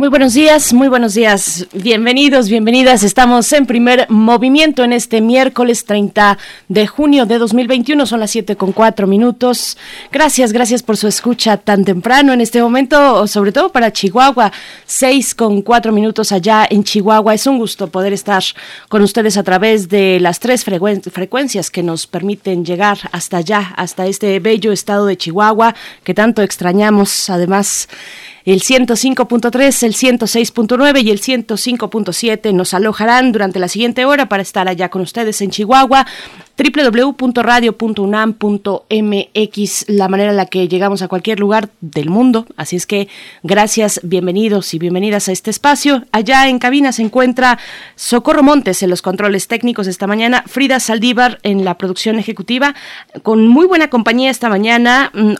Muy buenos días, muy buenos días. Bienvenidos, bienvenidas. Estamos en primer movimiento en este miércoles 30 de junio de 2021. Son las 7 con 4 minutos. Gracias, gracias por su escucha tan temprano en este momento, sobre todo para Chihuahua. 6 con 4 minutos allá en Chihuahua. Es un gusto poder estar con ustedes a través de las tres frecuencias que nos permiten llegar hasta allá, hasta este bello estado de Chihuahua que tanto extrañamos. Además, el 105.3, el 106.9 y el 105.7 nos alojarán durante la siguiente hora para estar allá con ustedes en Chihuahua www.radio.unam.mx, la manera en la que llegamos a cualquier lugar del mundo. Así es que gracias, bienvenidos y bienvenidas a este espacio. Allá en cabina se encuentra Socorro Montes en los controles técnicos esta mañana, Frida Saldívar en la producción ejecutiva, con muy buena compañía esta mañana. Mm,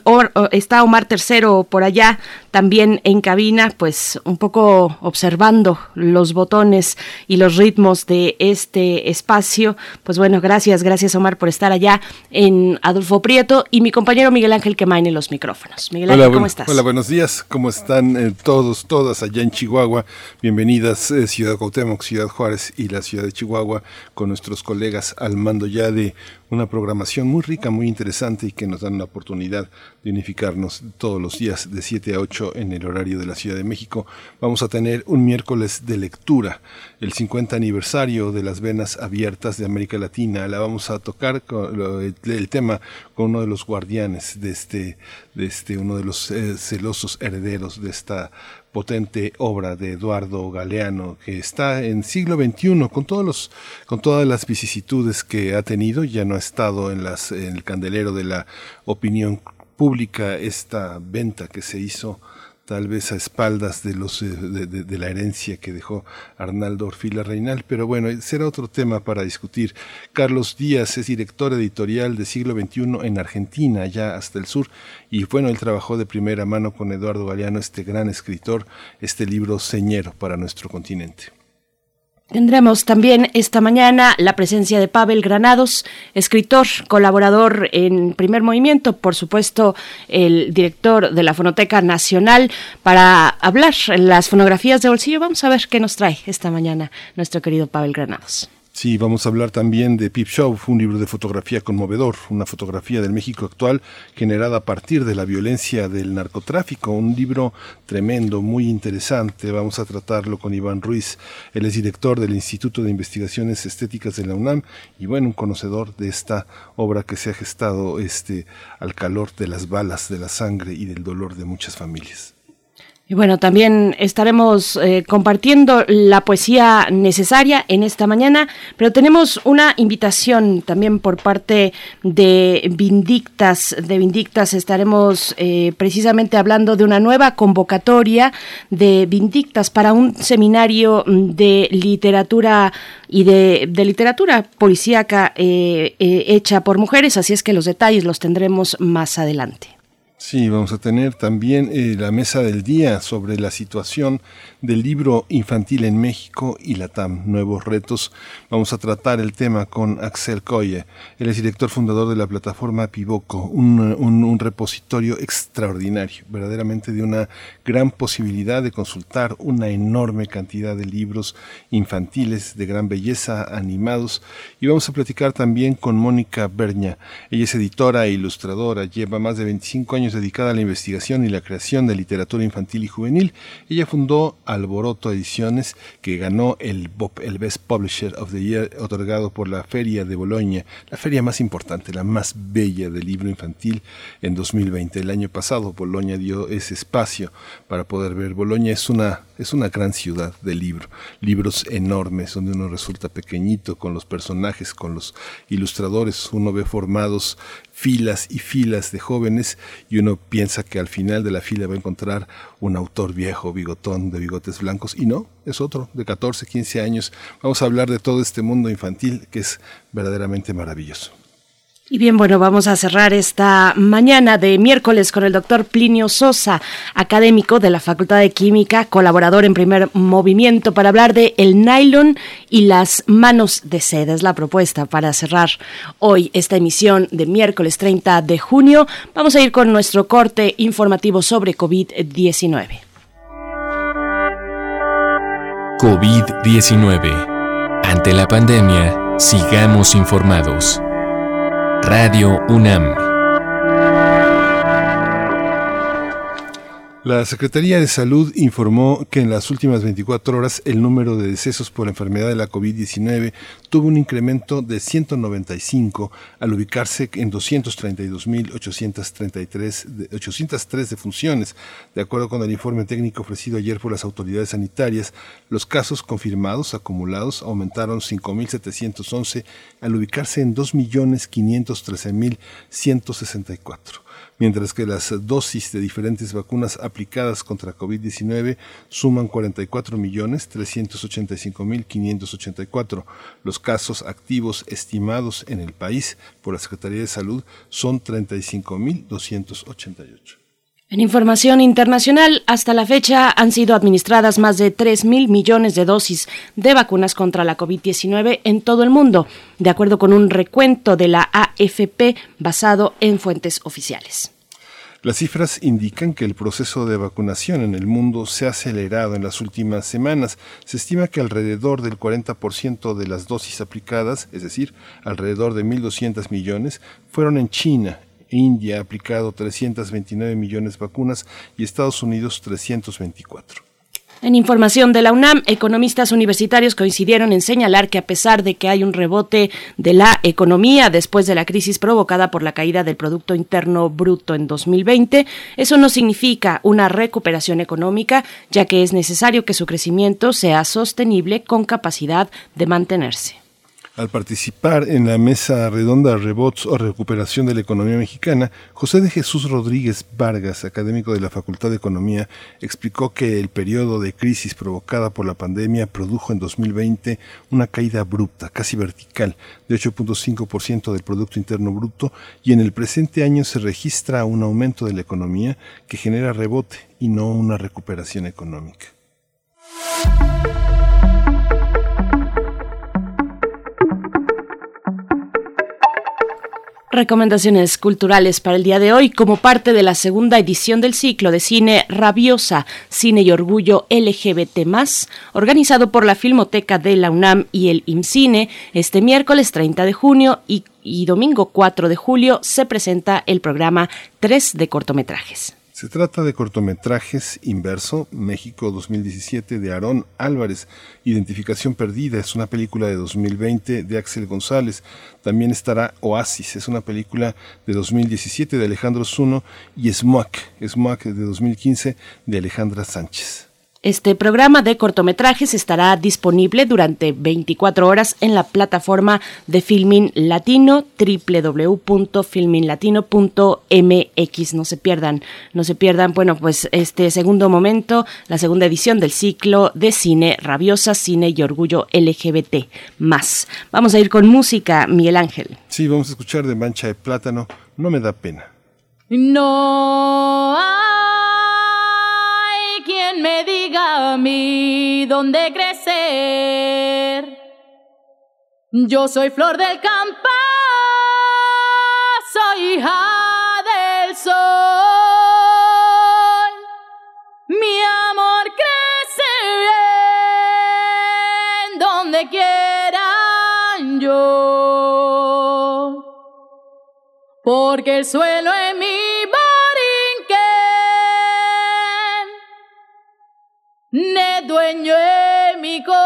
está Omar Tercero por allá también en cabina, pues un poco observando los botones y los ritmos de este espacio. Pues bueno, gracias, gracias Omar, por estar allá en Adolfo Prieto y mi compañero Miguel Ángel Quemain en los micrófonos. Miguel Ángel, ¿cómo estás? Hola, buenos días. ¿Cómo están eh, todos, todas allá en Chihuahua? Bienvenidas, eh, Ciudad Cuauhtémoc, Ciudad Juárez y la ciudad de Chihuahua, con nuestros colegas al mando ya de una programación muy rica, muy interesante y que nos dan la oportunidad de unificarnos todos los días de 7 a 8 en el horario de la Ciudad de México. Vamos a tener un miércoles de lectura, el 50 aniversario de las venas abiertas de América Latina. La vamos a tocar con el, tema con uno de los guardianes de este, de este uno de los eh, celosos herederos de esta potente obra de Eduardo Galeano, que está en siglo XXI, con, todos los, con todas las vicisitudes que ha tenido, ya no ha estado en, las, en el candelero de la opinión pública esta venta que se hizo tal vez a espaldas de, los, eh, de, la herencia que dejó Arnaldo Orfila Reinal, pero bueno, será otro tema para discutir. Carlos Díaz es director editorial de Siglo XXI en Argentina, ya hasta el sur, y bueno, él trabajó de primera mano con Eduardo Galeano, este gran escritor, este libro señero para nuestro continente. Tendremos también esta mañana la presencia de Pavel Granados, escritor, colaborador en Primer Movimiento, por supuesto el director de la Fonoteca Nacional, para hablar las fonografías de bolsillo. Vamos a ver qué nos trae esta mañana nuestro querido Pavel Granados. Sí, vamos a hablar también de Pip Show, un libro de fotografía conmovedor, una fotografía del México actual generada a partir de la violencia del narcotráfico, un libro tremendo, muy interesante. Vamos a tratarlo con Iván Ruiz, él es director del Instituto de Investigaciones Estéticas de la UNAM y bueno, un conocedor de esta obra que se ha gestado este al calor de las balas, de la sangre y del dolor de muchas familias. Y bueno, también estaremos eh, compartiendo la poesía necesaria en esta mañana, pero tenemos una invitación también por parte de Vindictas. De Vindictas estaremos eh, precisamente hablando de una nueva convocatoria de Vindictas para un seminario de literatura y de, literatura policíaca eh, hecha por mujeres, así es que los detalles los tendremos más adelante. Sí, vamos a tener también eh, la mesa del día sobre la situación del libro infantil en México y la TAM, Nuevos Retos. Vamos a tratar el tema con Axel Coye. Él es director fundador de la plataforma Pivoco, un, repositorio extraordinario, verdaderamente de una gran posibilidad de consultar una enorme cantidad de libros infantiles de gran belleza, animados. Y vamos a platicar también con Mónica Berña. Ella es editora e ilustradora, lleva más de 25 años dedicada a la investigación y la creación de literatura infantil y juvenil. Ella fundó Alboroto Ediciones, que ganó el el Best Publisher of the Year, otorgado por la Feria de Bolonia, la feria más importante, la más bella del libro infantil en 2020. El año pasado Bolonia dio ese espacio para poder ver. Bolonia es una, es una gran ciudad de libro, libros enormes donde uno resulta pequeñito con los personajes, con los ilustradores, uno ve formados filas y filas de jóvenes y uno piensa que al final de la fila va a encontrar un autor viejo, bigotón, de bigotes blancos, y no, es otro, de 14, 15 años. Vamos a hablar de todo este mundo infantil que es verdaderamente maravilloso. Y bien, bueno, vamos a cerrar esta mañana de miércoles con el doctor Plinio Sosa, académico de la Facultad de Química, colaborador en primer movimiento, para hablar de el nylon y las manos de seda. Es la propuesta para cerrar hoy esta emisión de miércoles 30 de junio. Vamos a ir con nuestro corte informativo sobre COVID-19. COVID-19. Ante la pandemia, sigamos informados. Radio UNAM. La Secretaría de Salud informó que en las últimas 24 horas el número de decesos por enfermedad de la COVID-19 tuvo un incremento de 195 al ubicarse en 232.833 defunciones. De acuerdo con el informe técnico ofrecido ayer por las autoridades sanitarias, los casos confirmados acumulados aumentaron 5.711 al ubicarse en 2.513.164 mientras que las dosis de diferentes vacunas aplicadas contra COVID-19 suman 44.385.584. Los casos activos estimados en el país por la Secretaría de Salud son 35.288. En información internacional, hasta la fecha han sido administradas más de 3 mil millones de dosis de vacunas contra la COVID-19 en todo el mundo, de acuerdo con un recuento de la AFP basado en fuentes oficiales. Las cifras indican que el proceso de vacunación en el mundo se ha acelerado en las últimas semanas. Se estima que alrededor del 40% de las dosis aplicadas, es decir, alrededor de 1.200 millones, fueron en China. India ha aplicado 329 millones de vacunas y Estados Unidos 324. En información de la UNAM, economistas universitarios coincidieron en señalar que a pesar de que hay un rebote de la economía después de la crisis provocada por la caída del Producto Interno Bruto en 2020, eso no significa una recuperación económica, ya que es necesario que su crecimiento sea sostenible con capacidad de mantenerse al participar en la mesa redonda Rebots o Recuperación de la Economía Mexicana, José de Jesús Rodríguez Vargas, académico de la Facultad de Economía, explicó que el periodo de crisis provocada por la pandemia produjo en 2020 una caída abrupta, casi vertical, de 8.5% del Producto Interno Bruto y en el presente año se registra un aumento de la economía que genera rebote y no una recuperación económica. Recomendaciones culturales para el día de hoy como parte de la segunda edición del ciclo de cine Rabiosa, Cine y Orgullo LGBT+, organizado por la Filmoteca de la UNAM y el IMCINE, este miércoles 30 de junio y, domingo 4 de julio se presenta el programa 3 de cortometrajes. Se trata de cortometrajes Inverso, México 2017 de Aarón Álvarez, Identificación Perdida, es una película de 2020 de Axel González. También estará Oasis, es una película de 2017 de Alejandro Zuno y Smoke, Smoke de 2015 de Alejandra Sánchez. Este programa de cortometrajes estará disponible durante 24 horas en la plataforma de Filmin Latino www.filminlatino.mx. No se pierdan, no se pierdan, bueno, pues este segundo momento, la segunda edición del ciclo de cine Rabiosa, Cine y Orgullo LGBT más. Vamos a ir con música, Miguel Ángel. Sí, vamos a escuchar de Mancha de Plátano, no me da pena. No me diga a mí dónde crecer. Yo soy flor del campo, soy hija del sol. Mi amor crece bien donde quieran yo. Porque el suelo es mi dueño de mi corazón.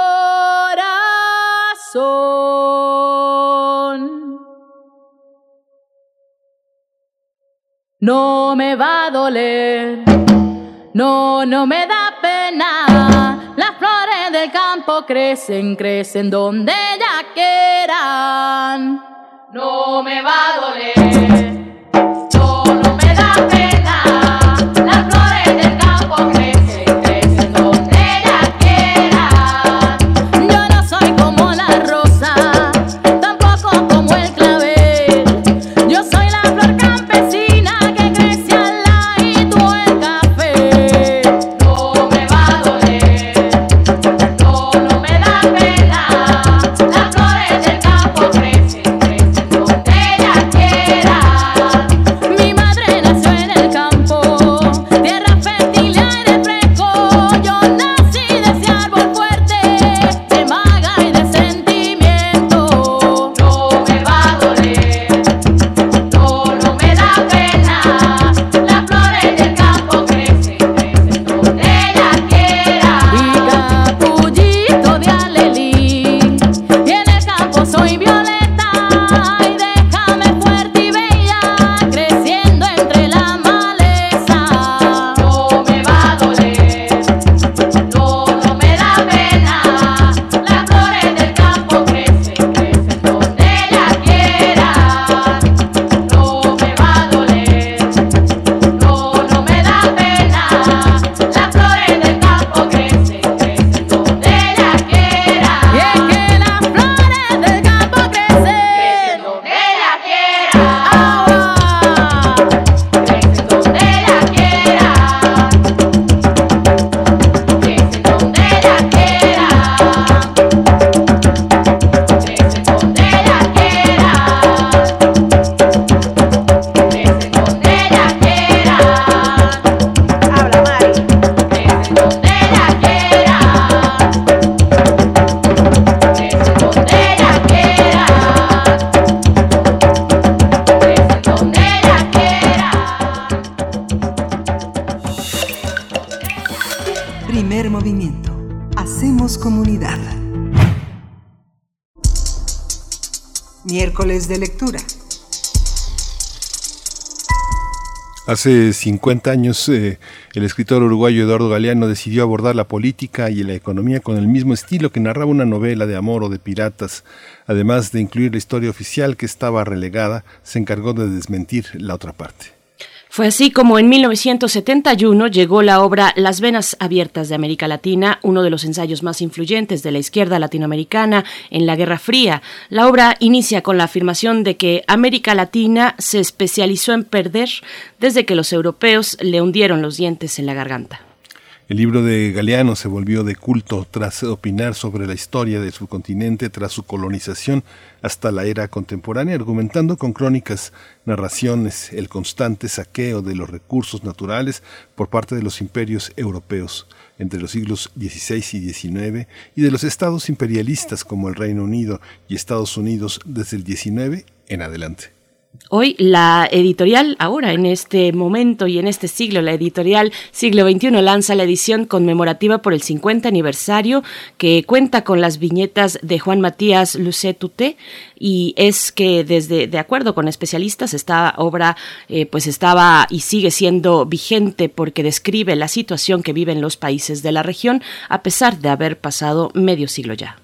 No me va a doler, no, no me da pena. Las flores del campo crecen, crecen donde ya quieran. No me va a doler, Hace 50 años eh, el escritor uruguayo Eduardo Galeano decidió abordar la política y la economía con el mismo estilo que narraba una novela de amor o de piratas. Además de incluir la historia oficial que estaba relegada, se encargó de desmentir la otra parte. Fue así como en 1971 llegó la obra Las Venas Abiertas de América Latina, uno de los ensayos más influyentes de la izquierda latinoamericana en la Guerra Fría. La obra inicia con la afirmación de que América Latina se especializó en perder desde que los europeos le hundieron los dientes en la garganta. El libro de Galeano se volvió de culto tras opinar sobre la historia de su continente tras su colonización hasta la era contemporánea, argumentando con crónicas, narraciones, el constante saqueo de los recursos naturales por parte de los imperios europeos entre los siglos XVI y XIX y de los estados imperialistas como el Reino Unido y Estados Unidos desde el XIX en adelante. Hoy la editorial, ahora en este momento y en este siglo, la editorial Siglo XXI lanza la edición conmemorativa por el 50 aniversario que cuenta con las viñetas de Juan Matías Lucet-Tuté y es que desde, de acuerdo con especialistas, esta obra eh, pues estaba y sigue siendo vigente porque describe la situación que viven los países de la región a pesar de haber pasado medio siglo ya.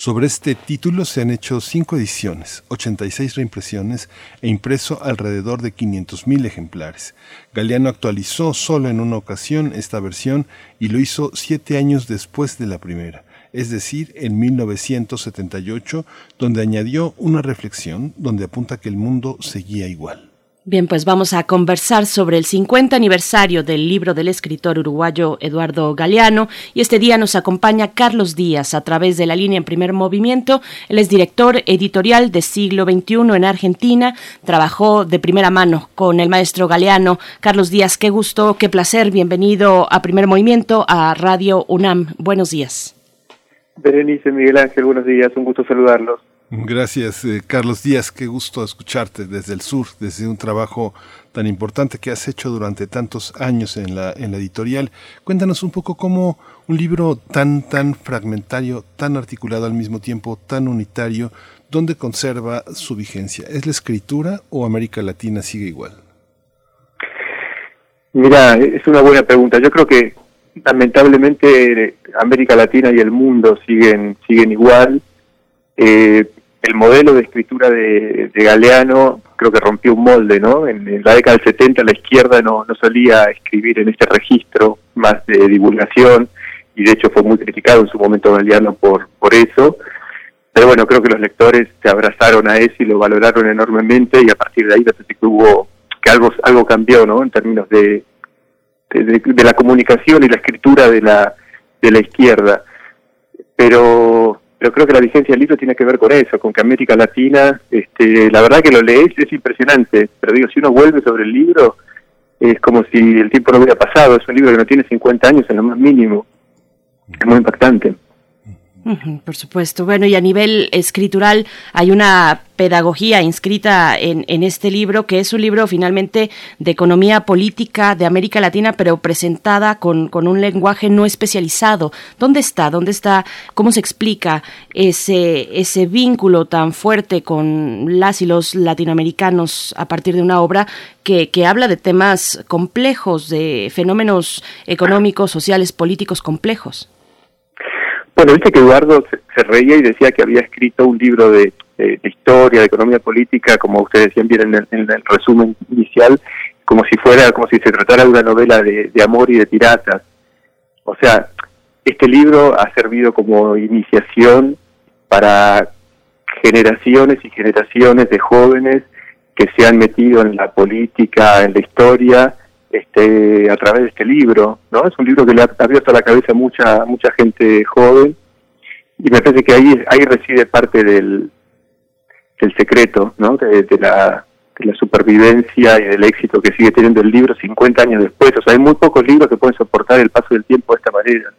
Sobre este título se han hecho cinco ediciones, 86 reimpresiones e impreso alrededor de 500.000 ejemplares. Galeano actualizó solo en una ocasión esta versión y lo hizo siete años después de la primera, es decir, en 1978, donde añadió una reflexión donde apunta que el mundo seguía igual. Bien, pues vamos a conversar sobre el 50 aniversario del libro del escritor uruguayo Eduardo Galeano y este día nos acompaña Carlos Díaz a través de la línea en primer movimiento. Él es director editorial de Siglo XXI en Argentina, trabajó de primera mano con el maestro Galeano. Carlos Díaz, qué gusto, qué placer, bienvenido a primer movimiento a Radio UNAM. Buenos días. Berenice, Miguel Ángel, buenos días, un gusto saludarlos. Gracias, eh, Carlos Díaz. Qué gusto escucharte desde el sur, desde un trabajo tan importante que has hecho durante tantos años en la, en la editorial. Cuéntanos un poco cómo un libro tan, tan fragmentario, tan articulado al mismo tiempo, tan unitario, ¿dónde conserva su vigencia? ¿Es la escritura o América Latina sigue igual? Mira, es una buena pregunta. Yo creo que lamentablemente América Latina y el mundo siguen, siguen igual. Eh, el modelo de escritura de, Galeano creo que rompió un molde, ¿no? En, la década del 70 la izquierda no, no solía escribir en este registro más de divulgación y de hecho fue muy criticado en su momento Galeano por, por eso. Pero bueno, creo que los lectores se abrazaron a eso y lo valoraron enormemente y a partir de ahí que hubo, que algo, algo cambió, ¿no? En términos de, de, de la comunicación y la escritura de la, de la izquierda. Pero pero creo que la vigencia del libro tiene que ver con eso, con que América Latina, este, la verdad que lo lees es impresionante, pero digo, si uno vuelve sobre el libro, es como si el tiempo no hubiera pasado, es un libro que no tiene 50 años en lo más mínimo, es muy impactante. Por supuesto. Bueno, y a nivel escritural hay una pedagogía inscrita en, en, este libro, que es un libro finalmente de economía política de América Latina, pero presentada con, un lenguaje no especializado. ¿Dónde está? ¿Dónde está? ¿Cómo se explica ese, ese vínculo tan fuerte con las y los latinoamericanos a partir de una obra que habla de temas complejos, de fenómenos económicos, sociales, políticos complejos? Bueno, viste que Eduardo se, reía y decía que había escrito un libro de, historia, de economía política, como ustedes bien en el, resumen inicial, como si fuera, como si se tratara de una novela de, amor y de piratas. O sea, este libro ha servido como iniciación para generaciones y generaciones de jóvenes que se han metido en la política, en la historia, este, a través de este libro, ¿no? Es un libro que le ha abierto la cabeza a mucha, mucha gente joven y me parece que ahí, ahí reside parte del, del secreto, ¿no? De, la, de la supervivencia y del éxito que sigue teniendo el libro 50 años después. O sea, hay muy pocos libros que pueden soportar el paso del tiempo de esta manera.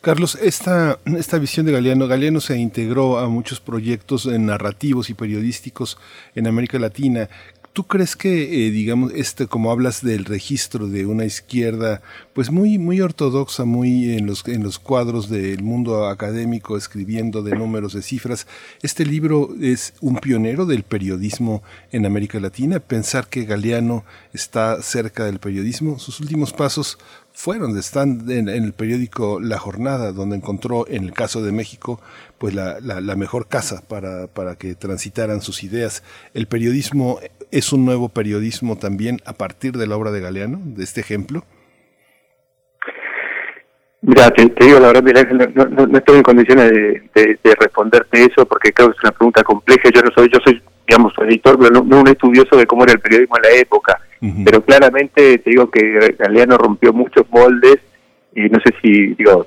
Carlos, esta, esta visión de Galeano, Galeano se integró a muchos proyectos narrativos y periodísticos en América Latina ¿Tú crees que, eh, digamos, este, como hablas del registro de una izquierda, pues muy, muy ortodoxa, muy en los, en los cuadros del mundo académico, escribiendo de números, de cifras, este libro es un pionero del periodismo en América Latina? Pensar que Galeano está cerca del periodismo, sus últimos pasos fueron, están en, el periódico La Jornada, donde encontró, en el caso de México, pues la, la, mejor casa para, para, que transitaran sus ideas. El periodismo es un nuevo periodismo también a partir de la obra de Galeano, de este ejemplo. Mira, te, digo la verdad, no, no, estoy en condiciones de, responderte eso porque creo que es una pregunta compleja. Yo no soy, yo soy, digamos, editor, pero no, un estudioso de cómo era el periodismo en la época. Pero claramente te digo que Galeano rompió muchos moldes y no sé si, digo,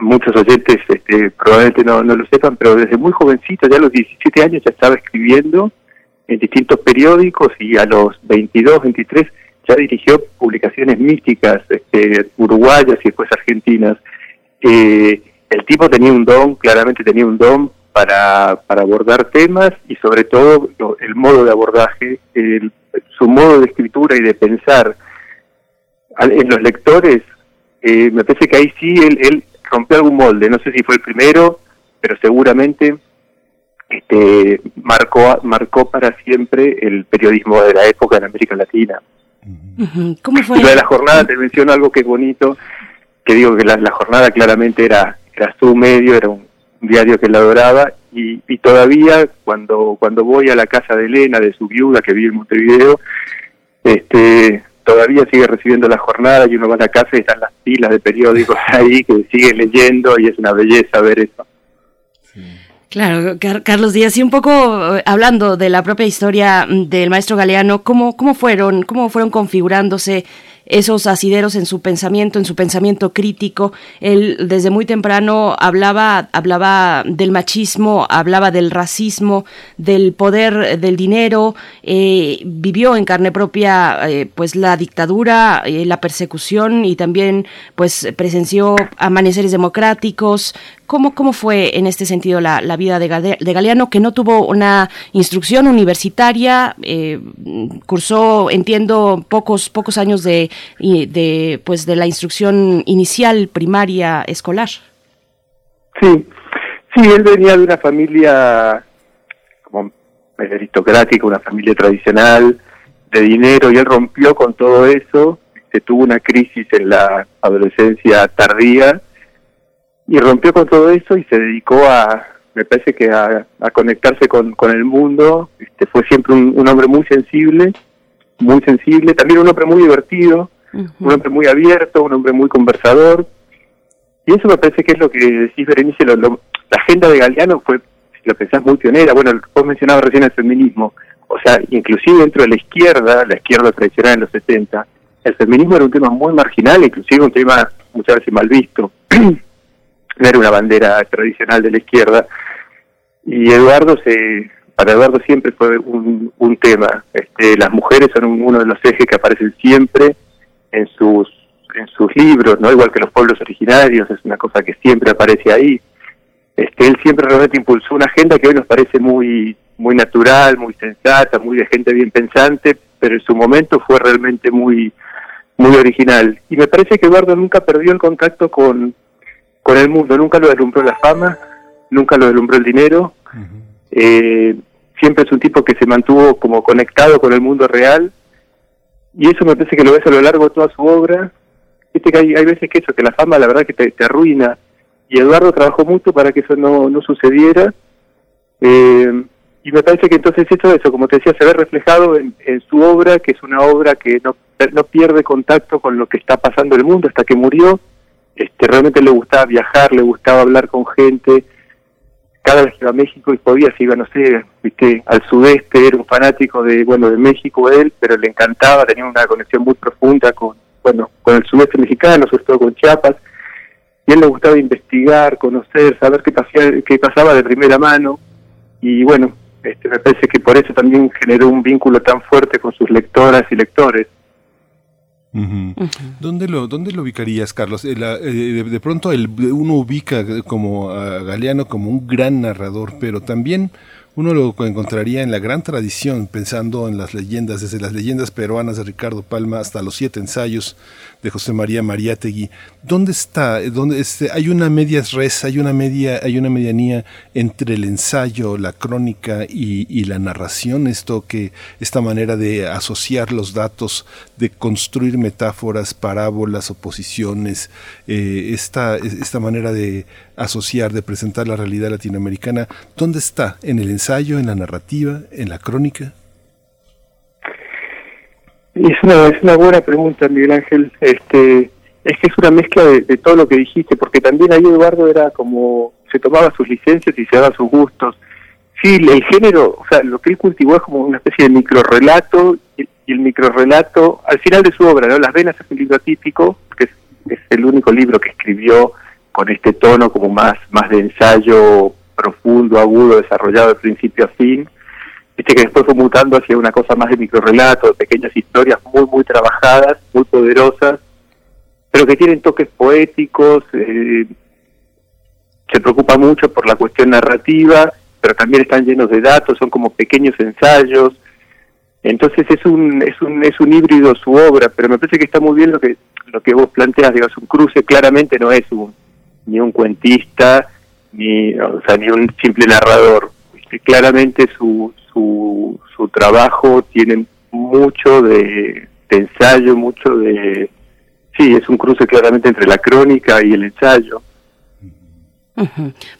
muchos oyentes este, probablemente no, no lo sepan, pero desde muy jovencito, ya a los 17 años ya estaba escribiendo en distintos periódicos y a los 22, 23 ya dirigió publicaciones místicas este, uruguayas y después argentinas. Eh, el tipo tenía un don, claramente tenía un don para, para abordar temas y sobre todo el modo de abordaje, su modo de escritura y de pensar en los lectores, eh, me parece que ahí sí él, él rompió algún molde, no sé si fue el primero, pero seguramente este, marcó, marcó para siempre el periodismo de la época en América Latina. ¿Cómo fue? Y de la jornada te menciono algo que es bonito, que digo que la, jornada claramente era, era su medio, era un diario que la adoraba y, y, todavía cuando cuando voy a la casa de Elena, de su viuda que vive en Montevideo, este todavía sigue recibiendo la jornada y uno va a la casa y están las pilas de periódicos ahí que sigue leyendo y es una belleza ver eso. Claro, Carlos Díaz, y un poco eh, hablando de la propia historia del maestro Galeano, ¿cómo, cómo fueron, cómo fueron configurándose esos asideros en su pensamiento, en su pensamiento crítico. Él desde muy temprano hablaba, hablaba del machismo, hablaba del racismo, del poder del dinero, eh, vivió en carne propia eh, pues la dictadura, eh, la persecución y también pues presenció amaneceres democráticos, ¿Cómo, ¿Cómo fue en este sentido la, la vida de, Galeano, que no tuvo una instrucción universitaria, eh, cursó, entiendo, pocos, pocos años de, de, pues, de la instrucción inicial primaria escolar? Sí, sí, él venía de una familia como aristocrática, una familia tradicional, de dinero, y él rompió con todo eso, se tuvo una crisis en la adolescencia tardía, y rompió con todo eso y se dedicó a, me parece que a, conectarse con, con, el mundo, este, fue siempre un, hombre muy sensible, muy sensible, también un hombre muy divertido, un hombre muy abierto, un hombre muy conversador, y eso me parece que es lo que decís, Berenice, la agenda de Galeano fue, si lo pensás, muy pionera, bueno, vos mencionabas recién el feminismo, o sea, inclusive dentro de la izquierda, la izquierda tradicional en los 70, el feminismo era un tema muy marginal, inclusive un tema muchas veces mal visto. no era una bandera tradicional de la izquierda. Y Eduardo se, para Eduardo siempre fue un, un tema. Este, las mujeres son uno de los ejes que aparecen siempre en sus en sus libros, no igual que los pueblos originarios, es una cosa que siempre aparece ahí. Este, él siempre realmente impulsó una agenda que hoy nos parece muy muy natural, muy sensata, muy de gente bien pensante, pero en su momento fue realmente muy muy original. Y me parece que Eduardo nunca perdió el contacto con con el mundo. Nunca lo deslumbró la fama, nunca lo deslumbró el dinero. Eh, siempre es un tipo que se mantuvo como conectado con el mundo real. Y eso me parece que lo ves a lo largo de toda su obra. Viste que hay, hay veces que eso, que la fama la verdad que te, arruina. Y Eduardo trabajó mucho para que eso no, no sucediera. Eh, y me parece que entonces eso, eso, como te decía, se ve reflejado en, en, su obra, que es una obra que no, no pierde contacto con lo que está pasando en el mundo hasta que murió este, realmente le gustaba viajar, le gustaba hablar con gente. Cada vez que iba a México y podía, se iba, no sé, viste, al sudeste, era un fanático de, bueno, de México él, pero le encantaba, tenía una conexión muy profunda con, bueno, con el sudeste mexicano, sobre todo con Chiapas. Y él le gustaba investigar, conocer, saber qué, pasaba, qué pasaba de primera mano. Y bueno, este, me parece que por eso también generó un vínculo tan fuerte con sus lectoras y lectores. ¿Dónde, lo, ¿Dónde lo ubicarías, Carlos? Eh, eh, de, pronto el, uno ubica como a Galeano como un gran narrador, pero también uno lo encontraría en la gran tradición, pensando en las leyendas, desde las leyendas peruanas de Ricardo Palma hasta los siete ensayos de José María Mariátegui. ¿Dónde está? ¿Dónde este, hay una media res, hay una media, hay una medianía entre el ensayo, la crónica y, la narración, esto que, esta manera de asociar los datos, de construir metáforas, parábolas, oposiciones, eh, esta, esta manera de asociar, de presentar la realidad latinoamericana, ¿dónde está? ¿En el ensayo, en la narrativa, en la crónica? Es una, es una buena pregunta, Miguel Ángel. Este, es que es una mezcla de, todo lo que dijiste, porque también ahí Eduardo era como, se tomaba sus licencias y se daba sus gustos. Sí, el género, o sea, lo que él cultivó es como una especie de microrelato, y, y el microrelato, al final de su obra, ¿no? Las Venas es un libro típico, que es, es el único libro que escribió con este tono como más, más de ensayo profundo, agudo, desarrollado de principio a fin. Viste que después fue mutando hacia una cosa más de microrelato, pequeñas historias muy, muy trabajadas, muy poderosas, pero que tienen toques poéticos, eh, se preocupa mucho por la cuestión narrativa, pero también están llenos de datos, son como pequeños ensayos. Entonces es un, es un, es un híbrido su obra, pero me parece que está muy bien lo que, lo que vos planteas, digamos, un cruce claramente no es un, ni un cuentista, ni, o sea, ni un simple narrador. Claramente su, su, su trabajo tiene mucho de, de ensayo, mucho de... Sí, es un cruce claramente entre la crónica y el ensayo.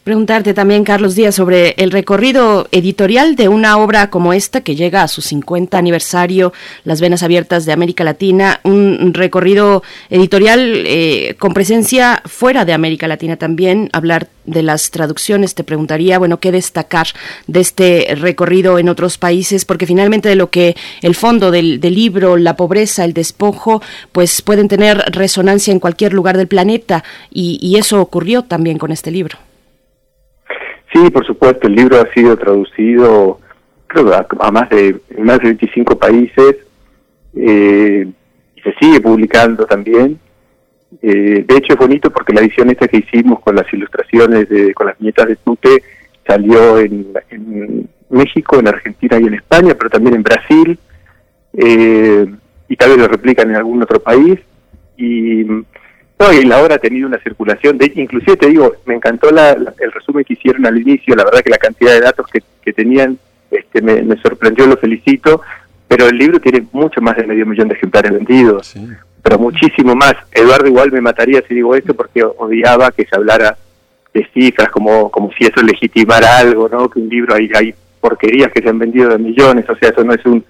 Preguntarte también, Carlos Díaz, sobre el recorrido editorial de una obra como esta que llega a su 50 aniversario, Las Venas Abiertas de América Latina, un recorrido editorial eh, con presencia fuera de América Latina también, hablar de las traducciones, te preguntaría, bueno, qué destacar de este recorrido en otros países, porque finalmente de lo que el fondo del, libro, la pobreza, el despojo, pues pueden tener resonancia en cualquier lugar del planeta. Y, y eso ocurrió también con este libro. Sí, por supuesto, el libro ha sido traducido creo a, más de más de 25 países eh, y se sigue publicando también. Eh, de hecho es bonito porque la edición esta que hicimos con las ilustraciones, de, con las viñetas de Tute, salió en, México, en Argentina y en España, pero también en Brasil, eh, y tal vez lo replican en algún otro país. Y no, y la obra ha tenido una circulación, de, inclusive te digo, me encantó la, el resumen que hicieron al inicio, la verdad que la cantidad de datos que, que tenían este, me, sorprendió, lo felicito, pero el libro tiene mucho más de medio millón de ejemplares vendidos, pero muchísimo más. Eduardo igual me mataría si digo esto porque odiaba que se hablara de cifras como, como si eso legitimara algo, ¿no? Que un libro hay, hay porquerías que se han vendido de millones, o sea, eso no es un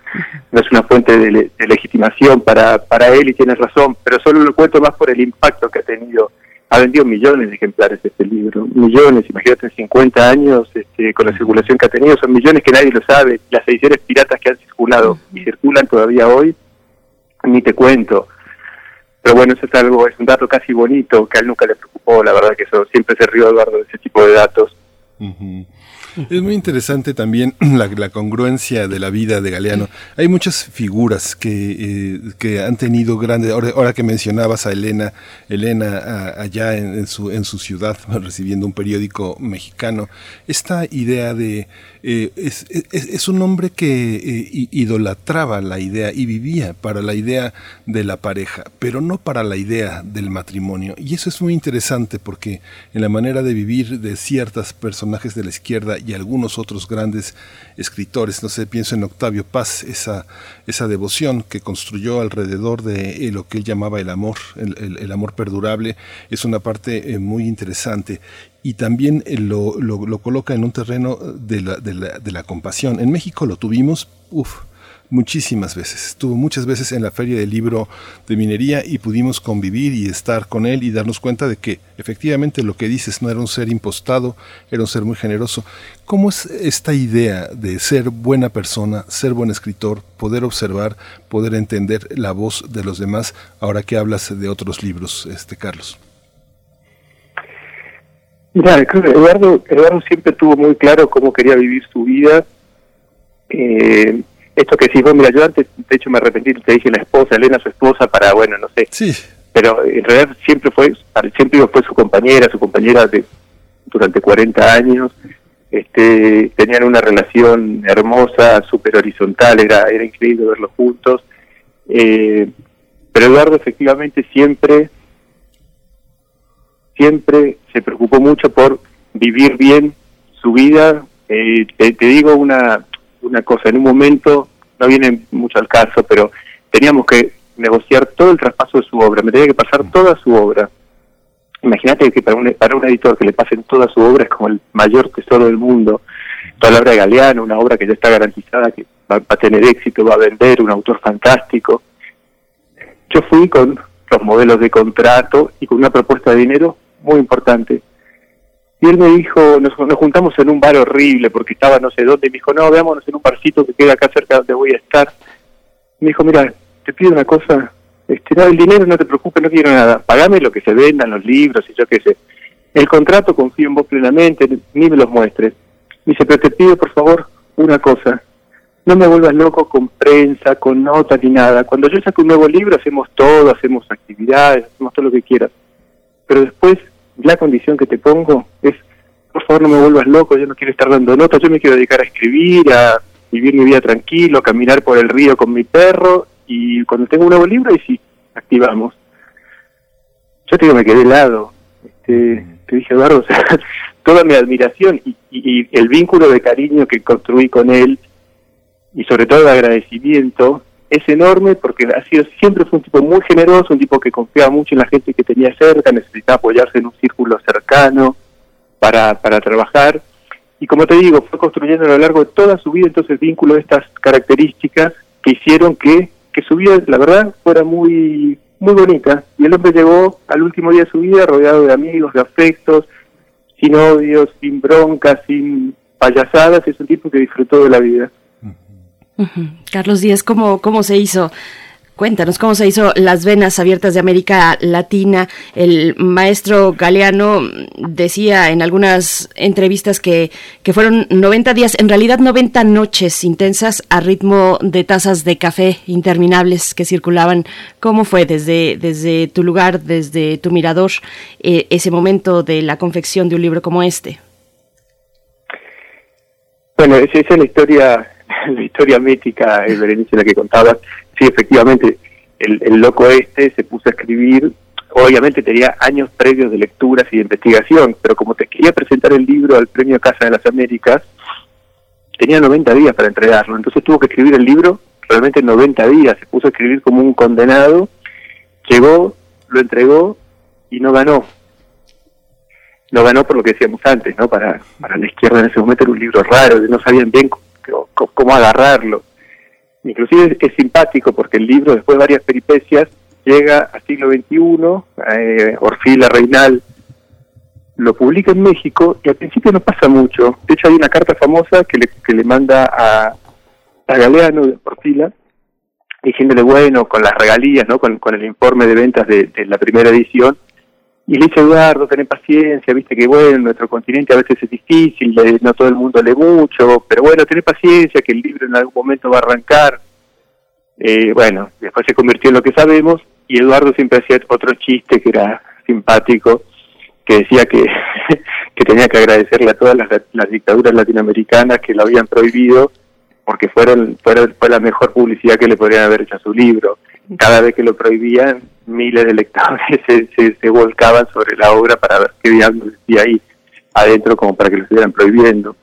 no es una fuente de, legitimación para, para él y tiene razón, pero solo lo cuento más por el impacto que ha tenido. Ha vendido millones de ejemplares este libro, millones, imagínate en 50 años este, con la circulación que ha tenido, son millones que nadie lo sabe, las ediciones piratas que han circulado y circulan todavía hoy, ni te cuento. Pero bueno, eso es algo, es un dato casi bonito, que a él nunca le preocupó, la verdad que eso siempre se rió Eduardo de ese tipo de datos. Es muy interesante también la, congruencia de la vida de Galeano. Hay muchas figuras que, eh, que han tenido grandes. Ahora, que mencionabas a Elena, Elena allá en, su, en su ciudad, recibiendo un periódico mexicano, esta idea de. Eh, es, un hombre que eh, idolatraba la idea y vivía para la idea de la pareja, pero no para la idea del matrimonio. Y eso es muy interesante porque en la manera de vivir de ciertos personajes de la izquierda y algunos otros grandes escritores. No sé, pienso en Octavio Paz, esa, esa devoción que construyó alrededor de eh, lo que él llamaba el amor, el, amor perdurable, es una parte eh, muy interesante y también eh, lo, lo, coloca en un terreno de la, de la, de la compasión. En México lo tuvimos, uff, muchísimas veces. Estuvo muchas veces en la feria del libro de minería y pudimos convivir y estar con él y darnos cuenta de que efectivamente lo que dices no era un ser impostado, era un ser muy generoso. ¿Cómo es esta idea de ser buena persona, ser buen escritor, poder observar, poder entender la voz de los demás ahora que hablas de otros libros, este Carlos? Eduardo, Eduardo siempre tuvo muy claro cómo quería vivir su vida. Eh, esto que sí, vos, mira, yo antes, de hecho, me arrepentí, te dije la esposa, Elena, su esposa, para, bueno, no sé. Sí. Pero en realidad siempre fue, siempre fue su compañera, su compañera de durante 40 años. este, tenían una relación hermosa, súper horizontal, era, era increíble verlos juntos. Eh, pero Eduardo efectivamente siempre, siempre se preocupó mucho por vivir bien su vida. Eh, te, te, digo una, una cosa, en un momento, no viene mucho al caso, pero teníamos que negociar todo el traspaso de su obra, me tenía que pasar toda su obra. Imagínate que para un, para un editor que le pasen toda su obra es como el mayor tesoro del mundo. Toda la obra de Galeano, una obra que ya está garantizada, que va, va a tener éxito, va a vender, un autor fantástico. Yo fui con los modelos de contrato y con una propuesta de dinero muy importante. Y él me dijo, nos, nos, juntamos en un bar horrible porque estaba no sé dónde, y me dijo, no, veámonos en un barcito que queda acá cerca donde voy a estar. me dijo, mira, te pido una cosa, este, no, el dinero no te preocupes, no quiero nada, pagame lo que se vendan, los libros y yo qué sé. El contrato confío en vos plenamente, ni me los muestres. Me dice, pero te pido por favor una cosa, no me vuelvas loco con prensa, con notas ni nada. Cuando yo saco un nuevo libro hacemos todo, hacemos actividades, hacemos todo lo que quieras. Pero después la condición que te pongo es, por favor no me vuelvas loco, yo no quiero estar dando notas, yo me quiero dedicar a escribir, a vivir mi vida tranquilo, caminar por el río con mi perro y cuando tengo un nuevo libro y sí, activamos. Yo te digo, me quedé helado. Este, te dije, Eduardo, toda mi admiración y, y, y, el vínculo de cariño que construí con él y sobre todo el agradecimiento es enorme porque ha sido siempre fue un tipo muy generoso, un tipo que confiaba mucho en la gente que tenía cerca, necesitaba apoyarse en un círculo cercano para, para trabajar. Y como te digo, fue construyendo a lo largo de toda su vida entonces vínculo de estas características que hicieron que, que su vida, la verdad, fuera muy, muy bonita. Y el hombre llegó al último día de su vida rodeado de amigos, de afectos, sin odios, sin broncas, sin payasadas. Es un tipo que disfrutó de la vida. Carlos Díaz, ¿cómo, ¿cómo se hizo? Cuéntanos cómo se hizo Las Venas Abiertas de América Latina. El maestro Galeano decía en algunas entrevistas que, que fueron 90 días, en realidad 90 noches intensas a ritmo de tazas de café interminables que circulaban. ¿Cómo fue desde, desde tu lugar, desde tu mirador, eh, ese momento de la confección de un libro como este? Bueno, esa es la historia la historia mítica, el Berenice, la que contabas, sí, efectivamente, el, loco este se puso a escribir, obviamente tenía años previos de lecturas y de investigación, pero como te quería presentar el libro al Premio Casa de las Américas, tenía 90 días para entregarlo, entonces tuvo que escribir el libro realmente en 90 días, se puso a escribir como un condenado, llegó, lo entregó y no ganó. No ganó por lo que decíamos antes, ¿no? Para, para la izquierda en ese momento era un libro raro, no sabían bien cómo agarrarlo. Inclusive es, simpático porque el libro, después de varias peripecias, llega al siglo XXI, eh, Orfila Reinal lo publica en México y al principio no pasa mucho. De hecho hay una carta famosa que le, que le manda a, a Galeano de Orfila diciéndole, bueno, con las regalías, ¿no? con, con el informe de ventas de la primera edición, y le dice Eduardo, ten paciencia, viste que bueno, nuestro continente a veces es difícil, no todo el mundo lee mucho, pero bueno, ten paciencia, que el libro en algún momento va a arrancar. Eh, bueno, después se convirtió en lo que sabemos, y Eduardo siempre hacía otro chiste que era simpático, que decía que, que tenía que agradecerle a todas las, las dictaduras latinoamericanas que lo habían prohibido, porque fueron, fueron, fue la mejor publicidad que le podrían haber hecho a su libro cada vez que lo prohibían, miles de lectores se, se, se volcaban sobre la obra para ver qué diablos decía ahí adentro como para que lo estuvieran prohibiendo.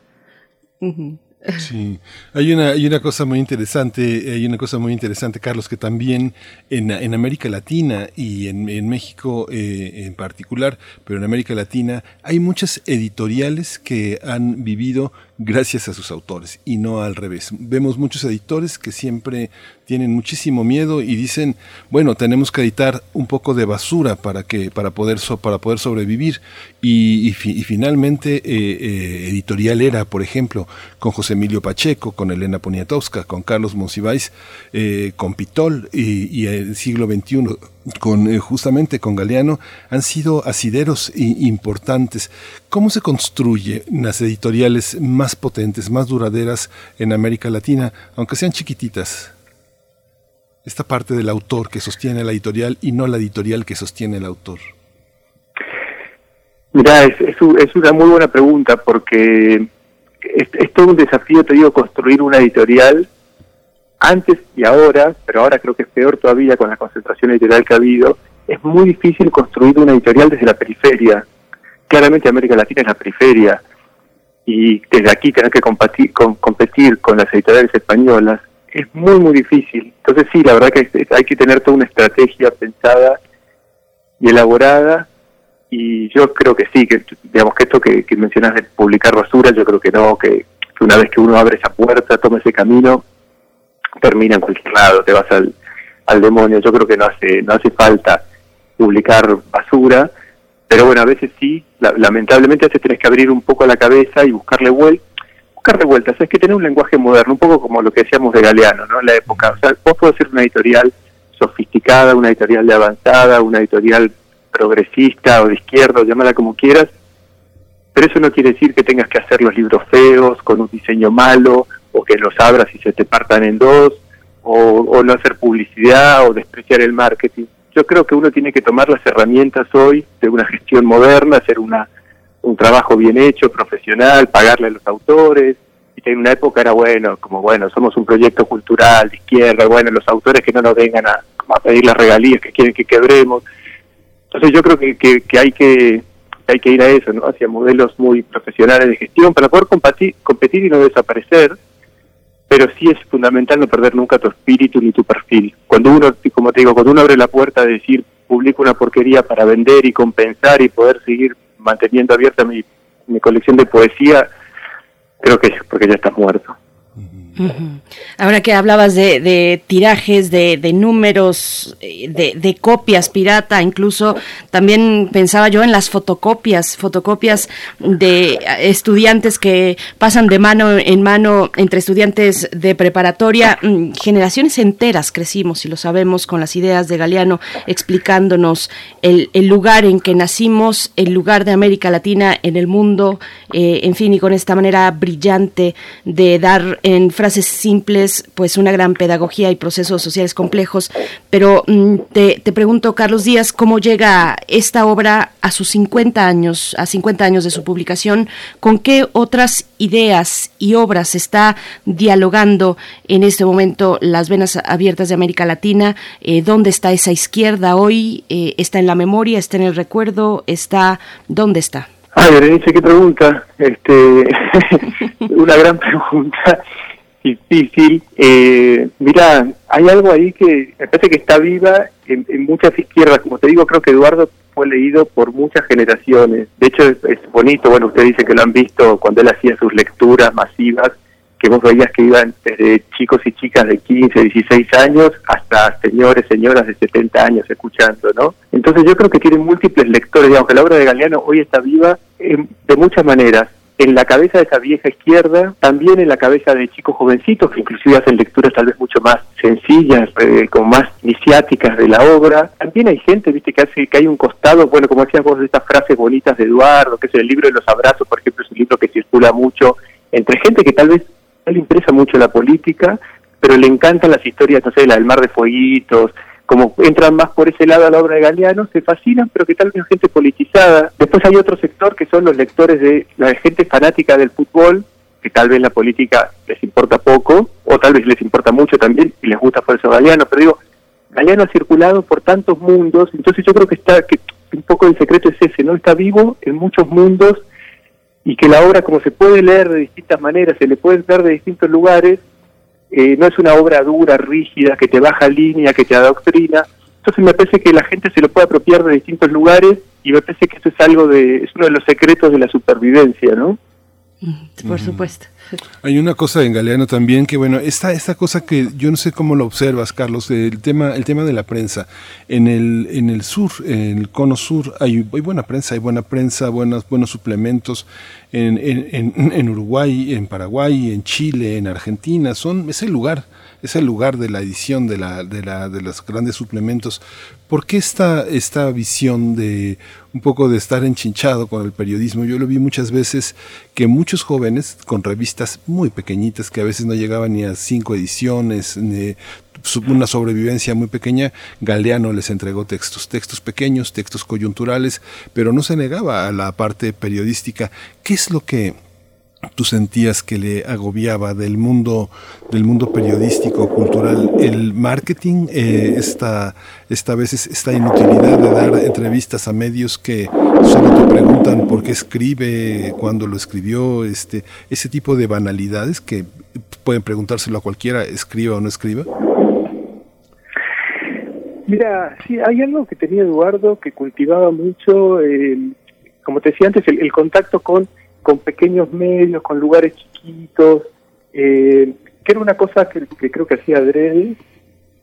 Uh -huh. Sí, hay una, hay una cosa muy interesante, hay una cosa muy interesante, Carlos, que también en, en América Latina y en, en México eh, en particular, pero en América Latina hay muchas editoriales que han vivido gracias a sus autores y no al revés. Vemos muchos editores que siempre tienen muchísimo miedo y dicen, bueno, tenemos que editar un poco de basura para que para poder para poder sobrevivir y finalmente eh, eh, editorial era, por ejemplo, con José Emilio Pacheco, con Elena Poniatowska, con Carlos Monsiváis, eh, con Pitol y, y, el siglo XXI con eh, justamente con Galeano han sido asideros importantes. ¿Cómo se construye las editoriales más potentes, más duraderas en América Latina, aunque sean chiquititas? Esta parte del autor que sostiene la editorial y no la editorial que sostiene el autor. Mira, es, es, una muy buena pregunta porque es, es todo un desafío, te digo, construir una editorial antes y ahora, pero ahora creo que es peor todavía con la concentración editorial que ha habido, es muy difícil construir una editorial desde la periferia. Claramente América Latina es la periferia y desde aquí tener que competir con, competir con las editoriales españolas es muy, muy difícil. Entonces sí, la verdad que hay que tener toda una estrategia pensada y elaborada y yo creo que sí, que digamos que esto que, mencionas de publicar basura, yo creo que no, que, que una vez que uno abre esa puerta, toma ese camino, termina en cualquier lado, te vas al, al demonio. Yo creo que no hace, no hace falta publicar basura, pero bueno, a veces sí, lamentablemente a veces tenés que abrir un poco la cabeza y buscarle vueltas, buscarle vueltas, es que tener un lenguaje moderno, un poco como lo que decíamos de Galeano, ¿no? En la época, o sea, vos podés ser una editorial sofisticada, una editorial de avanzada, una editorial progresista o de izquierda, llámala como quieras, pero eso no quiere decir que tengas que hacer los libros feos, con un diseño malo, o que los abras y se te partan en dos, o, no hacer publicidad o despreciar el marketing. Yo creo que uno tiene que tomar las herramientas hoy de una gestión moderna, hacer una, un trabajo bien hecho, profesional, pagarle a los autores. Y en una época era bueno, como bueno, somos un proyecto cultural de izquierda, bueno, los autores que no nos vengan a, pedir las regalías que quieren que quebremos. Entonces yo creo que, que, que hay que hay que ir a eso, ¿no? Hacia modelos muy profesionales de gestión para poder competir, competir y no desaparecer pero sí es fundamental no perder nunca tu espíritu ni tu perfil. Cuando uno, como te digo, cuando uno abre la puerta de decir, publico una porquería para vender y compensar y poder seguir manteniendo abierta mi, colección de poesía, creo que es porque ya estás muerto. Ahora que hablabas de, tirajes, de, números, eh, de, copias pirata, incluso también pensaba yo en las fotocopias, fotocopias de estudiantes que pasan de mano en mano entre estudiantes de preparatoria. Mm, generaciones enteras crecimos, y lo sabemos, con las ideas de Galeano explicándonos el, lugar en que nacimos, el lugar de América Latina en el mundo, eh, en fin, y con esta manera brillante de dar en frases simples, pues una gran pedagogía y procesos sociales complejos. Pero mm, te, pregunto, Carlos Díaz, ¿cómo llega esta obra a sus 50 años, a 50 años de su publicación? ¿Con qué otras ideas y obras está dialogando en este momento las venas abiertas de América Latina? Eh, ¿Dónde está esa izquierda hoy? Eh, ¿Está en la memoria? ¿Está en el recuerdo? ¿Está? ¿Dónde está? Ay, Berenice, qué pregunta. Este, una gran pregunta difícil. Eh, mira, hay algo ahí que me parece que está viva en, muchas izquierdas. Como te digo, creo que Eduardo fue leído por muchas generaciones. De hecho, es, bonito, bueno, usted dice que lo han visto cuando él hacía sus lecturas masivas, que vos veías que iban desde chicos y chicas de 15, 16 años hasta señores, señoras de 70 años escuchando, ¿no? Entonces yo creo que tiene múltiples lectores, digamos que la obra de Galeano hoy está viva de muchas maneras en la cabeza de esa vieja izquierda, también en la cabeza de chicos jovencitos que inclusive hacen lecturas tal vez mucho más sencillas, eh, como más iniciáticas de la obra. También hay gente, viste, que hace que hay un costado, bueno, como decías vos, de estas frases bonitas de Eduardo, que es el libro de los abrazos, por ejemplo, es un libro que circula mucho entre gente que tal vez no le interesa mucho la política, pero le encantan las historias, no sé, la del mar de fueguitos, como entran más por ese lado a la obra de Galeano, se fascinan, pero que tal vez gente politizada. Después hay otro sector que son los lectores de la gente fanática del fútbol, que tal vez la política les importa poco, o tal vez les importa mucho también y les gusta por eso Galeano, pero digo, Galeano ha circulado por tantos mundos, entonces yo creo que está, que un poco el secreto es ese, ¿no? Está vivo en muchos mundos y que la obra como se puede leer de distintas maneras, se le puede ver de distintos lugares, eh, no es una obra dura, rígida, que te baja línea, que te adoctrina. Entonces me parece que la gente se lo puede apropiar de distintos lugares y me parece que esto es algo de, es uno de los secretos de la supervivencia, ¿no? Por supuesto. Hay una cosa en Galeano también que bueno, esta esta cosa que yo no sé cómo lo observas, Carlos, el tema el tema de la prensa. En el en el sur, en el cono sur hay, hay buena prensa, hay buena prensa, buenos buenos suplementos en, en, en, Uruguay, en Paraguay, en Chile, en Argentina, son es el lugar es el lugar de la edición de, la, de, la, de los grandes suplementos. ¿Por qué esta, esta visión de un poco de estar enchinchado con el periodismo? Yo lo vi muchas veces que muchos jóvenes con revistas muy pequeñitas que a veces no llegaban ni a cinco ediciones, ni una sobrevivencia muy pequeña, Galeano les entregó textos, textos pequeños, textos coyunturales, pero no se negaba a la parte periodística. ¿Qué es lo que tú sentías que le agobiaba del mundo, del mundo periodístico, cultural, el marketing, eh, esta, esta vez esta inutilidad de dar entrevistas a medios que solo te preguntan por qué escribe, cuándo lo escribió, este, ese tipo de banalidades que pueden preguntárselo a cualquiera, escriba o no escriba. Mira, sí, hay algo que tenía Eduardo que cultivaba mucho, eh, como te decía antes, el, contacto con, con pequeños medios, con lugares chiquitos, eh, que era una cosa que, creo que hacía adrede,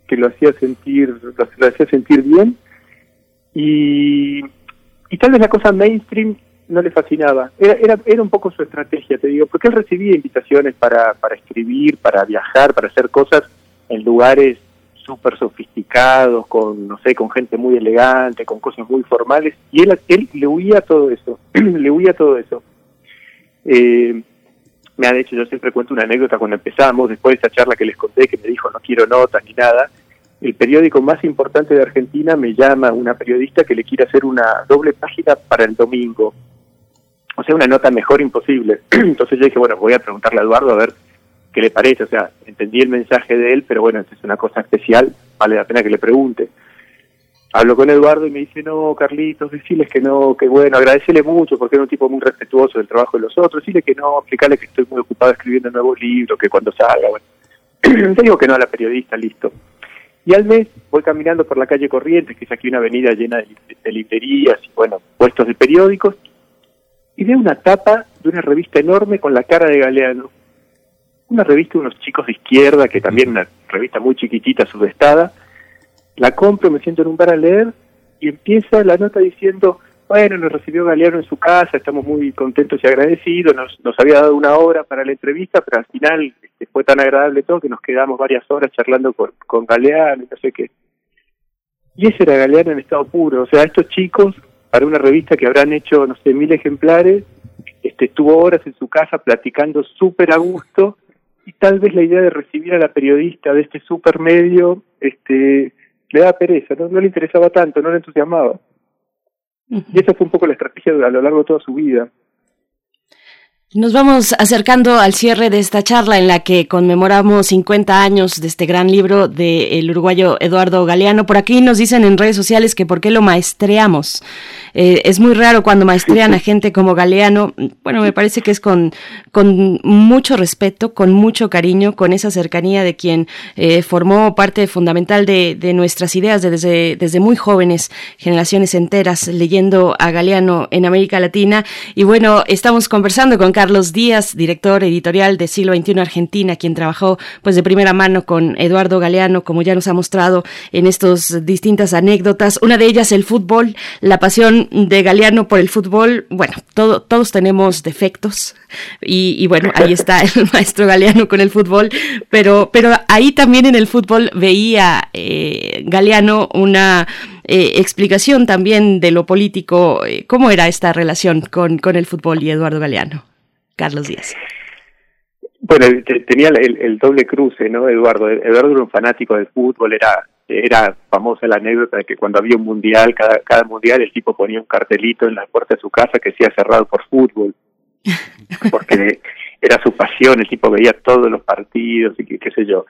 que lo hacía sentir, lo, hacía sentir bien, y, y tal vez la cosa mainstream no le fascinaba. Era, era, era un poco su estrategia, te digo, porque él recibía invitaciones para, para escribir, para viajar, para hacer cosas en lugares súper sofisticados, con, no sé, con gente muy elegante, con cosas muy formales, y él, él le huía todo eso, le huía todo eso. Eh, me ha dicho, yo siempre cuento una anécdota cuando empezamos, después de esa charla que les conté, que me dijo no quiero notas ni nada, el periódico más importante de Argentina me llama una periodista que le quiere hacer una doble página para el domingo. O sea, una nota mejor imposible. Entonces yo dije, bueno, voy a preguntarle a Eduardo a ver qué le parece. O sea, entendí el mensaje de él, pero bueno, es una cosa especial, vale la pena que le pregunte. Hablo con Eduardo y me dice, no, Carlitos, decirles que no, que bueno, agradecele mucho porque era un tipo muy respetuoso del trabajo de los otros, decirle que no, explicarle que estoy muy ocupado escribiendo nuevos libros, que cuando salga, bueno. Te digo que no a la periodista, listo. Y al mes voy caminando por la calle Corrientes, que es aquí una avenida llena de, de librerías y, bueno, puestos de periódicos, y veo una tapa de una revista enorme con la cara de Galeano una revista de unos chicos de izquierda, que también una revista muy chiquitita, subestada. La compro, me siento en un bar a leer y empieza la nota diciendo, bueno, nos recibió Galeano en su casa, estamos muy contentos y agradecidos, nos, nos había dado una hora para la entrevista, pero al final este, fue tan agradable todo que nos quedamos varias horas charlando con, con Galeano y no sé qué. Y ese era Galeano en estado puro, o sea, estos chicos, para una revista que habrán hecho, no sé, mil ejemplares, este, estuvo horas en su casa platicando súper a gusto y tal vez la idea de recibir a la periodista de este supermedio este, le da pereza, ¿no? le interesaba tanto, no le entusiasmaba. Y esa fue un poco la estrategia a lo largo de toda su vida. Nos vamos acercando al cierre de esta charla en la que conmemoramos 50 años de este gran libro del uruguayo Eduardo Galeano. Por aquí nos dicen en redes sociales que por qué lo maestreamos. Eh, es muy raro cuando maestrean a gente como Galeano. Bueno, me parece que es con, con mucho respeto, con mucho cariño, con esa cercanía de quien eh, formó parte fundamental de, de nuestras ideas desde, desde muy jóvenes, generaciones enteras, leyendo a Galeano en América Latina. Y bueno, estamos conversando con Carlos Díaz, director editorial de Siglo XXI Argentina, quien trabajó pues de primera mano con Eduardo Galeano, como ya nos ha mostrado en estas distintas anécdotas. Una de ellas el fútbol, la pasión de Galeano por el fútbol. Bueno, todo, todos tenemos defectos y, bueno, ahí está el maestro Galeano con el fútbol, pero, pero ahí también en el fútbol veía eh, Galeano una eh, explicación también de lo político. Eh, ¿Cómo era esta relación con, con el fútbol y Eduardo Galeano? Carlos Díaz. Bueno, tenía el, doble cruce, ¿no, Eduardo? Eduardo era un fanático del fútbol, era era famosa la anécdota de que cuando había un mundial, cada, cada mundial el tipo ponía un cartelito en la puerta de su casa que decía cerrado por fútbol, porque era su pasión, el tipo veía todos los partidos y qué, sé yo.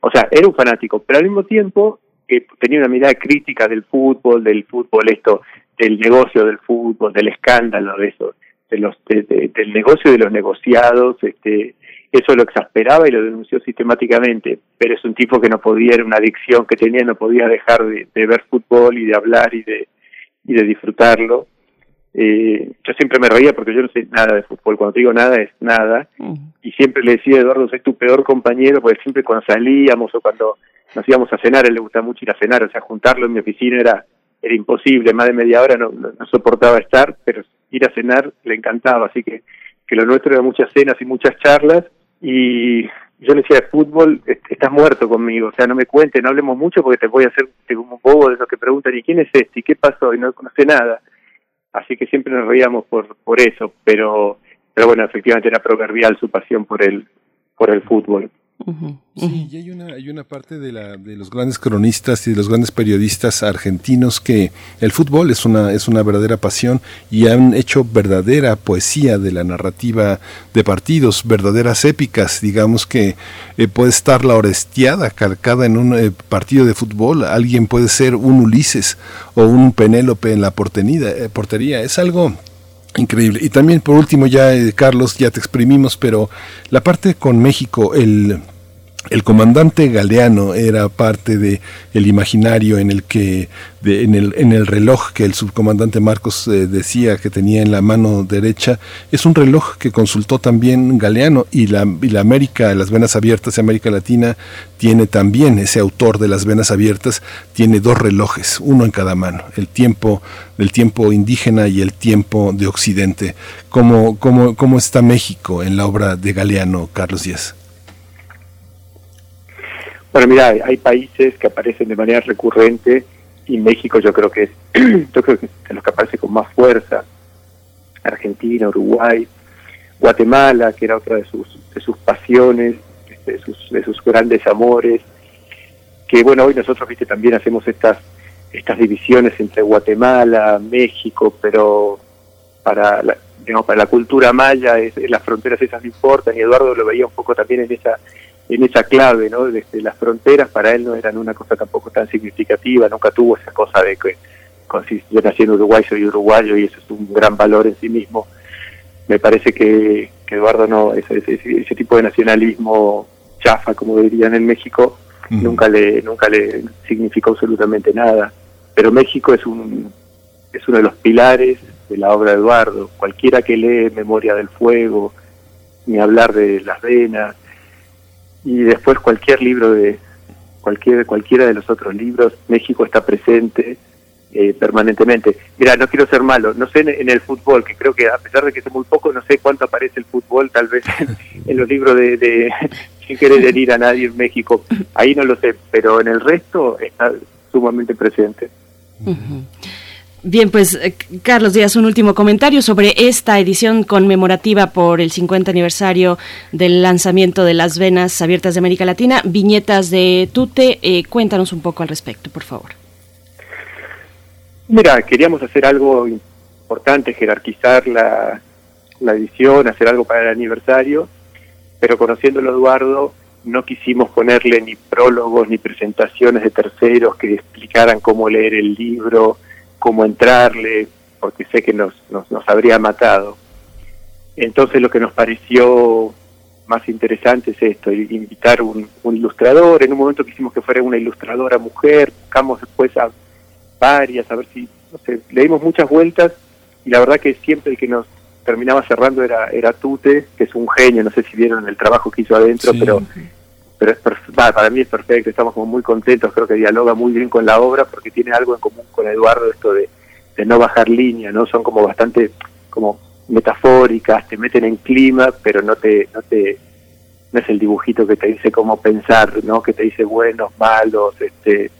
O sea, era un fanático, pero al mismo tiempo que tenía una mirada crítica del fútbol, del fútbol esto, del negocio del fútbol, del escándalo de eso de los del negocio de los negociados, este, eso lo exasperaba y lo denunció sistemáticamente, pero es un tipo que no podía, era una adicción que tenía, no podía dejar de, ver fútbol y de hablar y de, y de disfrutarlo. Eh, yo siempre me reía porque yo no sé nada de fútbol, cuando digo nada es nada, y siempre le decía Eduardo, soy tu peor compañero, porque siempre cuando salíamos o cuando nos íbamos a cenar, a él le gustaba mucho ir a cenar, o sea, juntarlo en mi oficina era era imposible, más de media hora no, no, soportaba estar, pero ir a cenar le encantaba, así que, que lo nuestro era muchas cenas y muchas charlas, y yo le decía, de fútbol, estás muerto conmigo, o sea, no me cuentes, no hablemos mucho porque te voy a hacer como un bobo de los que preguntan, ¿y quién es este? ¿Y qué pasó? Y no conoce nada. Así que siempre nos reíamos por, por eso, pero, pero bueno, efectivamente era proverbial su pasión por el, por el fútbol. Sí, y hay una, hay una parte de, la, de los grandes cronistas y de los grandes periodistas argentinos que el fútbol es una, es una verdadera pasión y han hecho verdadera poesía de la narrativa de partidos, verdaderas épicas, digamos que eh, puede estar la orestiada calcada en un eh, partido de fútbol, alguien puede ser un Ulises o un Penélope en la portería, eh, portería. es algo Increíble. Y también por último ya, Carlos, ya te exprimimos, pero la parte con México, el el comandante Galeano era parte de el imaginario en el que en, el, en el reloj que el subcomandante Marcos eh, decía que tenía en la mano derecha es un reloj que consultó también Galeano y la, y la América las venas abiertas de América Latina tiene también ese autor de las venas abiertas tiene dos relojes uno en cada mano el tiempo del tiempo indígena y el tiempo de Occidente. Cómo, cómo, cómo está México en la obra de Galeano Carlos Díaz bueno, mira, hay países que aparecen de manera recurrente y México yo creo que es, yo creo que es los que aparece con más fuerza. Argentina, Uruguay, Guatemala, que era otra de sus, de sus pasiones, este, de sus, de sus grandes amores, que bueno, hoy nosotros, viste, también hacemos estas, estas divisiones entre Guatemala, México, pero para la, digamos, para la cultura maya es, las fronteras esas no importan y Eduardo lo veía un poco también en esa en esa clave, ¿no? Desde las fronteras para él no eran una cosa tampoco tan significativa, nunca tuvo esa cosa de que yo nací en Uruguay, soy uruguayo y eso es un gran valor en sí mismo. Me parece que, Eduardo no, ese, ese, tipo de nacionalismo chafa, como dirían en México, nunca le nunca le significó absolutamente nada. Pero México es un es uno de los pilares de la obra de Eduardo. Cualquiera que lee Memoria del Fuego, ni hablar de las venas, y después cualquier libro de cualquier cualquiera de los otros libros México está presente eh, permanentemente. Mira no quiero ser malo no sé en, el fútbol que creo que a pesar de que es muy poco no sé cuánto aparece el fútbol tal vez en, los libros de, de sin querer herir a nadie en México. Ahí no lo sé pero en el resto está sumamente presente Bien, pues eh, Carlos Díaz, un último comentario sobre esta edición conmemorativa por el 50 aniversario del lanzamiento de las venas abiertas de América Latina, viñetas de Tute. Eh, cuéntanos un poco al respecto, por favor. Mira, queríamos hacer algo importante, jerarquizar la, la edición, hacer algo para el aniversario, pero conociéndolo Eduardo, no quisimos ponerle ni prólogos ni presentaciones de terceros que explicaran cómo leer el libro cómo entrarle, porque sé que nos, nos, habría matado. Entonces lo que nos pareció más interesante es esto, invitar un, un ilustrador. En un momento quisimos que fuera una ilustradora mujer, buscamos después a varias, a ver si, no sé, le dimos muchas vueltas y la verdad que siempre el que nos terminaba cerrando era, era Tute, que es un genio, no sé si vieron el trabajo que hizo adentro, pero pero para mí es perfecto, estamos como muy contentos, creo que dialoga muy bien con la obra porque tiene algo en común con Eduardo, esto de, no bajar línea, ¿no? Son como bastante como metafóricas, te meten en clima, pero no te, no te, no es el dibujito que te dice cómo pensar, ¿no? Que te dice buenos, malos, este,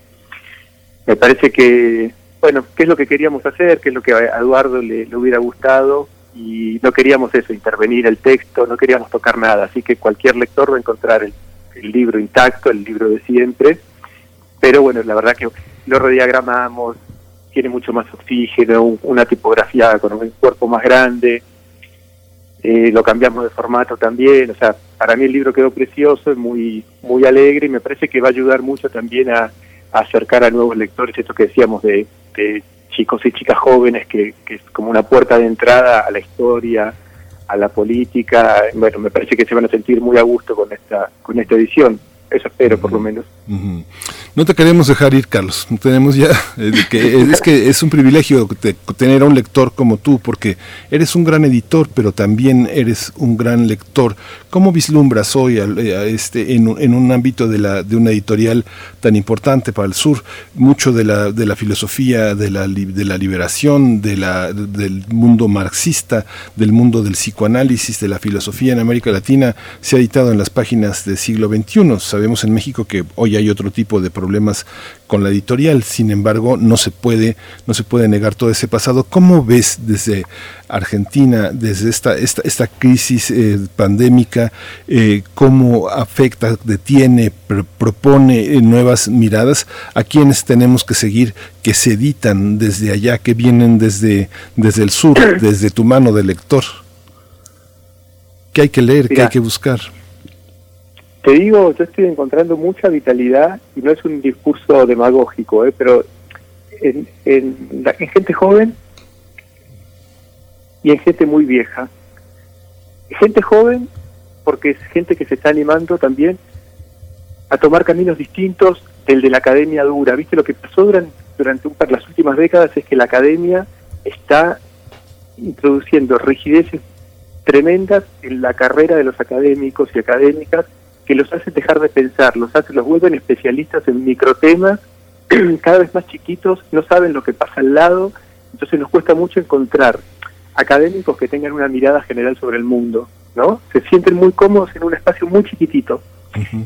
me parece que, bueno, qué es lo que queríamos hacer, qué es lo que a Eduardo le, le hubiera gustado y no queríamos eso, intervenir el texto, no queríamos tocar nada, así que cualquier lector va a encontrar el el libro intacto, el libro de siempre, pero bueno, la verdad que lo rediagramamos, tiene mucho más oxígeno, una tipografía con un cuerpo más grande, eh, lo cambiamos de formato también, o sea, para mí el libro quedó precioso, muy, muy alegre y me parece que va a ayudar mucho también a, acercar a nuevos lectores, esto que decíamos de, chicos y chicas jóvenes, que, que, es como una puerta de entrada a la historia, a la política, bueno, me parece que se van a sentir muy a gusto con esta, con esta edición. Eso espero, por lo menos. No te queremos dejar ir, Carlos. Tenemos ya eh, que es que es un privilegio tener a un lector como tú, porque eres un gran editor, pero también eres un gran lector. ¿Cómo vislumbras hoy eh, este, en, un ámbito de, la, de una editorial tan importante para el sur mucho de la, de la filosofía, de la, de la liberación, de la, del mundo marxista, del mundo del psicoanálisis, de la filosofía en América Latina, se ha editado en las páginas del siglo XXI? Sabemos en México que hoy hay otro tipo de problemas con la editorial. Sin embargo, no se puede, no se puede negar todo ese pasado. ¿Cómo ves desde Argentina, desde esta, esta, esta crisis eh, pandémica, eh, cómo afecta, detiene, propone eh, nuevas miradas a quienes tenemos que seguir, que se editan desde allá, que vienen desde, desde el sur, desde tu mano de lector? ¿Qué hay que leer? ¿Qué hay que buscar? Te digo, yo estoy encontrando mucha vitalidad y no es un discurso demagógico, ¿eh? pero en, en, gente joven y en gente muy vieja. Gente joven porque es gente que se está animando también a tomar caminos distintos del de la academia dura. ¿Viste? Lo que pasó durante, durante un, las últimas décadas es que la academia está introduciendo rigideces tremendas en la carrera de los académicos y académicas que los hacen dejar de pensar, los hacen, los vuelven especialistas en microtemas, cada vez más chiquitos, no saben lo que pasa al lado, entonces nos cuesta mucho encontrar académicos que tengan una mirada general sobre el mundo, ¿no? Se sienten muy cómodos en un espacio muy chiquitito.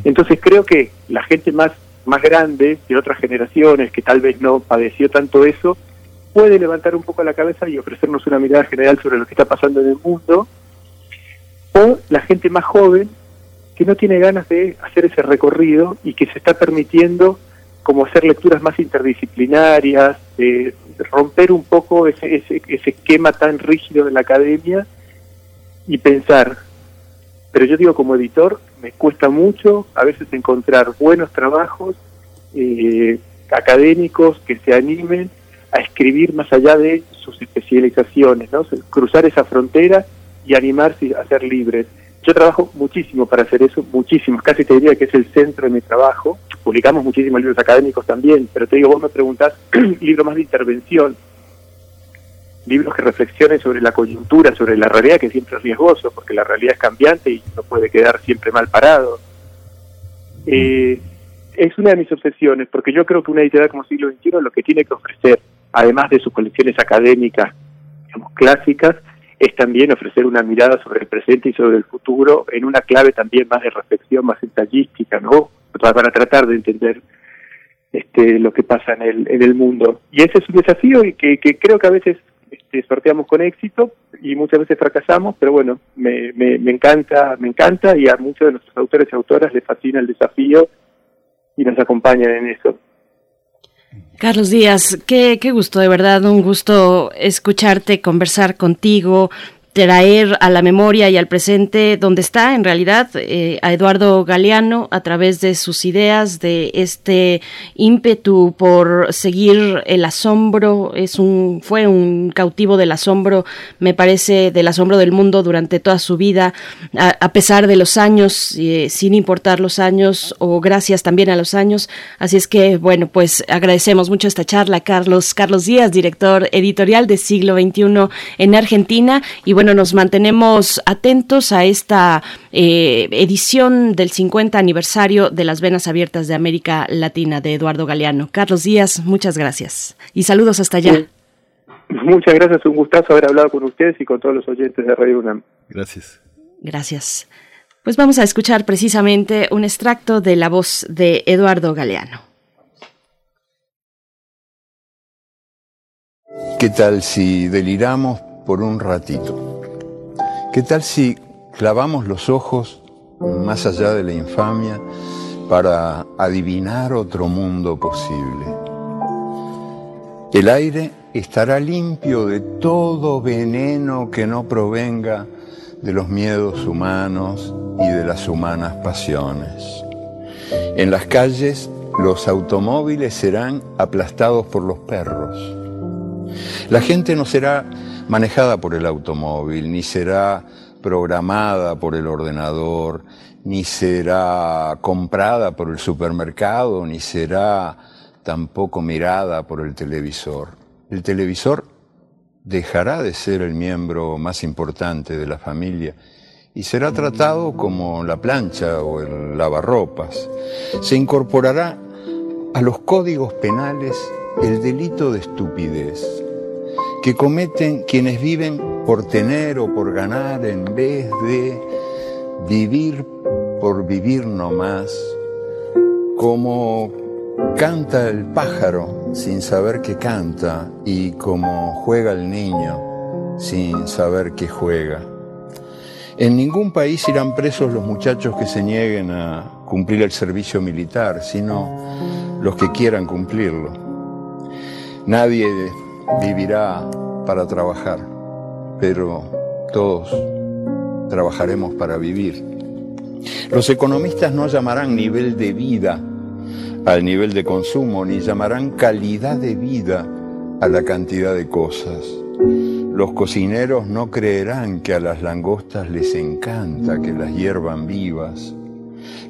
Entonces creo que la gente más más grande de otras generaciones que tal vez no padeció tanto eso, puede levantar un poco la cabeza y ofrecernos una mirada general sobre lo que está pasando en el mundo, o la gente más joven que no tiene ganas de hacer ese recorrido y que se está permitiendo como hacer lecturas más interdisciplinarias, de romper un poco ese, ese, ese esquema tan rígido de la academia y pensar. Pero yo digo como editor, me cuesta mucho a veces encontrar buenos trabajos eh, académicos que se animen a escribir más allá de sus especializaciones, ¿no? cruzar esa frontera y animarse a ser libres. Yo trabajo muchísimo para hacer eso, muchísimo, casi te diría que es el centro de mi trabajo. Publicamos muchísimos libros académicos también, pero te digo, vos me preguntás libro más de intervención, libros que reflexionen sobre la coyuntura, sobre la realidad, que siempre es riesgoso, porque la realidad es cambiante y no puede quedar siempre mal parado. Eh, es una de mis obsesiones, porque yo creo que una editorial como siglo XXI lo que tiene que ofrecer, además de sus colecciones académicas, digamos, clásicas, es también ofrecer una mirada sobre el presente y sobre el futuro en una clave también más de reflexión, más ensayística, ¿no? Para tratar de entender este, lo que pasa en el, en el mundo. Y ese es un desafío y que, creo que a veces este, sorteamos con éxito y muchas veces fracasamos, pero bueno, me, me, me encanta, me encanta y a muchos de nuestros autores y autoras les fascina el desafío y nos acompañan en eso. Carlos Díaz, qué, qué gusto, de verdad, un gusto escucharte, conversar contigo, traer a la memoria y al presente donde está en realidad eh, a Eduardo Galeano a través de sus ideas, de este ímpetu por seguir el asombro, es un, fue un cautivo del asombro, me parece, del asombro del mundo durante toda su vida, a, pesar de los años, eh, sin importar los años o gracias también a los años. Así es que, bueno, pues agradecemos mucho esta charla, Carlos, Carlos Díaz, director editorial de Siglo XXI en Argentina. Y bueno, nos mantenemos atentos a esta eh, edición del 50 aniversario de las Venas Abiertas de América Latina de Eduardo Galeano. Carlos Díaz, muchas gracias y saludos hasta allá. Muchas gracias, un gustazo haber hablado con ustedes y con todos los oyentes de Radio UNAM. Gracias. Gracias. Pues vamos a escuchar precisamente un extracto de la voz de Eduardo Galeano. ¿Qué tal si deliramos por un ratito? ¿Qué tal si clavamos los ojos más allá de la infamia para adivinar otro mundo posible? El aire estará limpio de todo veneno que no provenga de los miedos humanos y de las humanas pasiones. En las calles los automóviles serán aplastados por los perros. La gente no será manejada por el automóvil, ni será programada por el ordenador, ni será comprada por el supermercado, ni será tampoco mirada por el televisor. El televisor dejará de ser el miembro más importante de la familia y será tratado como la plancha o el lavarropas. Se incorporará a los códigos penales el delito de estupidez que cometen quienes viven por tener o por ganar en vez de vivir por vivir nomás, como canta el pájaro sin saber que canta y como juega el niño sin saber que juega. En ningún país irán presos los muchachos que se nieguen a cumplir el servicio militar, sino los que quieran cumplirlo. Nadie vivirá para trabajar, pero todos trabajaremos para vivir. Los economistas no llamarán nivel de vida al nivel de consumo, ni llamarán calidad de vida a la cantidad de cosas. Los cocineros no creerán que a las langostas les encanta que las hiervan vivas.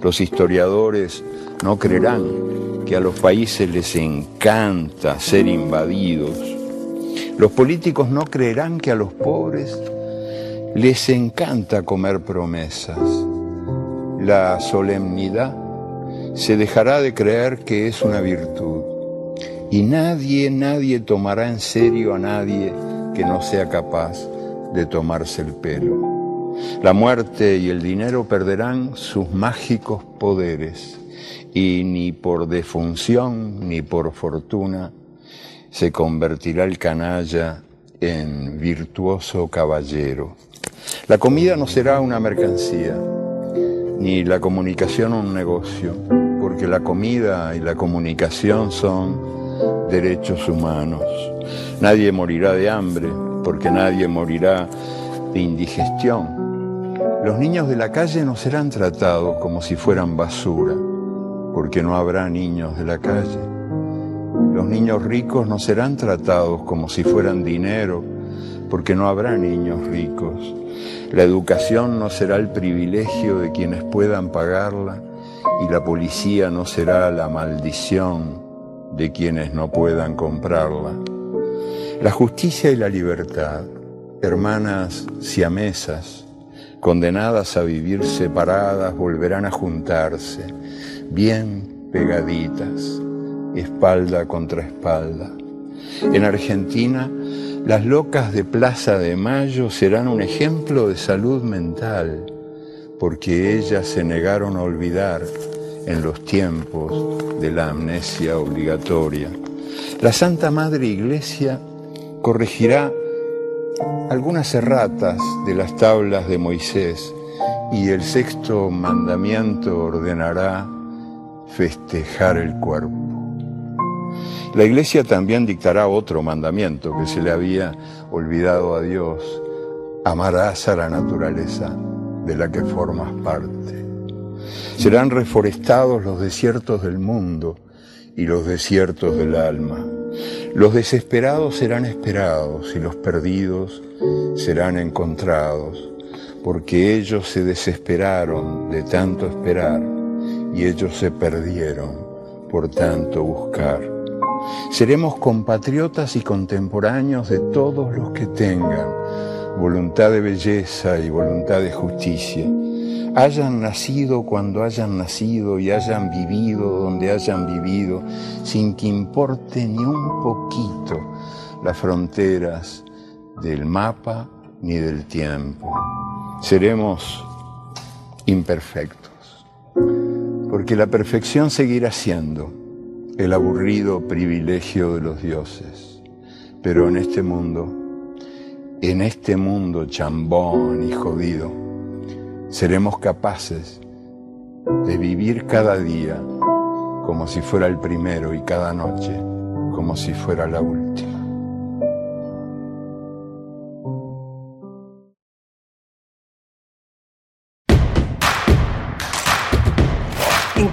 Los historiadores no creerán que a los países les encanta ser invadidos. Los políticos no creerán que a los pobres les encanta comer promesas. La solemnidad se dejará de creer que es una virtud. Y nadie, nadie tomará en serio a nadie que no sea capaz de tomarse el pelo. La muerte y el dinero perderán sus mágicos poderes y ni por defunción ni por fortuna se convertirá el canalla en virtuoso caballero. La comida no será una mercancía, ni la comunicación un negocio, porque la comida y la comunicación son derechos humanos. Nadie morirá de hambre, porque nadie morirá de indigestión. Los niños de la calle no serán tratados como si fueran basura, porque no habrá niños de la calle. Los niños ricos no serán tratados como si fueran dinero, porque no habrá niños ricos. La educación no será el privilegio de quienes puedan pagarla y la policía no será la maldición de quienes no puedan comprarla. La justicia y la libertad, hermanas siamesas, condenadas a vivir separadas, volverán a juntarse, bien pegaditas, espalda contra espalda. En Argentina, las locas de Plaza de Mayo serán un ejemplo de salud mental, porque ellas se negaron a olvidar en los tiempos de la amnesia obligatoria. La Santa Madre Iglesia corregirá algunas erratas de las tablas de Moisés y el sexto mandamiento ordenará festejar el cuerpo. La iglesia también dictará otro mandamiento que se le había olvidado a Dios. Amarás a la naturaleza de la que formas parte. Serán reforestados los desiertos del mundo y los desiertos del alma. Los desesperados serán esperados y los perdidos serán encontrados, porque ellos se desesperaron de tanto esperar y ellos se perdieron por tanto buscar. Seremos compatriotas y contemporáneos de todos los que tengan voluntad de belleza y voluntad de justicia. Hayan nacido cuando hayan nacido y hayan vivido donde hayan vivido, sin que importe ni un poquito las fronteras del mapa ni del tiempo. Seremos imperfectos, porque la perfección seguirá siendo el aburrido privilegio de los dioses. Pero en este mundo, en este mundo chambón y jodido, seremos capaces de vivir cada día como si fuera el primero y cada noche como si fuera la última.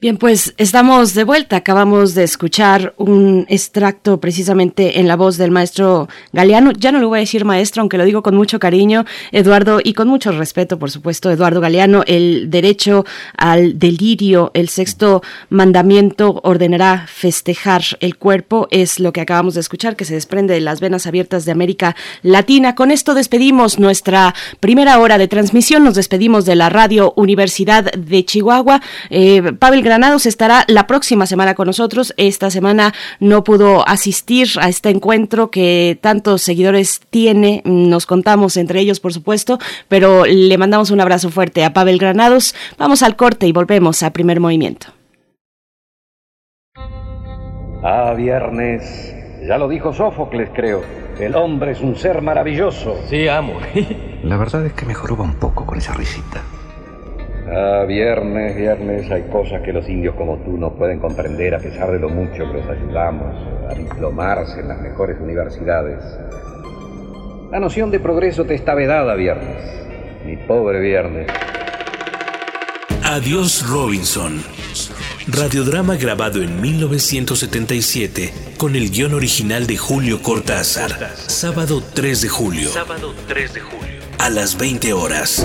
Bien, pues estamos de vuelta. Acabamos de escuchar un extracto precisamente en la voz del maestro Galeano. Ya no le voy a decir maestro, aunque lo digo con mucho cariño, Eduardo, y con mucho respeto, por supuesto, Eduardo Galeano. El derecho al delirio, el sexto mandamiento ordenará festejar el cuerpo, es lo que acabamos de escuchar, que se desprende de las venas abiertas de América Latina. Con esto despedimos nuestra primera hora de transmisión. Nos despedimos de la Radio Universidad de Chihuahua. Eh, Granados estará la próxima semana con nosotros. Esta semana no pudo asistir a este encuentro que tantos seguidores tiene. Nos contamos entre ellos, por supuesto, pero le mandamos un abrazo fuerte a Pavel Granados. Vamos al corte y volvemos a primer movimiento. Ah, viernes. Ya lo dijo Sófocles, creo. El hombre es un ser maravilloso. Sí, amo. La verdad es que me joroba un poco con esa risita. Ah, viernes, viernes, hay cosas que los indios como tú no pueden comprender a pesar de lo mucho que los ayudamos a diplomarse en las mejores universidades. La noción de progreso te está vedada, viernes. Mi pobre viernes. Adiós, Robinson. Radiodrama grabado en 1977 con el guion original de Julio Cortázar. Sábado 3 de julio. Sábado 3 de julio. A las 20 horas.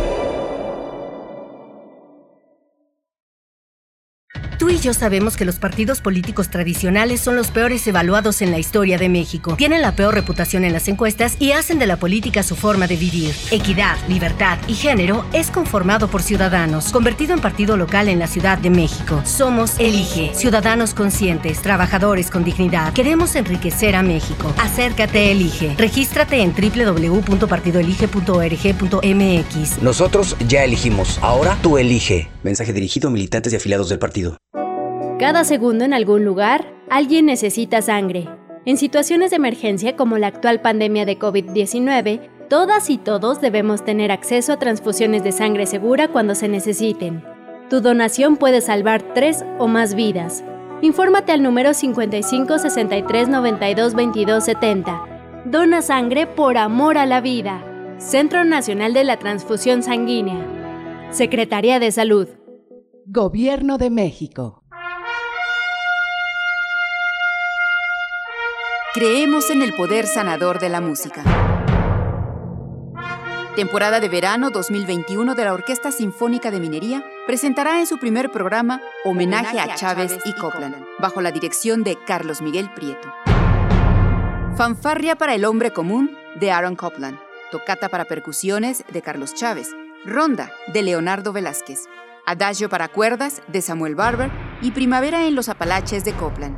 Tú y yo sabemos que los partidos políticos tradicionales son los peores evaluados en la historia de México. Tienen la peor reputación en las encuestas y hacen de la política su forma de vivir. Equidad, libertad y género es conformado por ciudadanos, convertido en partido local en la Ciudad de México. Somos Elige, ciudadanos conscientes, trabajadores con dignidad. Queremos enriquecer a México. Acércate, Elige. Regístrate en www.partidoelige.org.mx. Nosotros ya elegimos. Ahora tú elige. Mensaje dirigido a militantes y afiliados del partido. Cada segundo en algún lugar, alguien necesita sangre. En situaciones de emergencia como la actual pandemia de COVID-19, todas y todos debemos tener acceso a transfusiones de sangre segura cuando se necesiten. Tu donación puede salvar tres o más vidas. Infórmate al número 55 63 92 22 70. Dona sangre por amor a la vida. Centro Nacional de la Transfusión Sanguínea. Secretaría de Salud. Gobierno de México. Creemos en el poder sanador de la música. Temporada de verano 2021 de la Orquesta Sinfónica de Minería presentará en su primer programa Homenaje a Chávez y Copland, bajo la dirección de Carlos Miguel Prieto. Fanfarria para el hombre común de Aaron Copland, Tocata para percusiones de Carlos Chávez, Ronda de Leonardo Velázquez, Adagio para cuerdas de Samuel Barber y Primavera en los Apalaches de Copland.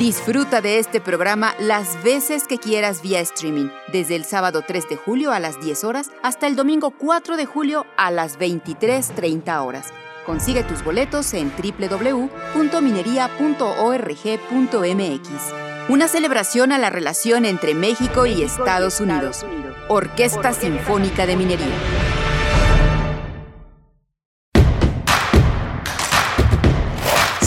Disfruta de este programa las veces que quieras vía streaming, desde el sábado 3 de julio a las 10 horas hasta el domingo 4 de julio a las 23.30 horas. Consigue tus boletos en www.minería.org.mx. Una celebración a la relación entre México y Estados Unidos. Orquesta Sinfónica de Minería.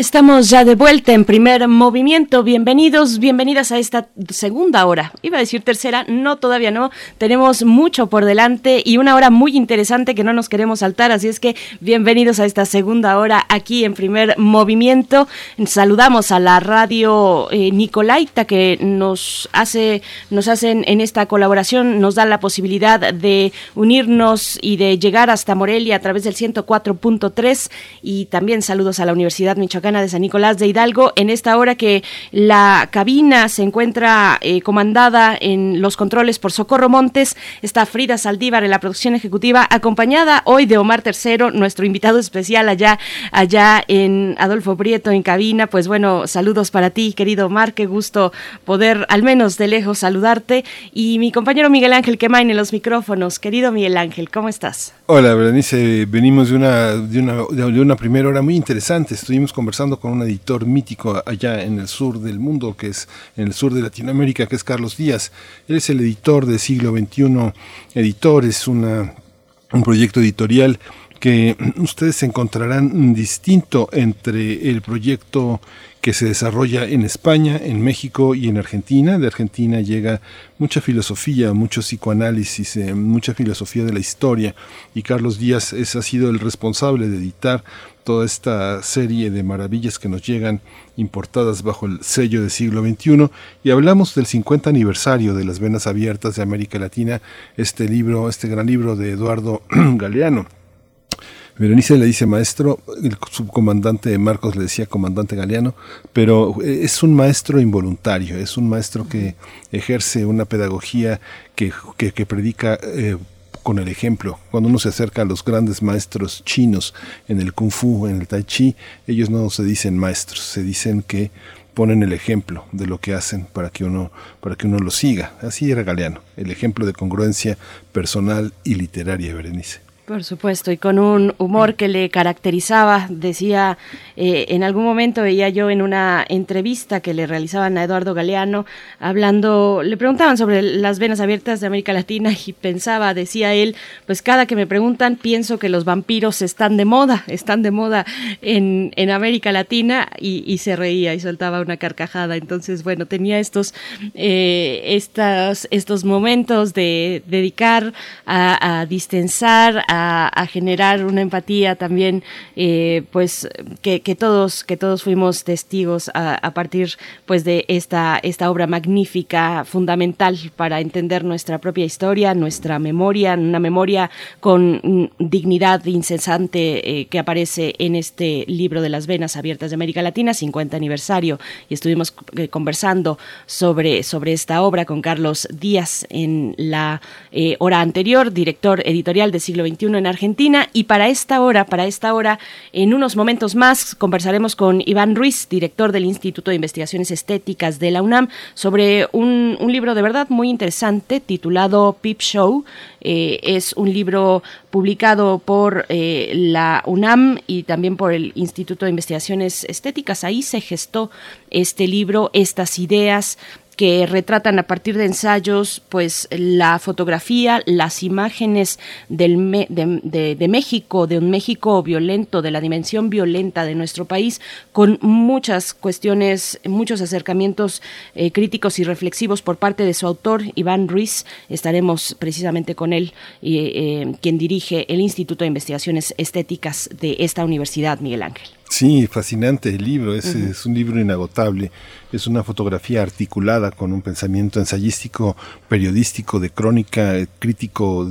Estamos ya de vuelta en primer movimiento. Bienvenidos, bienvenidas a esta segunda hora. Iba a decir tercera, no, todavía no. Tenemos mucho por delante y una hora muy interesante que no nos queremos saltar. Así es que bienvenidos a esta segunda hora aquí en primer movimiento. Saludamos a la radio eh, Nicolaita que nos hace, nos hacen en esta colaboración, nos da la posibilidad de unirnos y de llegar hasta Morelia a través del 104.3 y también saludos a la Universidad Michoacán de San Nicolás de Hidalgo, en esta hora que la cabina se encuentra eh, comandada en los controles por Socorro Montes, está Frida Saldívar en la producción ejecutiva, acompañada hoy de Omar Tercero, nuestro invitado especial allá, allá en Adolfo Prieto, en cabina. Pues bueno, saludos para ti, querido Omar, qué gusto poder al menos de lejos saludarte. Y mi compañero Miguel Ángel Quemain en los micrófonos. Querido Miguel Ángel, ¿cómo estás? Hola, Berenice, venimos de una, de una, de una primera hora muy interesante. Estuvimos conversando con un editor mítico allá en el sur del mundo, que es en el sur de Latinoamérica, que es Carlos Díaz. Él es el editor de Siglo XXI Editor, es una, un proyecto editorial que ustedes encontrarán distinto entre el proyecto que se desarrolla en España, en México y en Argentina. De Argentina llega mucha filosofía, mucho psicoanálisis, eh, mucha filosofía de la historia. Y Carlos Díaz es, ha sido el responsable de editar toda esta serie de maravillas que nos llegan importadas bajo el sello del siglo XXI y hablamos del 50 aniversario de las venas abiertas de América Latina, este libro, este gran libro de Eduardo Galeano Berenice le dice maestro, el subcomandante Marcos le decía comandante Galeano, pero eh, es un maestro involuntario, es un maestro que ejerce una pedagogía que, que, predica eh, con el ejemplo. Cuando uno se acerca a los grandes maestros chinos en el kung fu, en el tai chi, ellos no se dicen maestros, se dicen que ponen el ejemplo de lo que hacen para que uno para que uno lo siga. Así era Galeano, el ejemplo de congruencia personal y literaria, Berenice. Por supuesto, y con un humor que le caracterizaba, decía, eh, en algún momento veía yo en una entrevista que le realizaban a Eduardo Galeano, hablando, le preguntaban sobre las venas abiertas de América Latina y pensaba, decía él, pues cada que me preguntan pienso que los vampiros están de moda, están de moda en, en América Latina y, se reía y soltaba una carcajada. Entonces, bueno, tenía estos, eh, estas, estos momentos de dedicar a, a distensar, a a, generar una empatía también, eh, pues que, todos que todos fuimos testigos a, partir pues de esta esta obra magnífica, fundamental para entender nuestra propia historia, nuestra memoria, una memoria con dignidad incesante eh, que aparece en este libro de las venas abiertas de América Latina, 50 aniversario, y estuvimos eh, conversando sobre sobre esta obra con Carlos Díaz en la hora anterior, director editorial de siglo XXI en Argentina. Y para esta hora, para esta hora, en unos momentos más, conversaremos con Iván Ruiz, director del Instituto de Investigaciones Estéticas de la UNAM, sobre un, libro de verdad muy interesante titulado Peep Show. Eh, es un libro publicado por eh, la UNAM y también por el Instituto de Investigaciones Estéticas. Ahí se gestó este libro, estas ideas que retratan a partir de ensayos pues la fotografía, las imágenes del de, México, de un México violento, de la dimensión violenta de nuestro país, con muchas cuestiones, muchos acercamientos eh, críticos y reflexivos por parte de su autor, Iván Ruiz. Estaremos precisamente con él, eh, quien dirige el Instituto de Investigaciones Estéticas de esta universidad, Miguel Ángel. Sí, fascinante el libro, es, es, un libro inagotable, es una fotografía articulada con un pensamiento ensayístico, periodístico, de crónica, crítico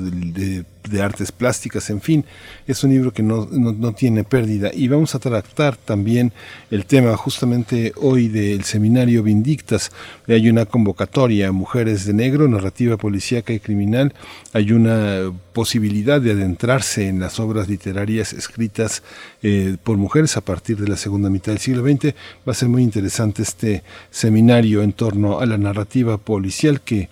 de artes plásticas, en fin, es un libro que no, no, tiene pérdida. Y vamos a tratar también el tema justamente hoy del seminario Vindictas. Hay una convocatoria, Mujeres de Negro, narrativa policíaca y criminal. Hay una posibilidad de adentrarse en las obras literarias escritas eh, por mujeres a partir de la segunda mitad del siglo XX. Va a ser muy interesante este seminario en torno a la narrativa policial que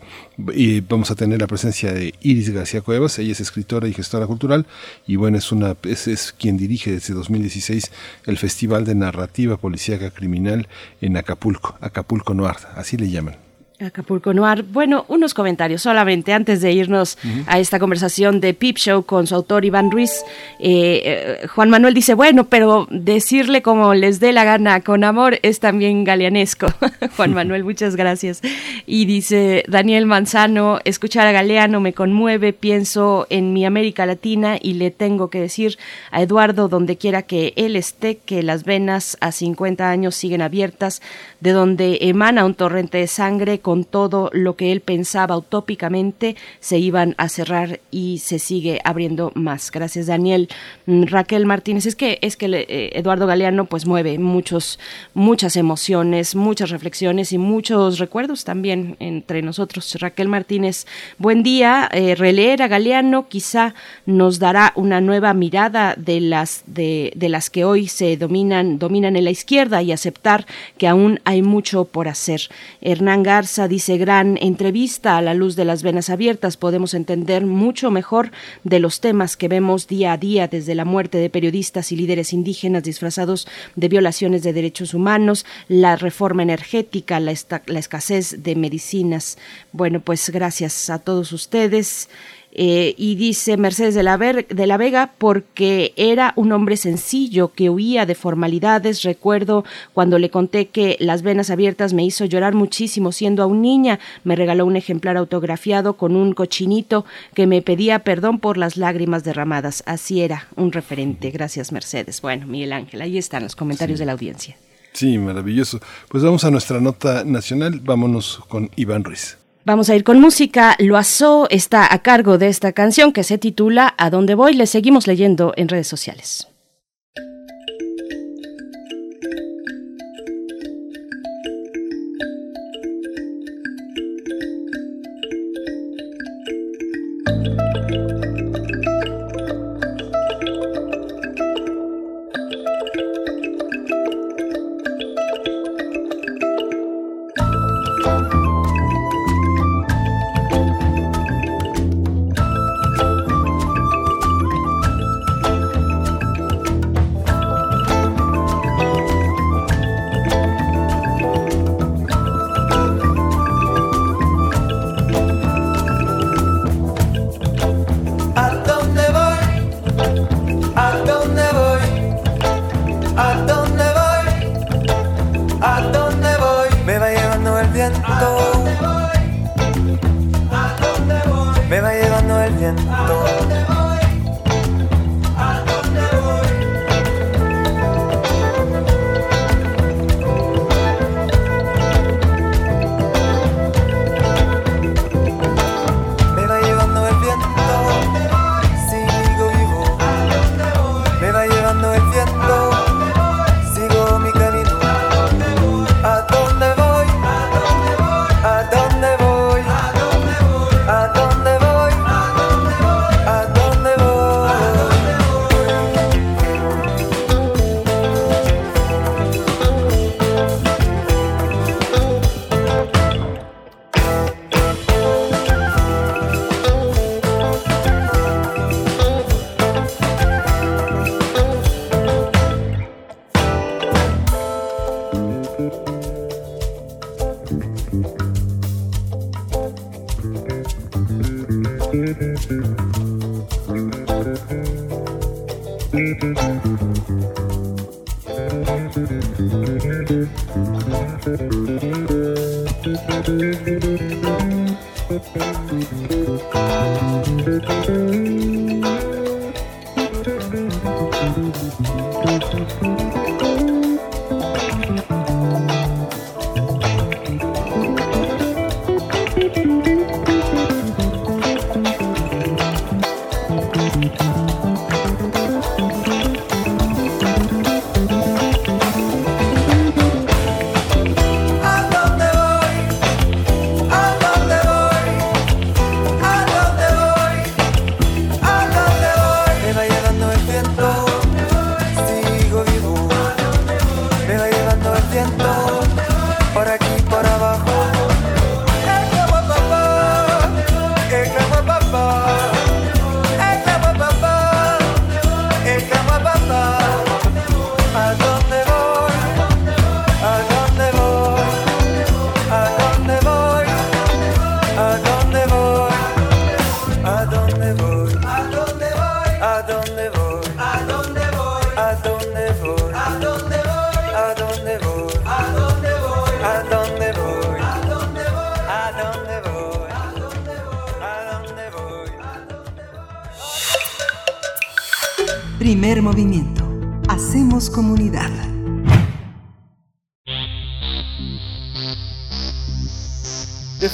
vamos a tener la presencia de Iris García Cuevas, ella es escritora y gestora cultural y bueno, es, una, es quien dirige desde 2016 el Festival de Narrativa Policíaca Criminal en Acapulco, Acapulco Noir, así le llaman. Acapulco Noir. Bueno, unos comentarios solamente antes de irnos a esta conversación de Peep Show con su autor Iván Ruiz. Eh, eh, Juan Manuel dice, bueno, pero decirle como les dé la gana con amor es también galeanesco. Juan Manuel, muchas gracias. Y dice Daniel Manzano, escuchar a Galeano me conmueve, pienso en mi América Latina y le tengo que decir a Eduardo, donde quiera que él esté, que las venas a 50 años siguen abiertas, de donde emana un torrente de sangre con todo lo que él pensaba utópicamente, se iban a cerrar y se sigue abriendo más. Gracias, Daniel. Mm, Raquel Martínez, es que, es que eh, Eduardo Galeano pues mueve muchos, muchas emociones, muchas reflexiones y muchos recuerdos también entre nosotros. Raquel Martínez, buen día. Eh, releer a Galeano quizá nos dará una nueva mirada de las, de, de las que hoy se dominan, dominan en la izquierda y aceptar que aún hay mucho por hacer. Hernán Garza dice, gran entrevista a la luz de las venas abiertas, podemos entender mucho mejor de los temas que vemos día a día, desde la muerte de periodistas y líderes indígenas disfrazados de violaciones de derechos humanos, la reforma energética, la, la escasez de medicinas. Bueno, pues gracias a todos ustedes. Eh, y dice Mercedes de la, de la Vega, porque era un hombre sencillo que huía de formalidades. Recuerdo cuando le conté que las venas abiertas me hizo llorar muchísimo siendo aún niña. Me regaló un ejemplar autografiado con un cochinito que me pedía perdón por las lágrimas derramadas. Así era, un referente. Gracias, Mercedes. Bueno, Miguel Ángel, ahí están los comentarios de la audiencia. Sí, maravilloso. Pues vamos a nuestra nota nacional. Vámonos con Iván Ruiz. Vamos a ir con música. Loazó está a cargo de esta canción que se titula ¿A dónde voy? Le seguimos leyendo en redes sociales.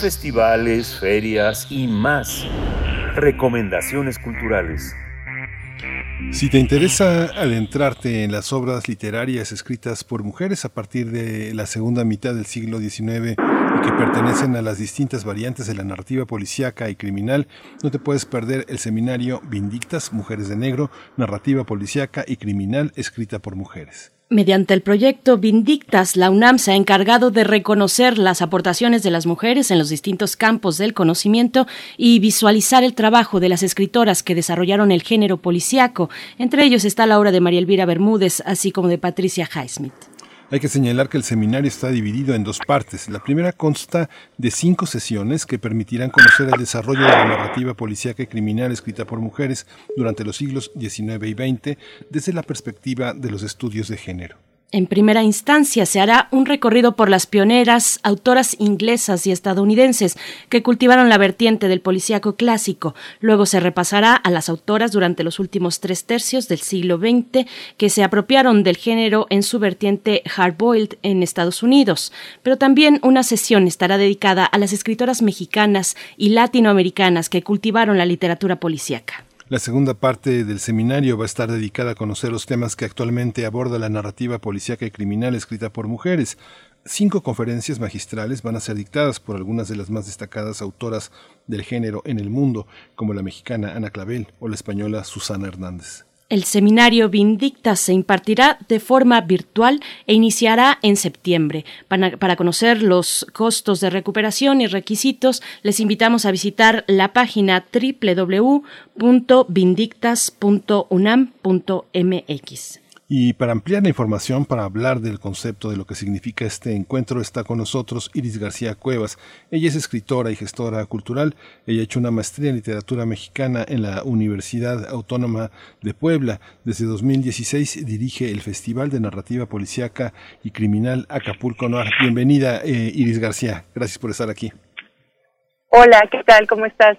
Festivales, ferias y más. Recomendaciones culturales. Si te interesa adentrarte en las obras literarias escritas por mujeres a partir de la segunda mitad del siglo XIX y que pertenecen a las distintas variantes de la narrativa policíaca y criminal, no te puedes perder el seminario Vindictas, Mujeres de Negro, Narrativa Policíaca y Criminal escrita por mujeres. Mediante el proyecto Vindictas, la UNAM se ha encargado de reconocer las aportaciones de las mujeres en los distintos campos del conocimiento y visualizar el trabajo de las escritoras que desarrollaron el género policíaco. Entre ellos está la obra de María Elvira Bermúdez, así como de Patricia Highsmith. Hay que señalar que el seminario está dividido en dos partes. La primera consta de cinco sesiones que permitirán conocer el desarrollo de la narrativa policíaca y criminal escrita por mujeres durante los siglos XIX y XX desde la perspectiva de los estudios de género. En primera instancia se hará un recorrido por las pioneras, autoras inglesas y estadounidenses que cultivaron la vertiente del policíaco clásico. Luego se repasará a las autoras durante los últimos tres tercios del siglo XX que se apropiaron del género en su vertiente hardboiled en Estados Unidos. Pero también una sesión estará dedicada a las escritoras mexicanas y latinoamericanas que cultivaron la literatura policíaca. La segunda parte del seminario va a estar dedicada a conocer los temas que actualmente aborda la narrativa policíaca y criminal escrita por mujeres. Cinco conferencias magistrales van a ser dictadas por algunas de las más destacadas autoras del género en el mundo, como la mexicana Ana Clavel o la española Susana Hernández. El seminario Vindicta se impartirá de forma virtual e iniciará en septiembre. Para, para, conocer los costos de recuperación y requisitos, les invitamos a visitar la página www.vindictas.unam.mx. Y para ampliar la información, para hablar del concepto de lo que significa este encuentro, está con nosotros Iris García Cuevas. Ella es escritora y gestora cultural. Ella ha hecho una maestría en literatura mexicana en la Universidad Autónoma de Puebla. Desde 2016 dirige el Festival de Narrativa Policiaca y Criminal Acapulco Noir. Bienvenida, eh, Iris García. Gracias por estar aquí. Hola, ¿qué tal? ¿Cómo estás?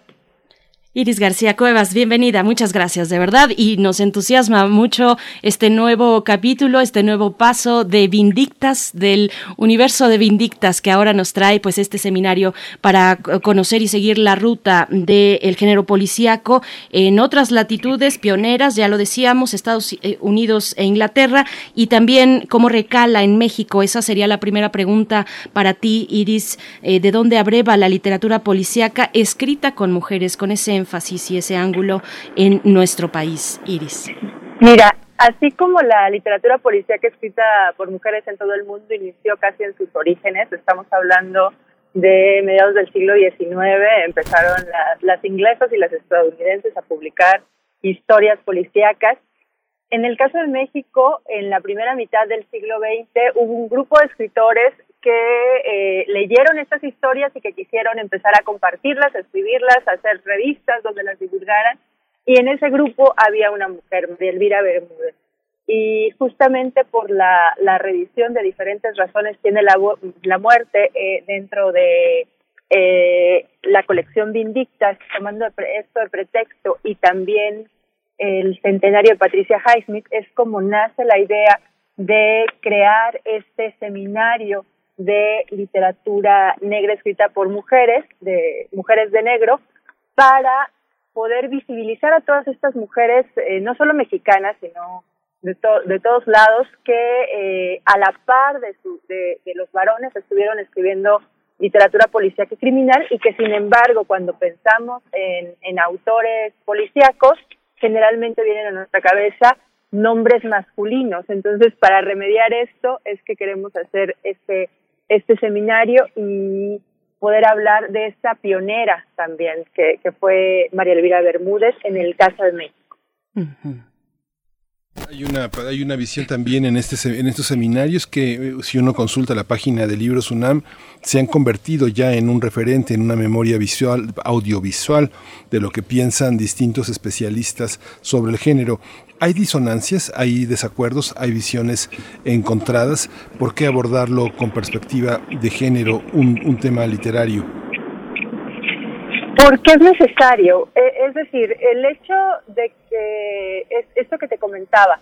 Iris García Cuevas, bienvenida, muchas gracias de verdad y nos entusiasma mucho este nuevo capítulo, este nuevo paso de Vindictas, del universo de Vindictas que ahora nos trae pues este seminario para conocer y seguir la ruta del género policíaco en otras latitudes pioneras, ya lo decíamos, Estados Unidos e Inglaterra y también cómo recala en México. Esa sería la primera pregunta para ti, Iris, eh, ¿de dónde abreva la literatura policíaca escrita con mujeres, con ese énfasis y ese ángulo en nuestro país, Iris? Mira, así como la literatura policíaca escrita por mujeres en todo el mundo inició casi en sus orígenes, estamos hablando de mediados del siglo XIX, empezaron las, las inglesas y las estadounidenses a publicar historias policíacas. En el caso de México, en la primera mitad del siglo XX hubo un grupo de escritores que eh, leyeron estas historias y que quisieron empezar a compartirlas, a escribirlas, a hacer revistas donde las divulgaran. Y en ese grupo había una mujer, María Elvira Bermúdez. Y justamente por la, la revisión de diferentes razones tiene la, la muerte eh, dentro de eh, la colección Vindictas, tomando esto de pretexto, y también el centenario de Patricia Highsmith, es como nace la idea de crear este seminario de literatura negra escrita por mujeres, de mujeres de negro, para poder visibilizar a todas estas mujeres, eh, no solo mexicanas, sino de, de todos lados, que eh, a la par de, su, de, de, los varones estuvieron escribiendo literatura policíaca y criminal y que sin embargo cuando pensamos en, en autores policíacos, generalmente vienen a nuestra cabeza nombres masculinos. Entonces, para remediar esto es que queremos hacer este este seminario y poder hablar de esta pionera también, que, fue María Elvira Bermúdez en el caso de México. Hay una, hay una visión también en, este, estos seminarios que eh, si uno consulta la página de Libros UNAM, se han convertido ya en un referente, en una memoria visual, audiovisual de lo que piensan distintos especialistas sobre el género. Hay disonancias, hay desacuerdos, hay visiones encontradas. ¿Por qué abordarlo con perspectiva de género, un tema literario? Porque es necesario. E, es decir, el hecho de que, es esto que te comentaba,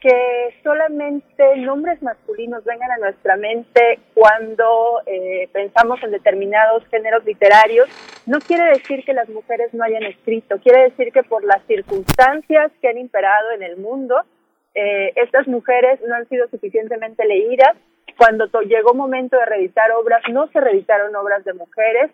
que solamente nombres masculinos vengan a nuestra mente cuando eh, pensamos en determinados géneros literarios, no quiere decir que las mujeres no hayan escrito, quiere decir que por las circunstancias que han imperado en el mundo, eh, estas mujeres no han sido suficientemente leídas. Cuando llegó momento de reeditar obras, no se reeditaron obras de mujeres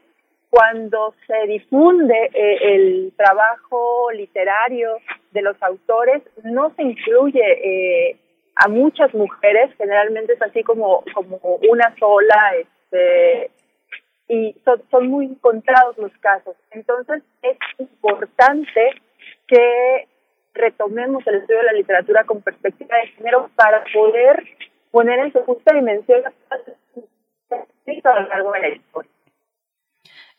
cuando se difunde eh, el trabajo literario de los autores, no se incluye eh, a muchas mujeres, generalmente es así como, como una sola, este, y son, son muy encontrados los casos. Entonces es importante que retomemos el estudio de la literatura con perspectiva de género para poder poner en su justa dimensión a lo largo de la historia.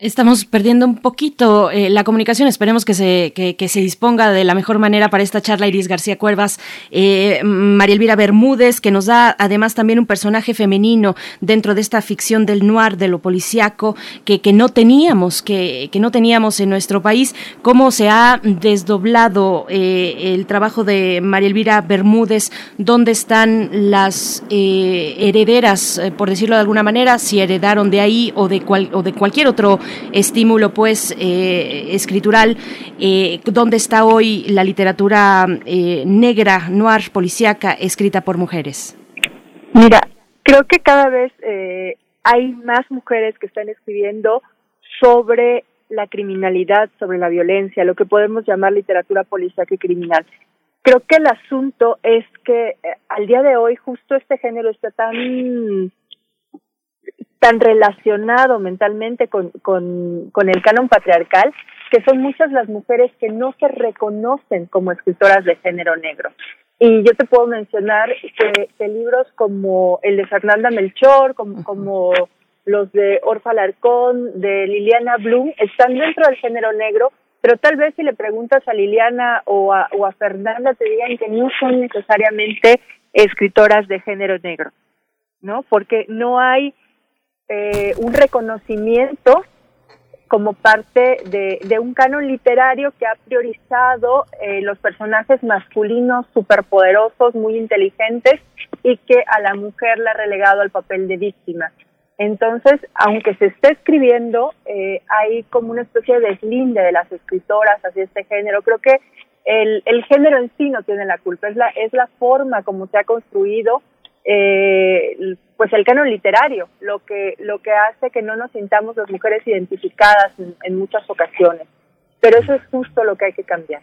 Estamos perdiendo un poquito eh, la comunicación. Esperemos que se, que, se disponga de la mejor manera para esta charla Iris García Cuervas, eh, María Elvira Bermúdez, que nos da además también un personaje femenino dentro de esta ficción del noir, de lo policiaco, que, que no teníamos, que, que no teníamos en nuestro país. Cómo se ha desdoblado eh, el trabajo de María Elvira Bermúdez, dónde están las eh, herederas, por decirlo de alguna manera, si heredaron de ahí o de, cual, o de cualquier otro estímulo pues eh, escritural. Eh, ¿Dónde está hoy la literatura eh, negra, noir, policíaca, escrita por mujeres? Mira, creo que cada vez hay más mujeres que están escribiendo sobre la criminalidad, sobre la violencia, lo que podemos llamar literatura policíaca y criminal. Creo que el asunto es que al día de hoy justo este género está tan tan relacionado mentalmente con, con, con el canon patriarcal que son muchas las mujeres que no se reconocen como escritoras de género negro. Y yo te puedo mencionar que, libros como el de Fernanda Melchor, como, como los de Orfa Larcón, de Liliana Bloom, están dentro del género negro, pero tal vez si le preguntas a Liliana o a, o a Fernanda te digan que no son necesariamente escritoras de género negro, ¿no? Porque no hay eh, un reconocimiento como parte de, un canon literario que ha priorizado eh, los personajes masculinos superpoderosos, muy inteligentes, y que a la mujer la ha relegado al papel de víctima. Entonces, aunque se esté escribiendo, eh, hay como una especie de deslinde de las escritoras hacia este género. Creo que el, el género en sí no tiene la culpa, es la, es la forma como se ha construido eh, pues el canon literario, lo que, lo que hace que no nos sintamos las mujeres identificadas en, muchas ocasiones. Pero eso es justo lo que hay que cambiar.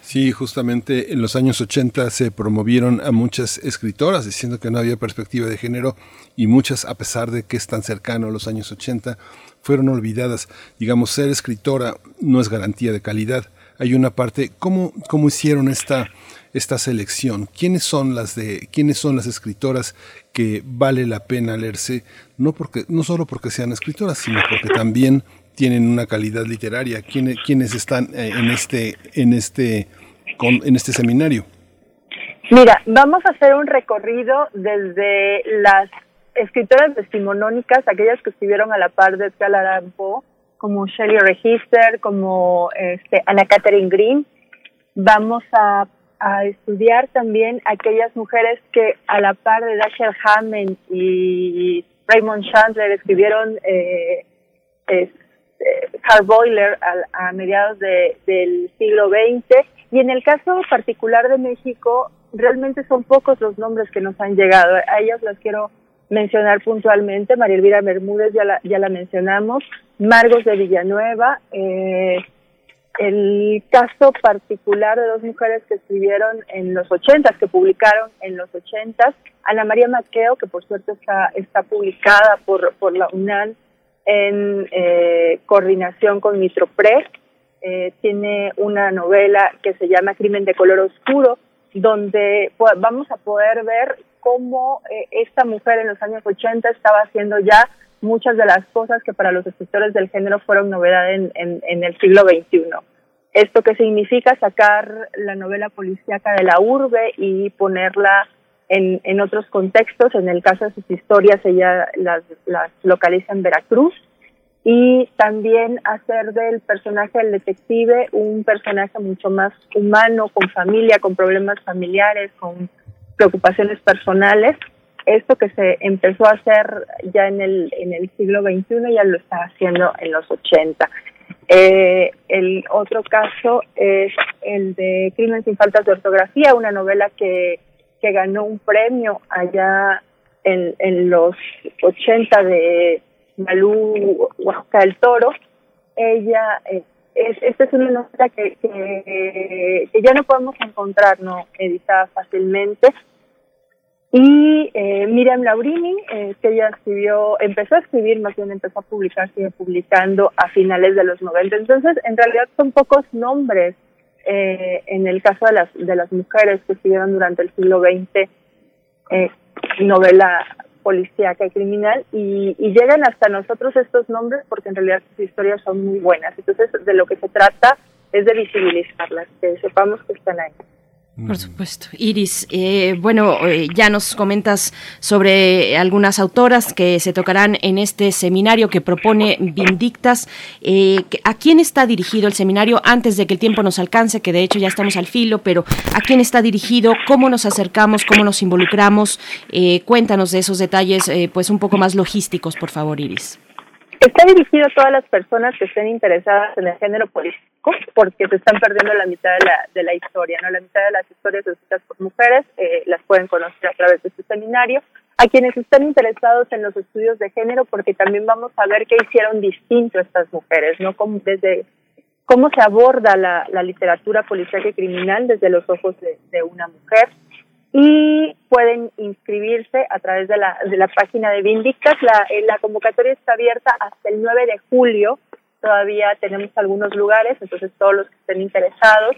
Sí, justamente en los años 80 se promovieron a muchas escritoras diciendo que no había perspectiva de género y muchas, a pesar de que es tan cercano a los años 80, fueron olvidadas. Digamos, ser escritora no es garantía de calidad. Hay una parte, ¿cómo, cómo hicieron esta, esta selección? ¿Quiénes son las de quiénes son las escritoras que vale la pena leerse no porque no solo porque sean escritoras, sino porque también tienen una calidad literaria? ¿Quiénes, quiénes están eh, en este en este con, en este seminario? Mira, vamos a hacer un recorrido desde las escritoras decimonónicas, aquellas que escribieron a la par de Edgar como Shelley Register, como este, Anna Catherine Green. Vamos a a estudiar también aquellas mujeres que a la par de Dashiell Hammond y Raymond Chandler escribieron eh, eh, Hard Boiler a, mediados del siglo XX y en el caso particular de México realmente son pocos los nombres que nos han llegado. A ellas las quiero mencionar puntualmente. María Elvira Bermúdez ya la, ya la mencionamos. Margos de Villanueva. Eh, el caso particular de dos mujeres que escribieron en los ochentas, que publicaron en los ochentas, Ana María Maqueo, que por cierto está, está publicada por, la UNAM en eh, coordinación con Mitropre, eh, tiene una novela que se llama Crimen de color oscuro, donde vamos a poder ver cómo eh, esta mujer en los años 80 estaba haciendo ya muchas de las cosas que para los escritores del género fueron novedad en, el siglo XXI. Esto que significa sacar la novela policíaca de la urbe y ponerla en, otros contextos. En el caso de sus historias, ella las localiza en Veracruz. Y también hacer del personaje del detective un personaje mucho más humano, con familia, con problemas familiares, con preocupaciones personales esto que se empezó a hacer ya en el, en el siglo XXI ya lo está haciendo en los 80. Eh, el otro caso es el de Crimen sin faltas de ortografía, una novela que, que ganó un premio allá en, en los 80 de Malú Oaxaca del Toro. Ella, eh, es, esta es una novela que, que ya no podemos encontrar, no editada fácilmente, y eh, Miriam Laurini, eh, que ella escribió, empezó a escribir, más bien empezó a publicar, sigue publicando a finales de los 90. Entonces, en realidad son pocos nombres eh, en el caso de las, de las mujeres que escribieron durante el siglo XX eh, novela policíaca y criminal y, y, llegan hasta nosotros estos nombres porque en realidad sus historias son muy buenas. Entonces, de lo que se trata es de visibilizarlas, que sepamos que están ahí. Por supuesto. Iris, eh, bueno, eh, ya nos comentas sobre algunas autoras que se tocarán en este seminario que propone Vindictas. Eh, ¿A quién está dirigido el seminario antes de que el tiempo nos alcance? Que de hecho ya estamos al filo, pero ¿a quién está dirigido? ¿Cómo nos acercamos? ¿Cómo nos involucramos? cuéntanos de esos detalles, pues un poco más logísticos, por favor, Iris. Está dirigido a todas las personas que estén interesadas en el género político, porque se están perdiendo la mitad de la, de la historia, ¿no? La mitad de las historias escritas por mujeres eh, las pueden conocer a través de este seminario. A quienes están interesados en los estudios de género, porque también vamos a ver qué hicieron distinto estas mujeres, ¿no? Como desde cómo se aborda la, la literatura policial y criminal desde los ojos de una mujer y pueden inscribirse a través de la, de la página de Vindictas. La, eh, la convocatoria está abierta hasta el 9 de julio. Todavía tenemos algunos lugares, entonces todos los que estén interesados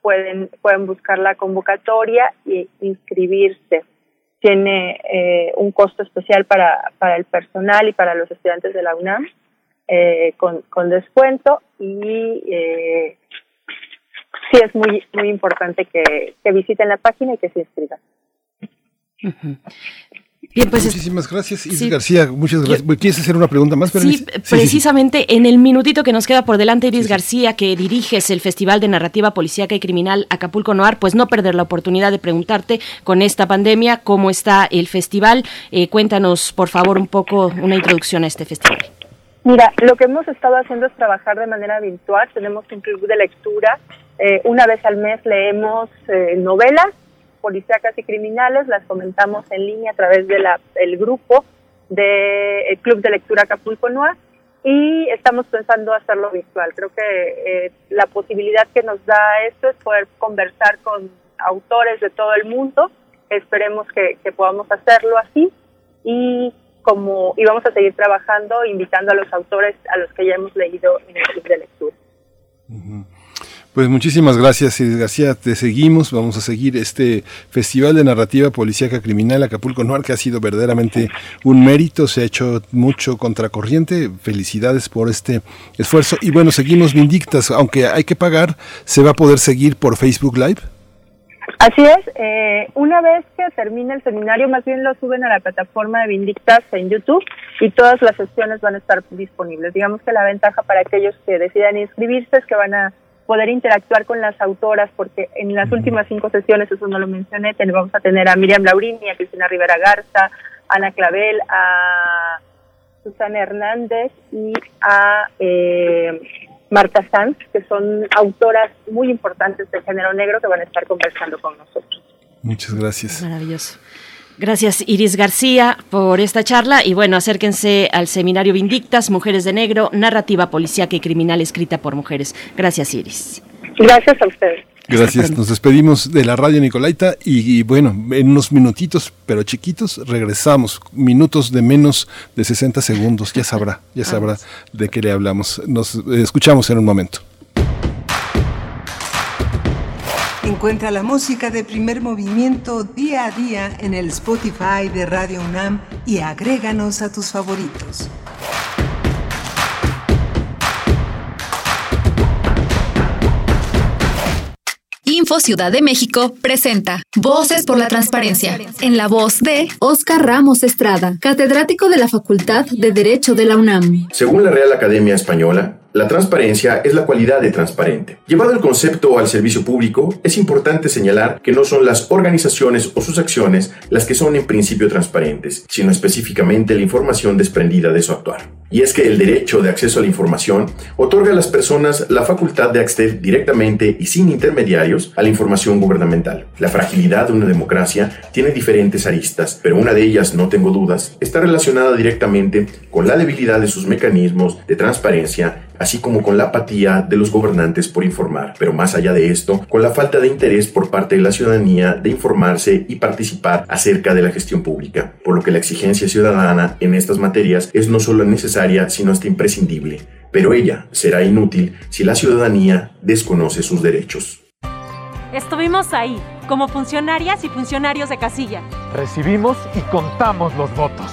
pueden, pueden buscar la convocatoria e inscribirse. Tiene eh, un costo especial para, para el personal y para los estudiantes de la UNAM eh, con, con descuento y eh, sí es muy, muy importante que, visiten la página y que se inscriban. Bien, pues Muchísimas gracias, Iris García. Muchas gracias. ¿Quieres hacer una pregunta más? Sí, precisamente en el minutito que nos queda por delante, Iris García, que diriges el Festival de Narrativa Policíaca y Criminal Acapulco Noir, pues no perder la oportunidad de preguntarte con esta pandemia cómo está el festival. Eh, cuéntanos, por favor, un poco una introducción a este festival. Mira, lo que hemos estado haciendo es trabajar de manera virtual. Tenemos un club de lectura eh, una vez al mes leemos eh, novelas policíacas y criminales, las comentamos en línea a través del grupo del Club de Lectura Acapulco Noir y estamos pensando hacerlo virtual. Creo que eh, la posibilidad que nos da esto es poder conversar con autores de todo el mundo. Esperemos que, podamos hacerlo así y como y vamos a seguir trabajando invitando a los autores a los que ya hemos leído en el club de lectura. Pues muchísimas gracias, Iris García. Te seguimos. Vamos a seguir este Festival de Narrativa Policíaca Criminal Acapulco Noir, que ha sido verdaderamente un mérito. Se ha hecho mucho contracorriente. Felicidades por este esfuerzo. Y bueno, seguimos Vindictas. Aunque hay que pagar, ¿se va a poder seguir por Facebook Live? Así es. Eh, una vez que termine el seminario, más bien lo suben a la plataforma de Vindictas en YouTube y todas las sesiones van a estar disponibles. Digamos que la ventaja para aquellos que decidan inscribirse es que van a poder interactuar con las autoras, porque en las últimas cinco sesiones, eso no lo mencioné, vamos a tener a Miriam Laurini, a Cristina Rivera Garza, a Ana Clavel, a Susana Hernández y a eh, Marta Sanz, que son autoras muy importantes del género negro que van a estar conversando con nosotros. Muchas gracias. Maravilloso. Gracias Iris García por esta charla y bueno, acérquense al seminario Vindictas, Mujeres de Negro, narrativa policíaca y criminal escrita por mujeres. Gracias Iris. Gracias a ustedes. Gracias, nos despedimos de la radio Nicolaita y, bueno, en unos minutitos, pero chiquitos, regresamos, minutos de menos de 60 segundos, ya sabrá, ya sabrá de qué le hablamos. Nos escuchamos en un momento. Encuentra la música de primer movimiento día a día en el Spotify de Radio UNAM y agréganos a tus favoritos. Info Ciudad de México presenta Voces por la Transparencia, en la voz de Oscar Ramos Estrada, catedrático de la Facultad de Derecho de la UNAM. Según la Real Academia Española, la transparencia es la cualidad de transparente. Llevado el concepto al servicio público, es importante señalar que no son las organizaciones o sus acciones las que son en principio transparentes, sino específicamente la información desprendida de su actuar. Y es que el derecho de acceso a la información otorga a las personas la facultad de acceder directamente y sin intermediarios a la información gubernamental. La fragilidad de una democracia tiene diferentes aristas, pero una de ellas, no tengo dudas, está relacionada directamente con la debilidad de sus mecanismos de transparencia así como con la apatía de los gobernantes por informar, pero más allá de esto, con la falta de interés por parte de la ciudadanía de informarse y participar acerca de la gestión pública, por lo que la exigencia ciudadana en estas materias es no solo necesaria, sino hasta imprescindible, pero ella será inútil si la ciudadanía desconoce sus derechos. Estuvimos ahí como funcionarias y funcionarios de casilla. Recibimos y contamos los votos.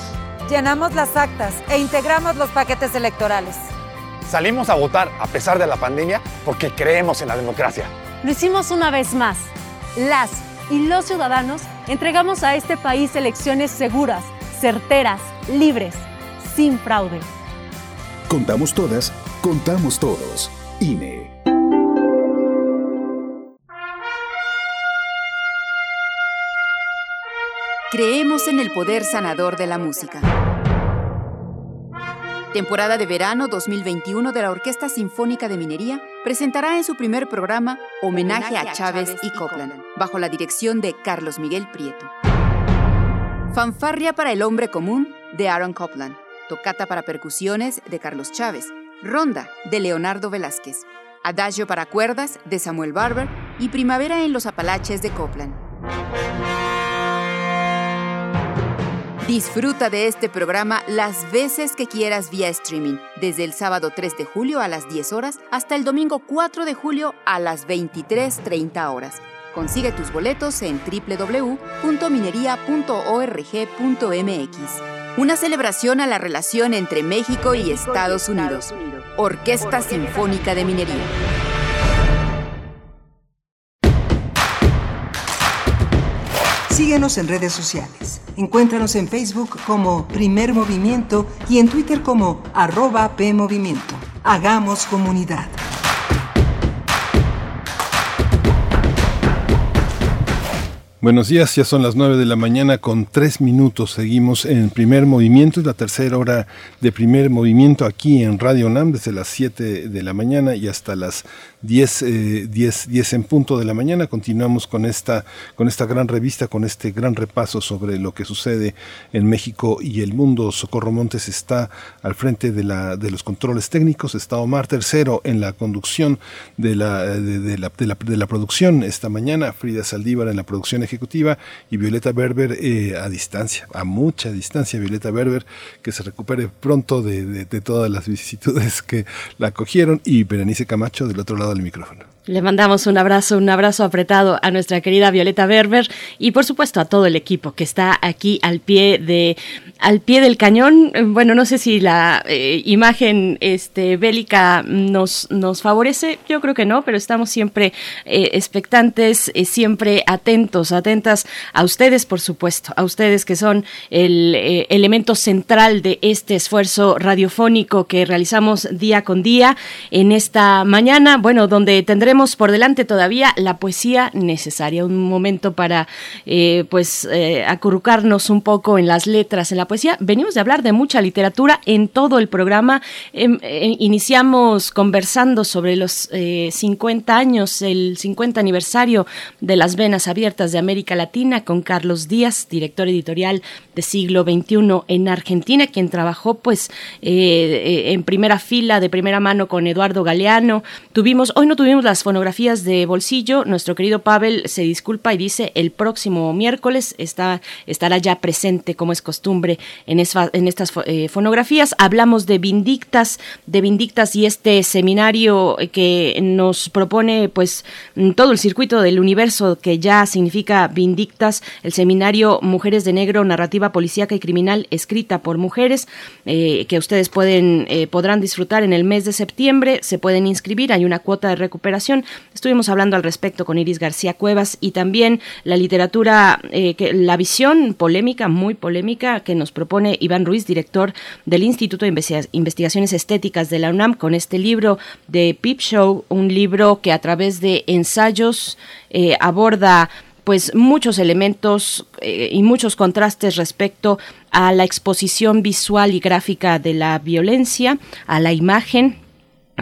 Llenamos las actas e integramos los paquetes electorales. Salimos a votar a pesar de la pandemia porque creemos en la democracia. Lo hicimos una vez más. Las y los ciudadanos entregamos a este país elecciones seguras, certeras, libres, sin fraude. Contamos todas, contamos todos. INE. Creemos en el poder sanador de la música. Temporada de verano 2021 de la Orquesta Sinfónica de Minería presentará en su primer programa Homenaje a Chávez y Copland, bajo la dirección de Carlos Miguel Prieto. Fanfarria para el hombre común de Aaron Copland, Tocata para percusiones de Carlos Chávez, Ronda de Leonardo Velázquez, Adagio para cuerdas de Samuel Barber y Primavera en los Apalaches de Copland. Disfruta de este programa las veces que quieras vía streaming, desde el sábado 3 de julio a las 10 horas hasta el domingo 4 de julio a las 23.30 horas. Consigue tus boletos en www.minería.org.mx. Una celebración a la relación entre México y Estados Unidos. Orquesta Sinfónica de Minería. Síguenos en redes sociales. Encuéntranos en Facebook como Primer Movimiento y en Twitter como arroba PMovimiento. Hagamos comunidad. Buenos días, ya son las 9 de la mañana con tres minutos. Seguimos en primer movimiento, es la tercera hora de primer movimiento aquí en Radio NAM desde las 7 de la mañana y hasta las 10, eh, 10, 10 en punto de la mañana. Continuamos con esta, con esta gran revista, con este gran repaso sobre lo que sucede en México y el mundo. Socorro Montes está al frente de, la, de los controles técnicos, está Omar Tercero en la conducción de la, de, la, de la, producción esta mañana, Frida Saldívar en la producción ejecutiva y Violeta Berber eh, a distancia, a mucha distancia, Violeta Berber, que se recupere pronto de, de, de todas las vicisitudes que la acogieron y Berenice Camacho del otro lado del micrófono. Le mandamos un abrazo, un abrazo apretado a nuestra querida Violeta Berber y por supuesto a todo el equipo que está aquí al pie de al pie del cañón. Bueno, no sé si la eh, imagen este bélica nos nos favorece, yo creo que no, pero estamos siempre eh, expectantes, eh, siempre atentos, atentas a ustedes, por supuesto, a ustedes que son el elemento central de este esfuerzo radiofónico que realizamos día con día en esta mañana, bueno, donde tendremos por delante todavía la poesía necesaria, un momento para eh, pues eh, acurrucarnos un poco en las letras, en la poesía. Venimos de hablar de mucha literatura en todo el programa. Eh, iniciamos conversando sobre los 50 años, el 50 aniversario de las Venas Abiertas de América Latina con Carlos Díaz, director editorial de siglo XXI en Argentina, quien trabajó pues en primera fila, de primera mano con Eduardo Galeano. Tuvimos, hoy no tuvimos las fonografías de bolsillo. Nuestro querido Pavel se disculpa y dice el próximo miércoles está, estará ya presente, como es costumbre, en, esa, en estas eh, fonografías. Hablamos de Vindictas, de Vindictas y este seminario que nos propone pues todo el circuito del universo que ya significa Vindictas, el seminario Mujeres de Negro, Narrativa Policíaca y Criminal, escrita por mujeres, eh, que ustedes pueden, eh, podrán disfrutar en el mes de septiembre, se pueden inscribir, hay una cuota de recuperación Estuvimos hablando al respecto con Iris García Cuevas y también la literatura, eh, que, la visión polémica, muy polémica, que nos propone Iván Ruiz, director del Instituto de Investigaciones Estéticas de la UNAM, con este libro de Pip Show, un libro que a través de ensayos eh, aborda pues muchos elementos eh, y muchos contrastes respecto a la exposición visual y gráfica de la violencia, a la imagen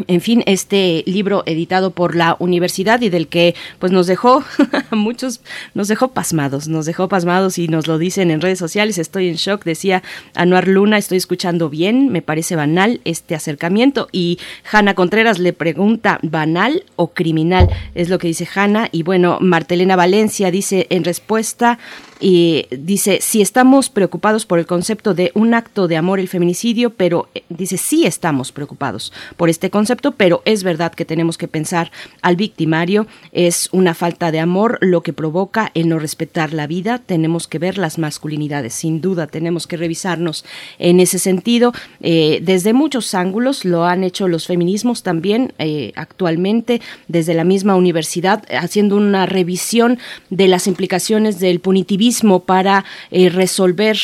en fin, este libro editado por la universidad y del que pues nos dejó muchos nos dejó pasmados, nos dejó pasmados y nos lo dicen en redes sociales, estoy en shock, decía Anuar Luna, estoy escuchando bien, me parece banal este acercamiento. Y Hanna Contreras le pregunta, ¿banal o criminal? Es lo que dice Hanna. Y bueno, Martelena Valencia dice en respuesta y dice, si estamos preocupados por el concepto de un acto de amor, el feminicidio, pero eh, dice, sí estamos preocupados por este concepto, pero es verdad que tenemos que pensar al victimario, es una falta de amor lo que provoca el no respetar la vida, tenemos que ver las masculinidades, sin duda tenemos que revisarnos en ese sentido, eh, desde muchos ángulos lo han hecho los feminismos también eh, actualmente, desde la misma universidad, haciendo una revisión de las implicaciones del punitivismo para eh, resolver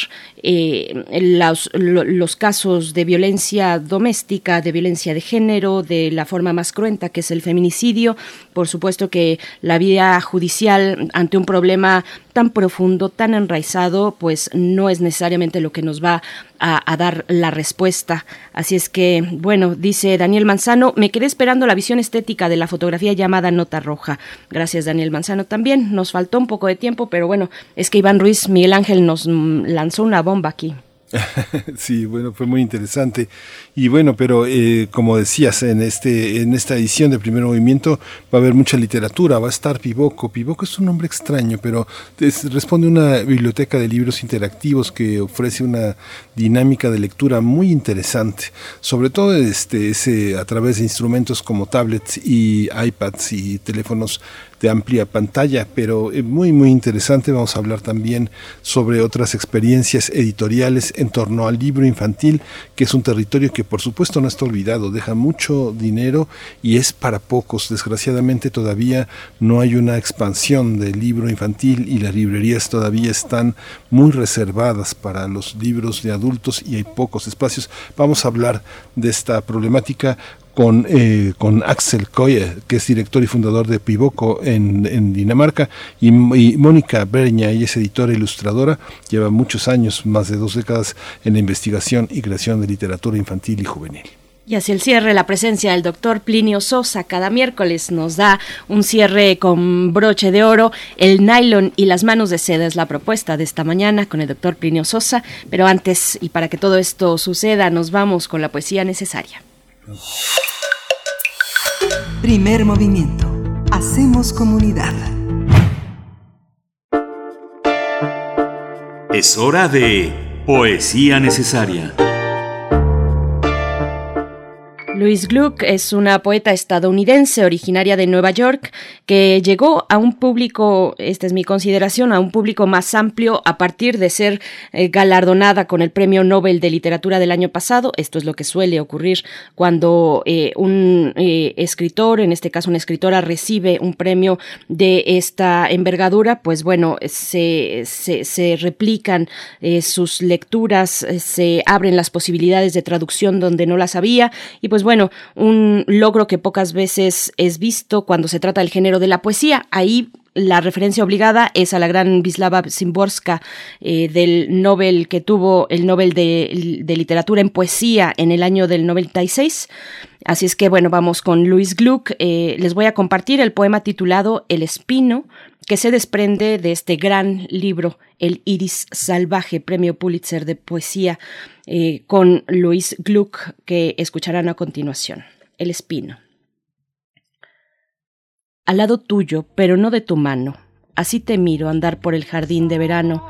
eh, los, los, casos de violencia doméstica, de violencia de género, de la forma más cruenta que es el feminicidio. Por supuesto que la vía judicial ante un problema tan profundo, tan enraizado, pues no es necesariamente lo que nos va a, dar la respuesta. Así es que, bueno, dice Daniel Manzano, me quedé esperando la visión estética de la fotografía llamada Nota Roja. Gracias, Daniel Manzano, también. Nos faltó un poco de tiempo, pero bueno, es que Iván Ruiz, Miguel Ángel nos lanzó una bomba aquí. sí, bueno, fue muy interesante. Y bueno, pero eh, como decías, en, este, en esta edición de Primer Movimiento va a haber mucha literatura, va a estar Pivoco. Pivoco es un nombre extraño, pero responde a una biblioteca de libros interactivos que ofrece una dinámica de lectura muy interesante, sobre todo este, ese, a través de instrumentos como tablets y iPads y teléfonos de amplia pantalla, pero eh, muy muy interesante. Vamos a hablar también sobre otras experiencias editoriales en torno al libro infantil, que es un territorio que por supuesto no está olvidado, deja mucho dinero y es para pocos. Desgraciadamente todavía no hay una expansión del libro infantil y las librerías todavía están muy reservadas para los libros de adultos y hay pocos espacios. Vamos a hablar de esta problemática con, eh, con Axel Koye, que es director y fundador de Pivoco en, Dinamarca, y, y Mónica Berña, ella es editora e ilustradora, lleva muchos años, más de dos décadas, en la investigación y creación de literatura infantil y juvenil. Y hacia el cierre, la presencia del doctor Plinio Sosa cada miércoles nos da un cierre con broche de oro. El nylon y las manos de seda es la propuesta de esta mañana con el doctor Plinio Sosa. Pero antes, y para que todo esto suceda, nos vamos con la poesía necesaria. Primer movimiento. Hacemos comunidad. Es hora de poesía necesaria. Louise Gluck es una poeta estadounidense originaria de Nueva York que llegó a un público, esta es mi consideración, a un público más amplio a partir de ser eh, galardonada con el Premio Nobel de Literatura del año pasado. Esto es lo que suele ocurrir cuando eh, un eh, escritor, en este caso una escritora, recibe un premio de esta envergadura, pues bueno, se, se, se replican sus lecturas, se abren las posibilidades de traducción donde no las había y pues bueno, un logro que pocas veces es visto cuando se trata del género de la poesía. Ahí la referencia obligada es a la gran Wisława Szymborska eh, del Nobel que tuvo el Nobel de, de, Literatura en Poesía en el año del 96. Así es que bueno, vamos con Luis Gluck. Eh, les voy a compartir el poema titulado El Espino, que se desprende de este gran libro, El Iris Salvaje, Premio Pulitzer de Poesía, eh, con Luis Gluck, que escucharán a continuación. El Espino. Al lado tuyo, pero no de tu mano, así te miro andar por el jardín de verano.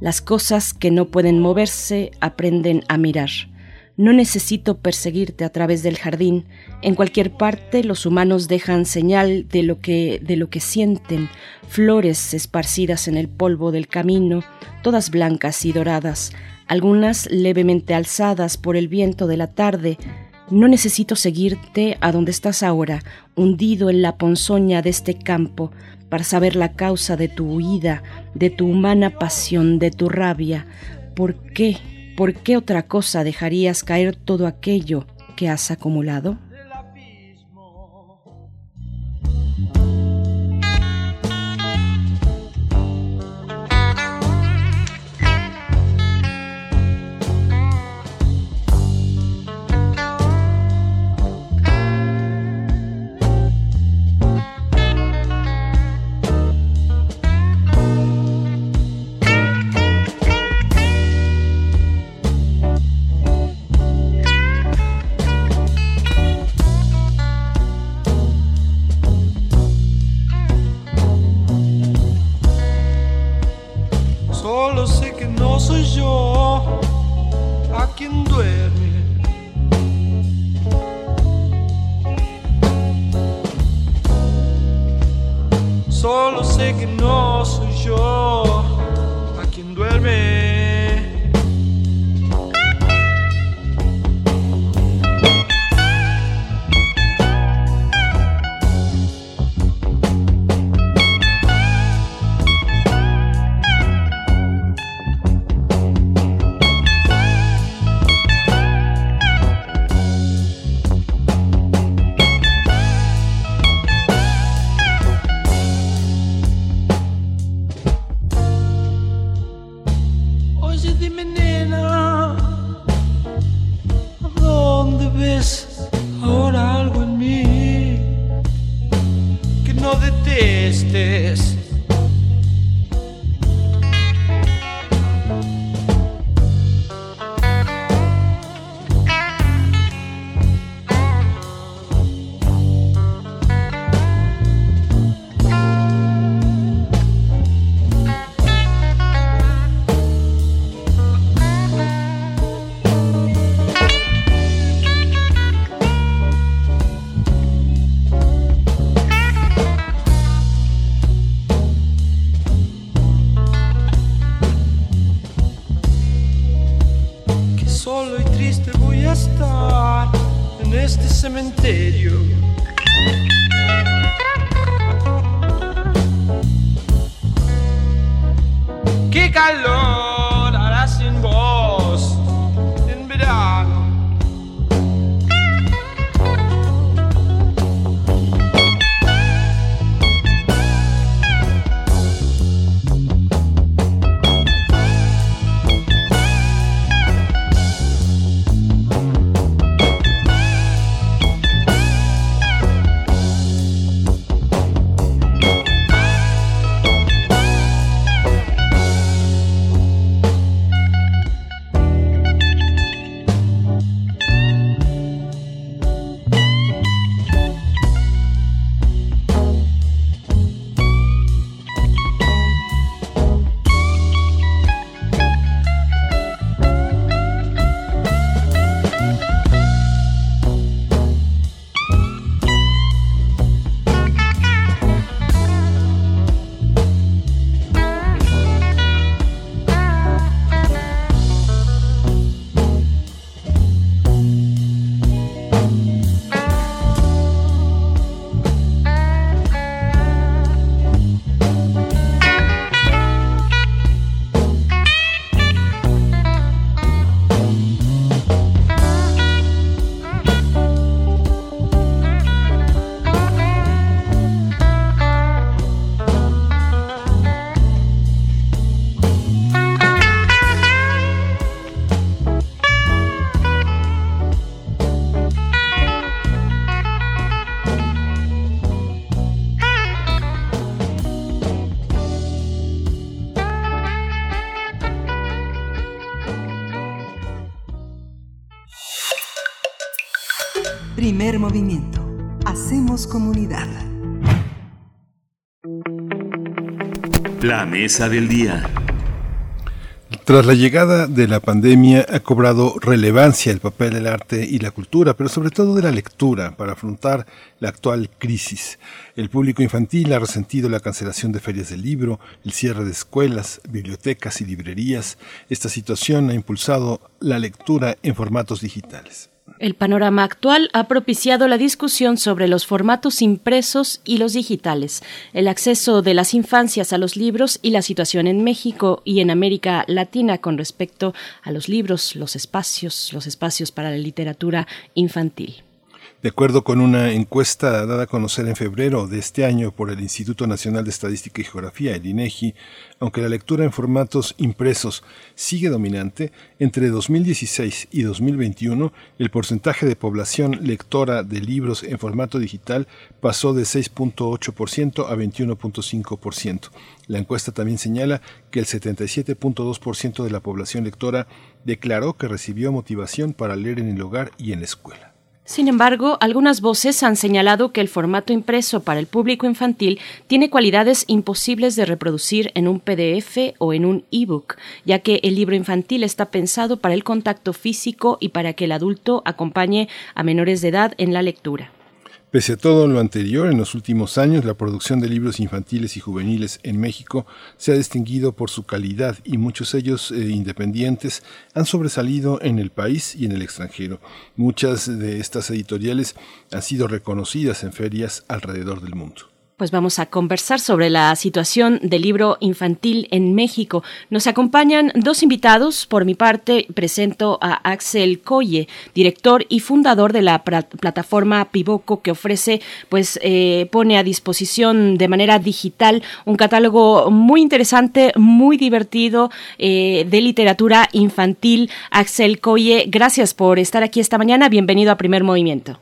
Las cosas que no pueden moverse aprenden a mirar no necesito perseguirte a través del jardín. En cualquier parte los humanos dejan señal de lo que de lo que sienten, flores esparcidas en el polvo del camino, todas blancas y doradas, algunas levemente alzadas por el viento de la tarde. No necesito seguirte a donde estás ahora, hundido en la ponzoña de este campo, para saber la causa de tu huida, de tu humana pasión, de tu rabia. ¿Por qué? ¿Por qué otra cosa dejarías caer todo aquello que has acumulado? Primer movimiento. Hacemos comunidad. La mesa del día. Tras la llegada de la pandemia ha cobrado relevancia el papel del arte y la cultura, pero sobre todo de la lectura para afrontar la actual crisis. El público infantil ha resentido la cancelación de ferias del libro, el cierre de escuelas, bibliotecas y librerías. Esta situación ha impulsado la lectura en formatos digitales. El panorama actual ha propiciado la discusión sobre los formatos impresos y los digitales, el acceso de las infancias a los libros y la situación en México y en América Latina con respecto a los libros, los espacios, los espacios para la literatura infantil. De acuerdo con una encuesta dada a conocer en febrero de este año por el Instituto Nacional de Estadística y Geografía, el INEGI, aunque la lectura en formatos impresos sigue dominante, entre 2016 y 2021 el porcentaje de población lectora de libros en formato digital pasó de 6.8% a 21.5%. La encuesta también señala que el 77.2% de la población lectora declaró que recibió motivación para leer en el hogar y en la escuela. Sin embargo, algunas voces han señalado que el formato impreso para el público infantil tiene cualidades imposibles de reproducir en un PDF o en un ebook, ya que el libro infantil está pensado para el contacto físico y para que el adulto acompañe a menores de edad en la lectura. Pese a todo lo anterior, en los últimos años la producción de libros infantiles y juveniles en México se ha distinguido por su calidad y muchos de ellos eh, independientes han sobresalido en el país y en el extranjero. Muchas de estas editoriales han sido reconocidas en ferias alrededor del mundo. Pues vamos a conversar sobre la situación del libro infantil en México. Nos acompañan dos invitados. Por mi parte, presento a Axel Coye, director y fundador de la plataforma Pivoco, que ofrece, pues, eh, pone a disposición de manera digital un catálogo muy interesante, muy divertido eh, de literatura infantil. Axel Coye, gracias por estar aquí esta mañana. Bienvenido a Primer Movimiento.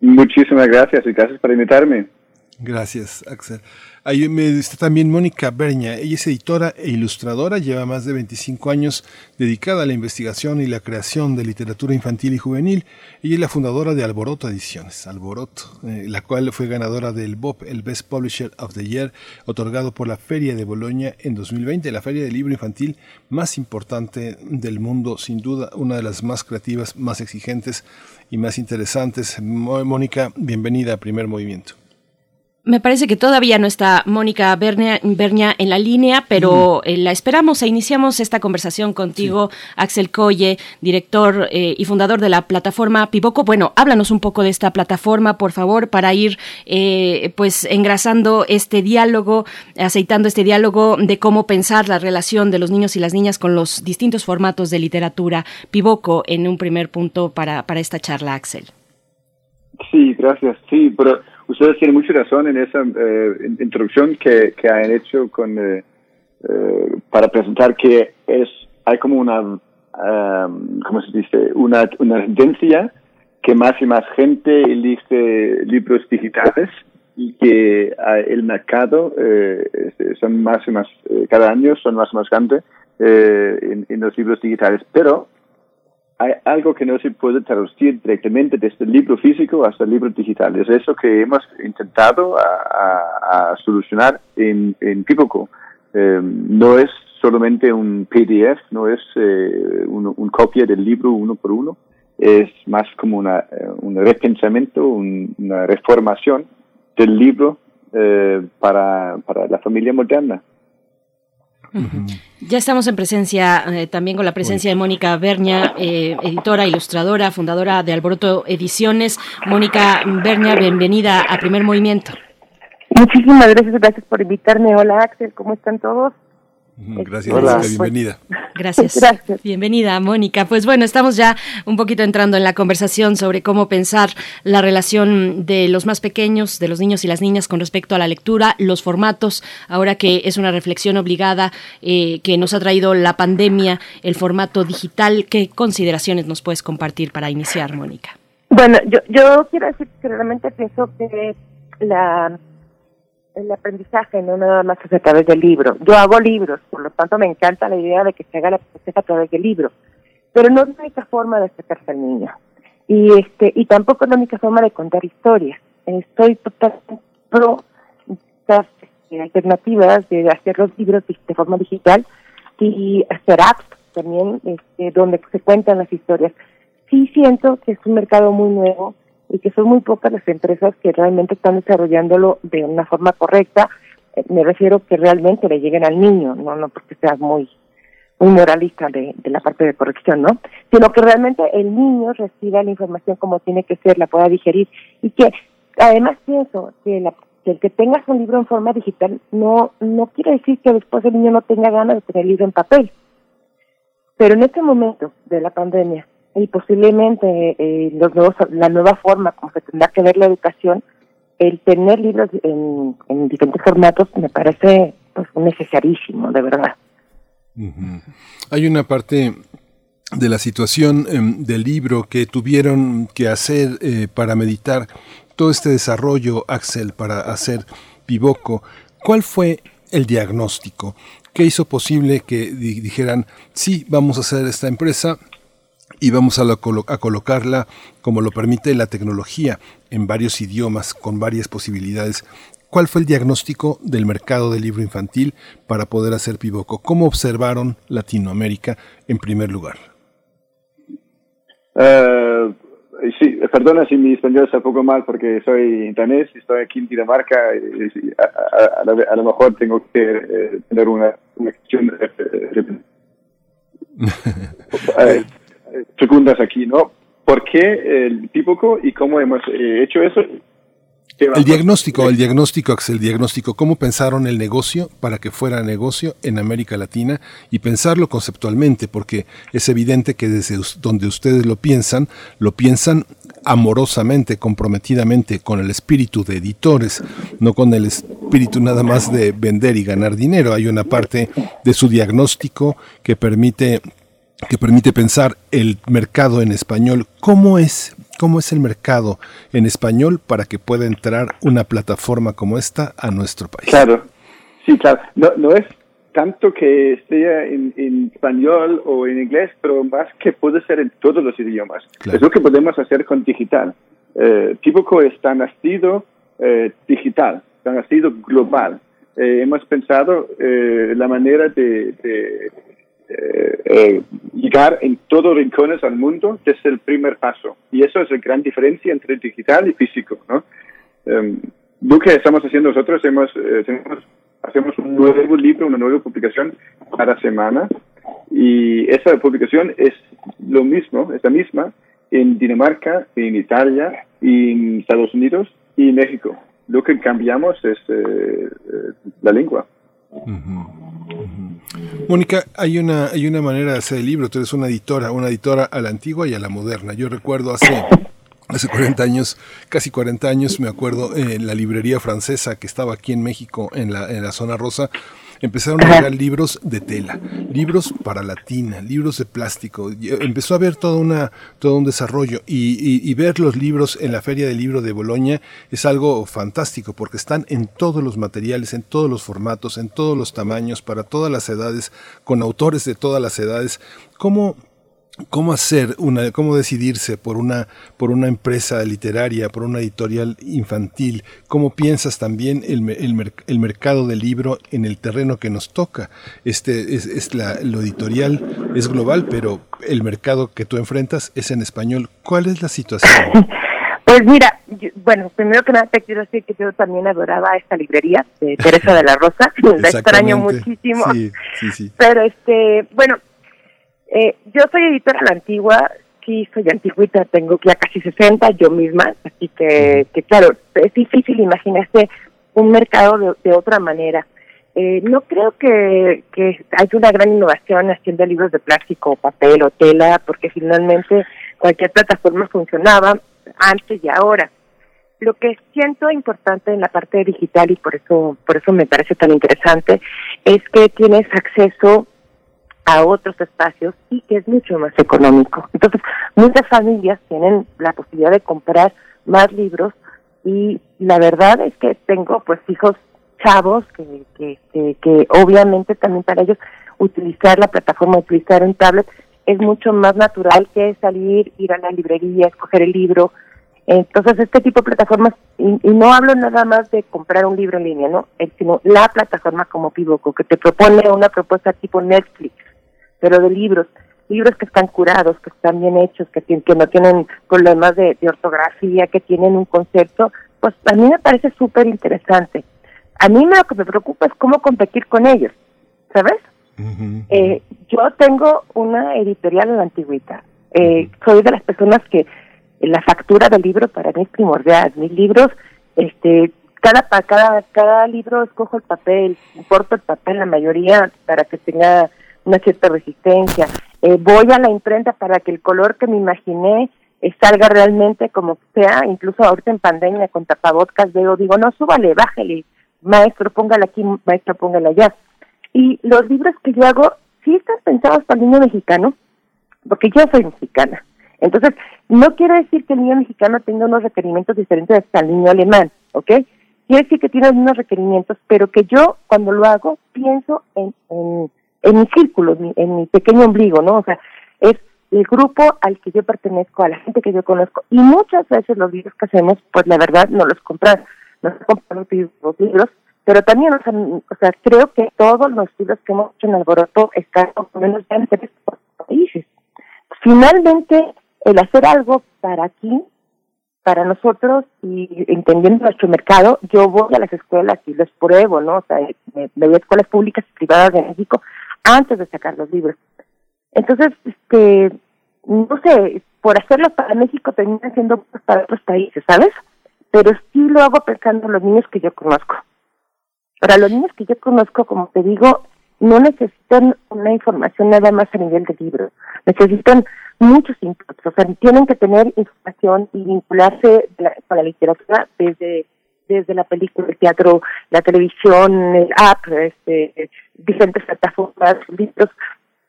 Muchísimas gracias y gracias por invitarme. Gracias, Axel. Ahí me está también Mónica Berña. Ella es editora e ilustradora, lleva más de 25 años dedicada a la investigación y la creación de literatura infantil y juvenil. Ella es la fundadora de Alboroto Ediciones, Alboroto, eh, la cual fue ganadora del BOP, el Best Publisher of the Year, otorgado por la Feria de Boloña en 2020, la feria de libro infantil más importante del mundo, sin duda, una de las más creativas, más exigentes y más interesantes. Mónica, bienvenida a Primer Movimiento. Me parece que todavía no está Mónica Bernia, en la línea, pero eh, la esperamos e iniciamos esta conversación contigo, Axel Coye, director eh, y fundador de la plataforma Pivoco. Bueno, háblanos un poco de esta plataforma, por favor, para ir eh, pues engrasando este diálogo, aceitando este diálogo de cómo pensar la relación de los niños y las niñas con los distintos formatos de literatura. Pivoco en un primer punto para, para esta charla, Axel. Sí, gracias. Sí, pero ustedes tienen mucha razón en esa eh, introducción que, que han hecho con eh, eh, para presentar que es hay como una um, ¿cómo se dice? una una tendencia que más y más gente elige libros digitales y que el mercado este, son más y más cada año son más y más grandes en, en los libros digitales pero hay algo que no se puede traducir directamente desde el libro físico hasta el libro digital. Es eso que hemos intentado solucionar en, en. Em, no es solamente un PDF, no es eh, un, copia del libro uno por uno, es más como una, eh, un repensamiento, una reformación del libro eh, para, para la familia moderna. Ya estamos en presencia, eh, también con la presencia de Mónica Berña, eh, editora, ilustradora, fundadora de Alboroto Ediciones. Mónica Berña, bienvenida a Primer Movimiento. Muchísimas gracias, gracias por invitarme. Hola Axel, ¿cómo están todos? Gracias, Mónica, bienvenida. Gracias. Gracias. Bienvenida, Mónica. Pues bueno, estamos ya un poquito entrando en la conversación sobre cómo pensar la relación de los más pequeños, de los niños y las niñas con respecto a la lectura, los formatos, ahora que es una reflexión obligada eh, que nos ha traído la pandemia, el formato digital. ¿Qué consideraciones nos puedes compartir para iniciar, Mónica? Bueno, yo, yo quiero decir que realmente pienso que la el aprendizaje no nada más es a través del libro. Yo hago libros, por lo tanto me encanta la idea de que se haga la a través del libro, pero no es la única forma de acercarse al niño. Y este y tampoco es la única forma de contar historias. Estoy totalmente pro estas eh, alternativas de hacer los libros de forma digital y hacer apps también este, donde se cuentan las historias. Sí siento que es un mercado muy nuevo, y que son muy pocas las empresas que realmente están desarrollándolo de una forma correcta. Eh, me refiero que realmente le lleguen al niño, no no porque seas muy muy moralista de, de la parte de corrección, ¿no? Sino que realmente el niño reciba la información como tiene que ser, la pueda digerir y que además pienso que, la, que el que tengas un libro en forma digital no no quiere decir que después el niño no tenga ganas de tener el libro en papel. Pero en este momento de la pandemia, y posiblemente eh, los nuevos, la nueva forma como se tendrá que ver la educación, el tener libros en, diferentes formatos me parece pues necesarísimo, de verdad. Hay una parte de la situación em, del libro que tuvieron que hacer eh, para meditar todo este desarrollo, Axel, para hacer Pivoco. ¿Cuál fue el diagnóstico? ¿Qué hizo posible que dijeran, sí, vamos a hacer esta empresa, y vamos a, a, colocarla como lo permite la tecnología en varios idiomas con varias posibilidades. ¿Cuál fue el diagnóstico del mercado del libro infantil para poder hacer Pivoco? ¿Cómo observaron Latinoamérica en primer lugar? Eh, Sí, perdona si mi español está un poco mal porque soy danés estoy aquí en Dinamarca y, a, a- a lo- a lo mejor tengo que eh, tener una, una cuestión eh, eh, segundas aquí, ¿no? ¿Por qué el típico y cómo hemos eh, hecho eso? El diagnóstico, el diagnóstico, Axel, el diagnóstico, cómo pensaron el negocio para que fuera negocio en América Latina y pensarlo conceptualmente, porque es evidente que desde donde ustedes lo piensan, lo piensan amorosamente, comprometidamente con el espíritu de editores, no con el espíritu nada más de vender y ganar dinero. Hay una parte de su diagnóstico que permite que permite pensar el mercado en español. ¿Cómo es, cómo es el mercado en español para que pueda entrar una plataforma como esta a nuestro país? Claro, sí, claro. No, no es tanto que esté en, en español o en inglés, pero más que puede ser en todos los idiomas. Es lo que podemos hacer con digital. Eh, Típico está nacido eh, digital, está nacido global. Eh, hemos pensado eh, la manera de, de, eh, eh, llegar en todos rincones al mundo desde el primer paso. Y eso es la gran diferencia entre digital y físico. ¿no? Eh, lo que estamos haciendo nosotros, hemos, eh, tenemos- hacemos un nuevo libro, una nueva publicación cada semana. Y esa publicación es lo mismo, es la misma en Dinamarca, en Italia, en Estados Unidos y en México. Lo que cambiamos es eh, eh, la lengua. Mónica, hay una, hay una manera de hacer el libro. Tú eres una editora, una editora a la antigua y a la moderna. Yo recuerdo hace, hace 40 años, casi 40 años, me acuerdo en la librería francesa que estaba aquí en México, en la, en la zona rosa. Empezaron a llegar libros de tela, libros para latina, libros de plástico. Eh, Empezó a haber todo, una, todo un desarrollo y, y- y ver los libros en la Feria del Libro de Boloña es algo fantástico porque están en todos los materiales, en todos los formatos, en todos los tamaños, para todas las edades, con autores de todas las edades. ¿Cómo, cómo hacer una, cómo decidirse por una, por una empresa literaria, por una editorial infantil? ¿Cómo piensas también el, el, el mercado del libro en el terreno que nos toca? Este es, es la, lo editorial es global, pero el mercado que tú enfrentas es en español. ¿Cuál es la situación? Pues mira, yo- bueno, primero que nada te quiero decir que yo también adoraba esta librería de Teresa de la Rosa, la extraño muchísimo. Sí, sí, sí. Pero este, bueno, eh, yo soy editora a la antigua, sí soy antigüita, tengo ya casi 60 yo misma, así que, que claro, es difícil imaginarse un mercado de, de otra manera. Eh, no creo que, que haya una gran innovación haciendo libros de plástico, papel o tela, porque finalmente cualquier plataforma funcionaba antes y ahora. Lo que siento importante en la parte digital y por eso por eso me parece tan interesante es que tienes acceso a otros espacios y que es mucho más económico. Entonces, muchas familias tienen la posibilidad de comprar más libros y la verdad es que tengo pues hijos chavos que, que, que, que obviamente también para ellos utilizar la plataforma, utilizar un tablet es mucho más natural que salir, ir a la librería, escoger el libro. Entonces, este tipo de plataformas, y, y no hablo nada más de comprar un libro en línea, ¿no? Eh, sino la plataforma como Pivoco, que te propone una propuesta tipo Netflix, pero de libros, libros que están curados, que están bien hechos, que, que no tienen problemas de, de ortografía, que tienen un concepto, pues a mí me parece súper interesante. A mí lo que me preocupa es cómo competir con ellos, ¿sabes? Eh, yo tengo una editorial en la antigüita. Eh, soy de las personas que la factura del libro para mí es primordial. Mis libros, este, cada cada cada libro escojo el papel, importo el papel la mayoría para que tenga una cierta resistencia. Eh, voy a la imprenta para que el color que me imaginé eh, salga realmente como sea. Incluso ahorita en pandemia con tapabocas veo, digo, no, súbale, bájale, maestro, póngale aquí, maestro, póngale allá. Y los libros que yo hago sí están pensados para el niño mexicano, porque yo soy mexicana. Entonces, no quiere decir que el niño mexicano tenga unos requerimientos diferentes al niño alemán, ¿ok? Quiere decir que tiene unos requerimientos, pero que yo cuando lo hago pienso en, en, en mi círculo, en mi, en mi pequeño ombligo, ¿no? O sea, es el grupo al que yo pertenezco, a la gente que yo conozco. Y muchas veces los libros que hacemos, pues la verdad, no los compran, no compran los libros, pero también, o sea, o sea, creo que todos los libros que hemos hecho en Alboroto están por lo menos ya en tres países. Finalmente, el hacer algo para aquí, para nosotros y entendiendo nuestro mercado, yo voy a las escuelas y los pruebo, ¿no? O sea, me, me escuelas públicas y privadas de México antes de sacar los libros. Entonces, este, no sé, por hacerlo para México termina siendo para otros países, ¿sabes? Pero sí lo hago pensando en los niños que yo conozco. Para los niños que yo conozco, como te digo, no necesitan una información nada más a nivel de libro, necesitan muchos inputs, o sea, tienen que tener información y vincularse con la literatura desde desde la película, el teatro, la televisión, el app, este, diferentes plataformas, libros.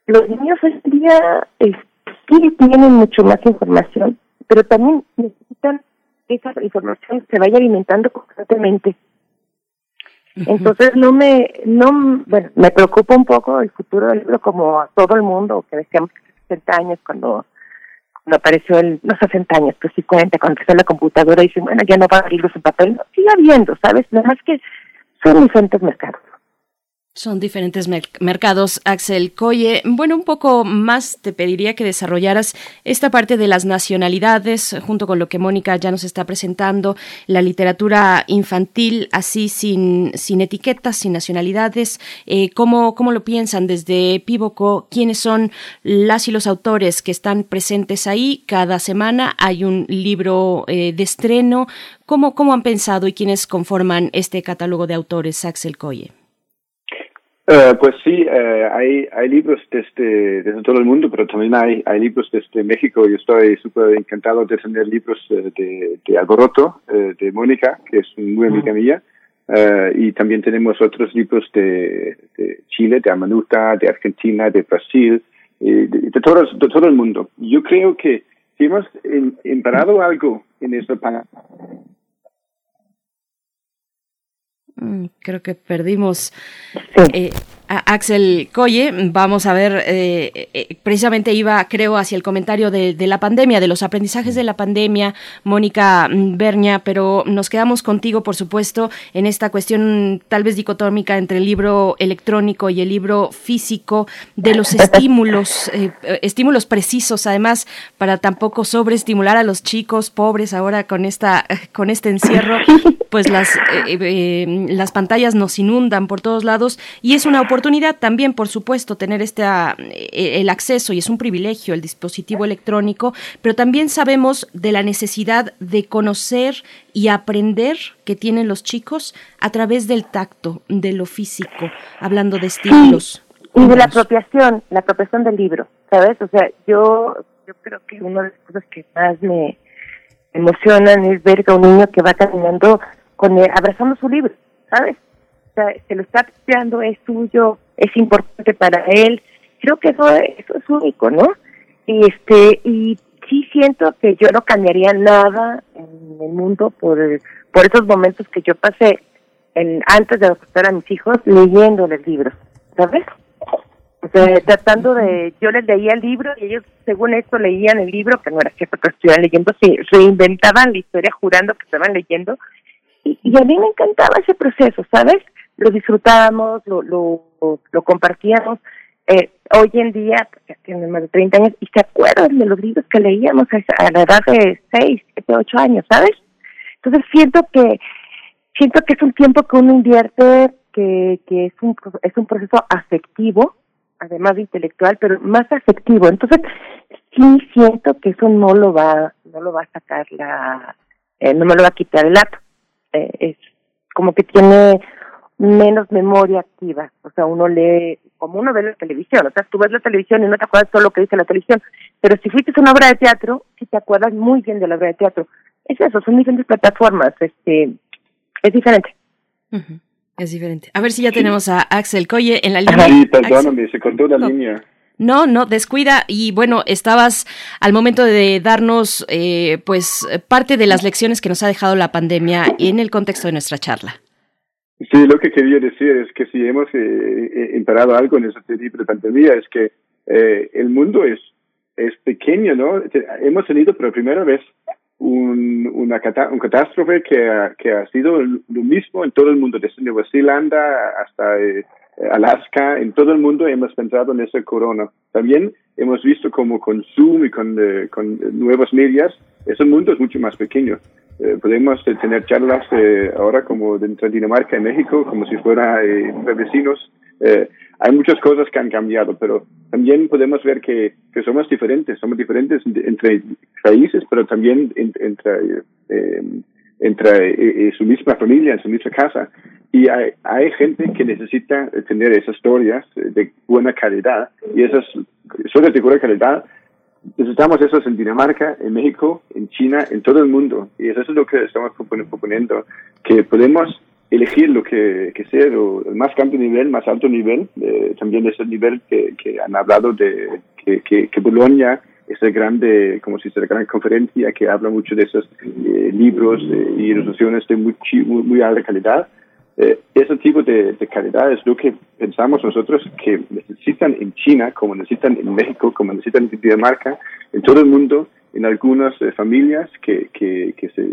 Los niños hoy en día este, sí tienen mucho más información, pero también necesitan que esa información se vaya alimentando constantemente. Entonces no me, no, bueno, me preocupa un poco el futuro del libro como a todo el mundo, que decíamos que 60 años cuando, apareció el, no 60 años, pero 50, cuando empezó la computadora y dicen, bueno, ya no va a haber libros papel, no, sigue habiendo, ¿sabes? Nada más que son diferentes mercados. Son diferentes mercados, Axel Coye. Bueno, un poco más te pediría que desarrollaras esta parte de las nacionalidades, junto con lo que Mónica ya nos está presentando, la literatura infantil, así sin, sin etiquetas, sin nacionalidades. Eh, ¿cómo, ¿Cómo lo piensan desde Pívoco? ¿Quiénes son las y los autores que están presentes ahí? Cada semana hay un libro eh, de estreno. ¿Cómo, ¿Cómo han pensado y quiénes conforman este catálogo de autores, Axel Coye? Uh, pues sí, uh, hay, hay libros desde, desde todo el mundo, pero también hay, hay libros desde México. Yo estoy súper encantado de tener libros uh, de, de Alboroto, de Mónica, que es muy amiga mía. y también tenemos otros libros de, de, Chile, de Amanuta, de Argentina, de Brasil, de, de, todo, de todo el mundo. Yo creo que si hemos emparado algo en esta Mm, creo que perdimos eh, Axel Coye. Vamos a ver, eh, eh, precisamente iba, creo, hacia el comentario de, la pandemia, de los aprendizajes de la pandemia, Mónica mm, Berña, pero nos quedamos contigo, por supuesto, en esta cuestión tal vez dicotómica entre el libro electrónico y el libro físico, de los estímulos, estímulos precisos, además, para tampoco sobreestimular a los chicos pobres ahora con, esta, con este encierro, pues las las pantallas nos inundan por todos lados y es una oportunidad también, por supuesto, tener este el acceso y es un privilegio el dispositivo electrónico, pero también sabemos de la necesidad de conocer y aprender que tienen los chicos a través del tacto, de lo físico, hablando de estímulos. Y de la apropiación, la apropiación del libro, ¿sabes? O sea, yo, yo creo que una de las cosas que más me emocionan es ver a un niño que va caminando con abrazando su libro, ¿sabes? Se lo está apreciando, es suyo, es importante para él. Creo que eso, eso es único, ¿no? Y este, y sí siento que yo no cambiaría nada en el mundo por, por esos momentos que yo pasé en, antes de acostar a mis hijos leyéndoles libros, ¿sabes? Tratando de, yo les leía el libro y ellos, según esto, leían el libro, que no era cierto que estuvieran leyendo, se reinventaban la historia jurando que estaban leyendo y, a mí me encantaba ese proceso, ¿sabes? Lo disfrutábamos, lo, lo, lo compartíamos. Eh, hoy en día, pues, tienen más de 30 años, y se acuerdan de los libros que leíamos a, la edad de 6, 7, 8 años, ¿sabes? Entonces siento que siento que es un tiempo que uno invierte, que, que es, un, es un proceso afectivo, además de intelectual, pero más afectivo. Entonces, sí siento que eso no lo va, no lo va a sacar la, eh, no me lo va a quitar el acto. Eh, es como que tiene menos memoria activa. O sea, uno lee, como uno ve la televisión. O sea, tú ves la televisión y no te acuerdas todo lo que dice la televisión. Pero si fuiste a una obra de teatro, sí te acuerdas muy bien de la obra de teatro. Es eso, son diferentes plataformas. Este, es diferente. Es diferente. A ver si ya tenemos a Axel Coye en la línea. Sí, perdóname, se cortó la línea. No, no, descuida. Y bueno, estabas al momento de darnos, eh, pues, parte de las lecciones que nos ha dejado la pandemia en el contexto de nuestra charla. Sí, lo que quería decir es que si hemos eh, imparado algo en esta de pandemia es que eh, el mundo es, es pequeño, ¿no? Hemos tenido por primera vez un, una un catástrofe que ha, que ha sido lo mismo en todo el mundo, desde Nueva Zelanda hasta eh, Alaska, en todo el mundo hemos pensado en ese corona. También hemos visto como con Zoom y con, eh, con nuevos medios, ese mundo es mucho más pequeño. Eh, podemos tener charlas ahora como dentro de Dinamarca y México, como si fueran vecinos. hay muchas cosas que han cambiado, pero también podemos ver que, que somos diferentes, somos diferentes entre países, pero también entre, entre su misma familia, en su misma casa. Y hay, hay, gente que necesita tener esas historias de buena calidad y esas historias de buena calidad necesitamos esas en Dinamarca, en México, en China, en todo el mundo. Y eso es lo que estamos proponiendo, que podemos elegir lo que, que sea, el más alto nivel, más alto nivel, eh, también ese nivel que, han hablado de que, que, que Bologna esa grande, como si fuera gran conferencia que habla mucho de esos eh, libros eh, y ilustraciones de muy, muy, muy alta calidad eh, ese tipo de, calidad es lo que pensamos nosotros que necesitan en China, como necesitan en México, como necesitan en Dinamarca, en todo el mundo, en algunas eh, familias que, que, que, se,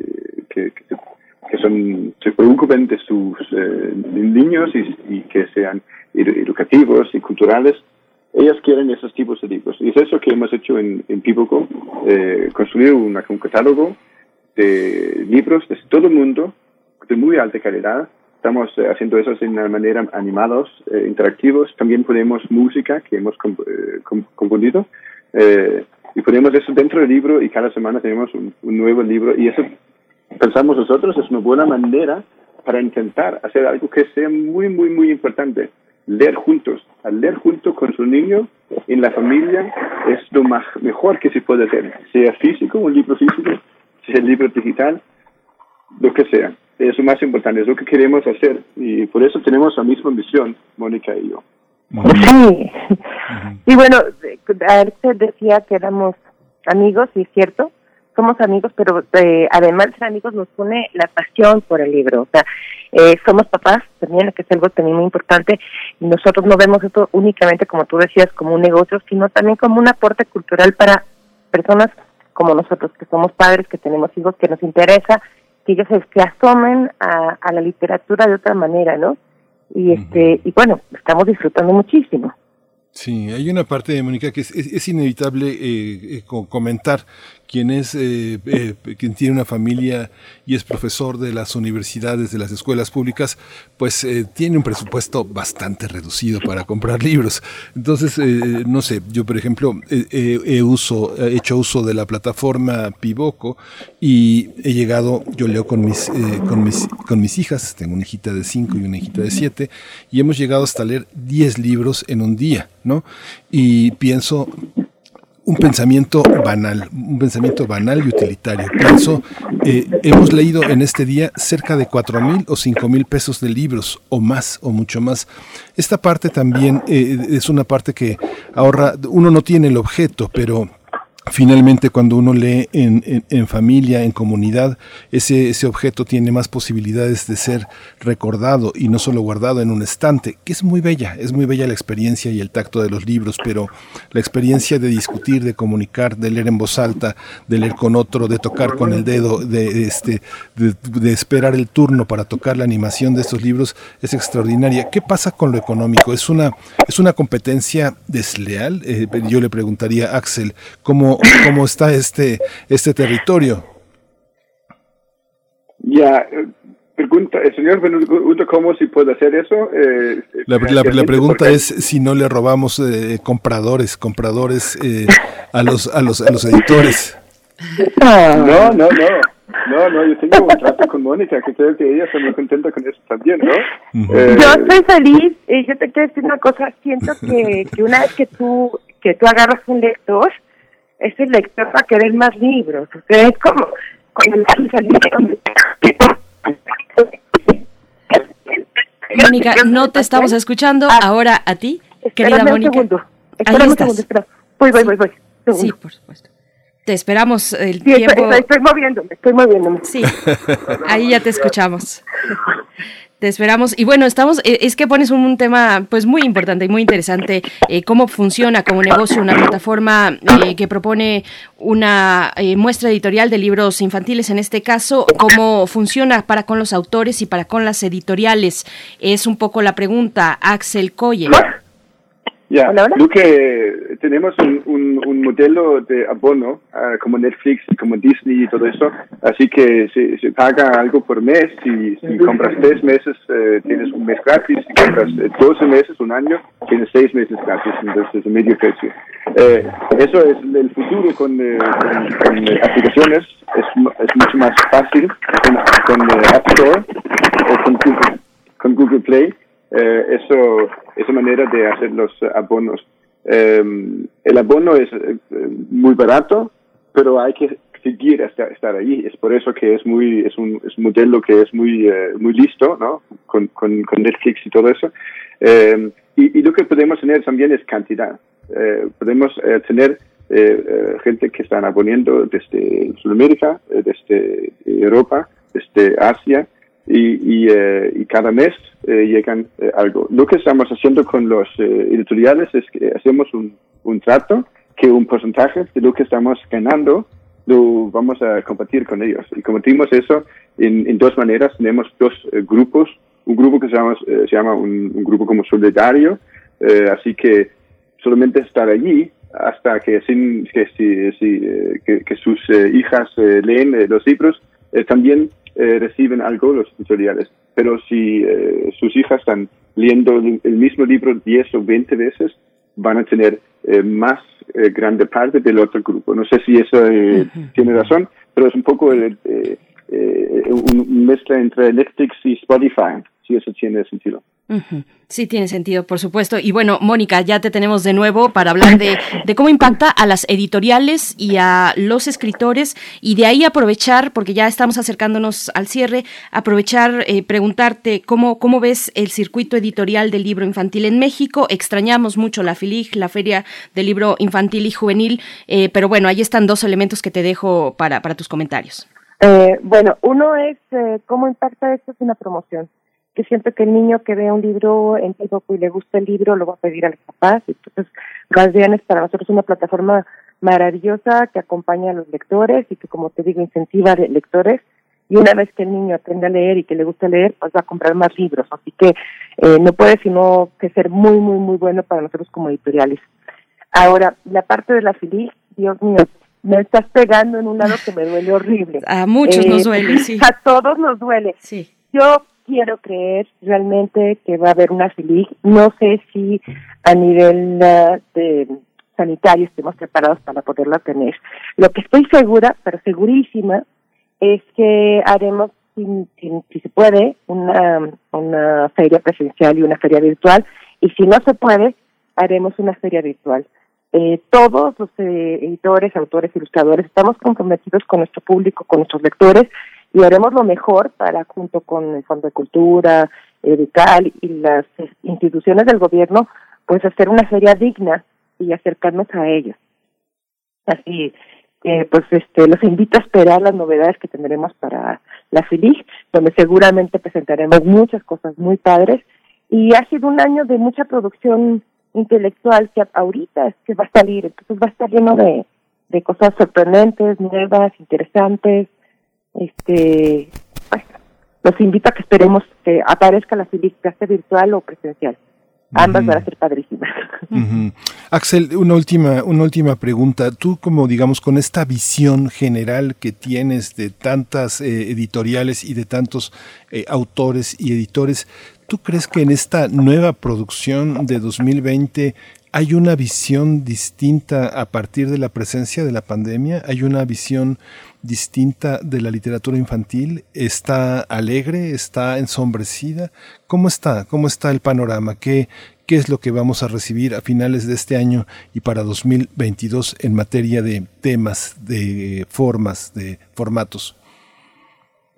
que, que, son, se preocupen de sus eh, niños y, que sean educativos y culturales. Ellas quieren esos tipos de libros. Y es eso que hemos hecho en, en Pivoco, construir un catálogo de libros de todo el mundo de muy alta calidad Estamos eh, haciendo eso de una manera animados, eh, interactivos. También ponemos música que hemos eh, componido y ponemos eso dentro del libro y cada semana tenemos un, nuevo libro y eso pensamos nosotros es una buena manera para intentar hacer algo que sea muy, muy, muy importante. Leer juntos. Al leer junto con su niño en la familia es lo más, mejor que se puede hacer. Sea físico, un libro físico, sea libro digital, lo que sea es lo más importante, es lo que queremos hacer. Y por eso tenemos la misma misión, Mónica y yo. Sí, y bueno, usted decía que éramos amigos, y es cierto, somos amigos, pero eh, además de ser amigos nos une la pasión por el libro, o sea, eh, somos papás también, que es algo también muy importante, y nosotros no vemos esto únicamente, como tú decías, como un negocio, sino también como un aporte cultural para personas como nosotros, que somos padres, que tenemos hijos, que nos interesa que ellos se asomen a, a, la literatura de otra manera, ¿no? Y este y bueno, estamos disfrutando muchísimo. Sí, hay una parte de Mónica que es, es, inevitable eh, eh comentar quien es eh, eh, quien tiene una familia y es profesor de las universidades, de las escuelas públicas, pues eh, tiene un presupuesto bastante reducido para comprar libros. Entonces, no sé, yo por ejemplo he hecho uso de la plataforma Pivoco y he llegado, yo leo con mis, con mis, con mis hijas, tengo una hijita de 5 y una hijita de 7, y hemos llegado hasta leer 10 libros en un día, ¿no? Y pienso, un pensamiento banal, un pensamiento banal y utilitario. Pienso, eh, hemos leído en este día cerca de cuatro mil o cinco mil pesos de libros, o más, o mucho más. Esta parte también eh, es una parte que ahorra, uno no tiene el objeto, pero Finalmente, cuando uno lee en, familia, en comunidad, ese, ese objeto tiene más posibilidades de ser recordado y no solo guardado en un estante, que es muy bella, es muy bella la experiencia y el tacto de los libros, pero la experiencia de discutir, de comunicar, de leer en voz alta, de leer con otro, de tocar con el dedo, de, este, de, esperar el turno para tocar la animación de estos libros es extraordinaria. ¿Qué pasa con lo económico? ¿Es una, es una competencia desleal? Eh, yo le preguntaría a Axel, ¿cómo cómo, está este, este territorio. Ya, pregunta, el señor pregunta cómo si puede hacer eso. Eh, la, pregunta es si no le robamos eh, compradores, compradores eh, a los a los a los editores. No, no, no. No, no, yo tengo un trato con Mónica, que creo que ella está muy contenta con eso también, ¿no? yo estoy feliz, y yo te quiero decir una cosa, siento que, que una vez que tú, que tú agarras un lector, ese lector va a querer más libros. O sea, es como Mónica, no te estamos escuchando ah. ahora a ti, querida Mónica. Un segundo. Ahí estás. Un segundo, Voy, voy, voy, voy. Sí, por supuesto. Te esperamos el sí, tiempo. Estoy, estoy moviéndome, estoy moviéndome. Sí, ahí ya te escuchamos. Te esperamos. Y bueno, estamos, eh, es que pones un, tema pues muy importante y muy interesante, eh, cómo funciona como negocio una plataforma eh, que propone una muestra editorial de libros infantiles, en este caso, cómo funciona para con los autores y para con las editoriales. Es un poco la pregunta, Axel Coye. Ya, lo que tenemos un, un, un, modelo de abono uh, como Netflix y como Disney y todo eso, así que se, se paga algo por mes, si, si compras tres meses uh, tienes un mes gratis, si compras uh, 12 meses, un año, tienes seis meses gratis, entonces es medio precio. Eh, eso es el futuro con, eh, con, con aplicaciones, es, es, mucho más fácil con, con App Store o con Google, con Google Play eh, eso, esa manera de hacer los abonos. Eh, el abono es eh, muy barato, pero hay que seguir hasta estar ahí. Es por eso que es muy, es un, es un modelo que es muy, eh, muy listo, ¿no? Con, con, Netflix y todo eso. Eh, y, lo que podemos tener también es cantidad. Eh, podemos tener gente que están aboniendo desde Sudamérica, desde Europa, desde Asia, y, y, eh, y cada mes eh, llegan eh, algo. Lo que estamos haciendo con los editoriales es que hacemos un, un trato que un porcentaje de lo que estamos ganando lo vamos a compartir con ellos. Y compartimos eso en, en dos maneras. Tenemos dos grupos. Un grupo que se llama, se llama un, un, grupo como solidario, así que solamente estar allí hasta que, sin, que, si, si, que, que sus hijas leen los libros, también eh, reciben algo los tutoriales. Pero si eh, sus hijas están leyendo el mismo libro 10 o 20 veces, van a tener eh, más grande parte del otro grupo. No sé si eso tiene razón, pero es un poco una mezcla entre Netflix y Spotify, si eso tiene sentido. Sí, tiene sentido, por supuesto. Y bueno, Mónica, ya te tenemos de nuevo para hablar de, cómo impacta a las editoriales y a los escritores y de ahí aprovechar, porque ya estamos acercándonos al cierre, aprovechar, eh, preguntarte cómo, cómo ves el circuito editorial del libro infantil en México. Extrañamos mucho la FILIG, la Feria del Libro Infantil y Juvenil, eh, pero bueno, ahí están dos elementos que te dejo para tus comentarios. Eh, bueno, uno es cómo impacta esto es una promoción que siento que el niño que ve un libro en Facebook y le gusta el libro lo va a pedir a los papás. Entonces, Guardián es para nosotros una plataforma maravillosa que acompaña a los lectores y que, como te digo, incentiva a lectores. Y una vez que el niño aprende a leer y que le gusta leer, pues va a comprar más libros. Así que eh, no puede sino que ser muy, muy, muy bueno para nosotros como editoriales. Ahora, la parte de la filial, Dios mío, me estás pegando en un lado que me duele horrible. A muchos nos eh, duele, sí. A todos nos duele. Sí. Yo quiero creer realmente que va a haber una FILIG. No sé si a nivel uh, de sanitario estemos preparados para poderla tener. Lo que estoy segura, pero segurísima, es que haremos, si, si, se puede, una, una feria presencial y una feria virtual. Y si no se puede, haremos una feria virtual. Eh, todos los eh, editores, autores, ilustradores, estamos comprometidos con nuestro público, con nuestros lectores, y haremos lo mejor para, junto con el Fondo de Cultura, Edical y las instituciones del gobierno, pues hacer una feria digna y acercarnos a ellos. Así que, pues, este, los invito a esperar las novedades que tendremos para la FILIG, donde seguramente presentaremos muchas cosas muy padres. Y ha sido un año de mucha producción intelectual que ahorita es que va a salir, entonces va a estar lleno de, de cosas sorprendentes, nuevas, interesantes, este, los invito a que esperemos que aparezca la clase virtual o presencial. Ambas van a ser padrísimas. Axel, una última, una última pregunta. Tú, como digamos, con esta visión general que tienes de tantas eh, editoriales y de tantos eh, autores y editores, ¿tú crees que en esta nueva producción de 2020 hay una visión distinta a partir de la presencia de la pandemia? ¿Hay una visión distinta de la literatura infantil? ¿Está alegre? ¿Está ensombrecida? ¿Cómo está? ¿Cómo está el panorama? ¿Qué, qué es lo que vamos a recibir a finales de este año y para 2022 en materia de temas, de formas, de formatos?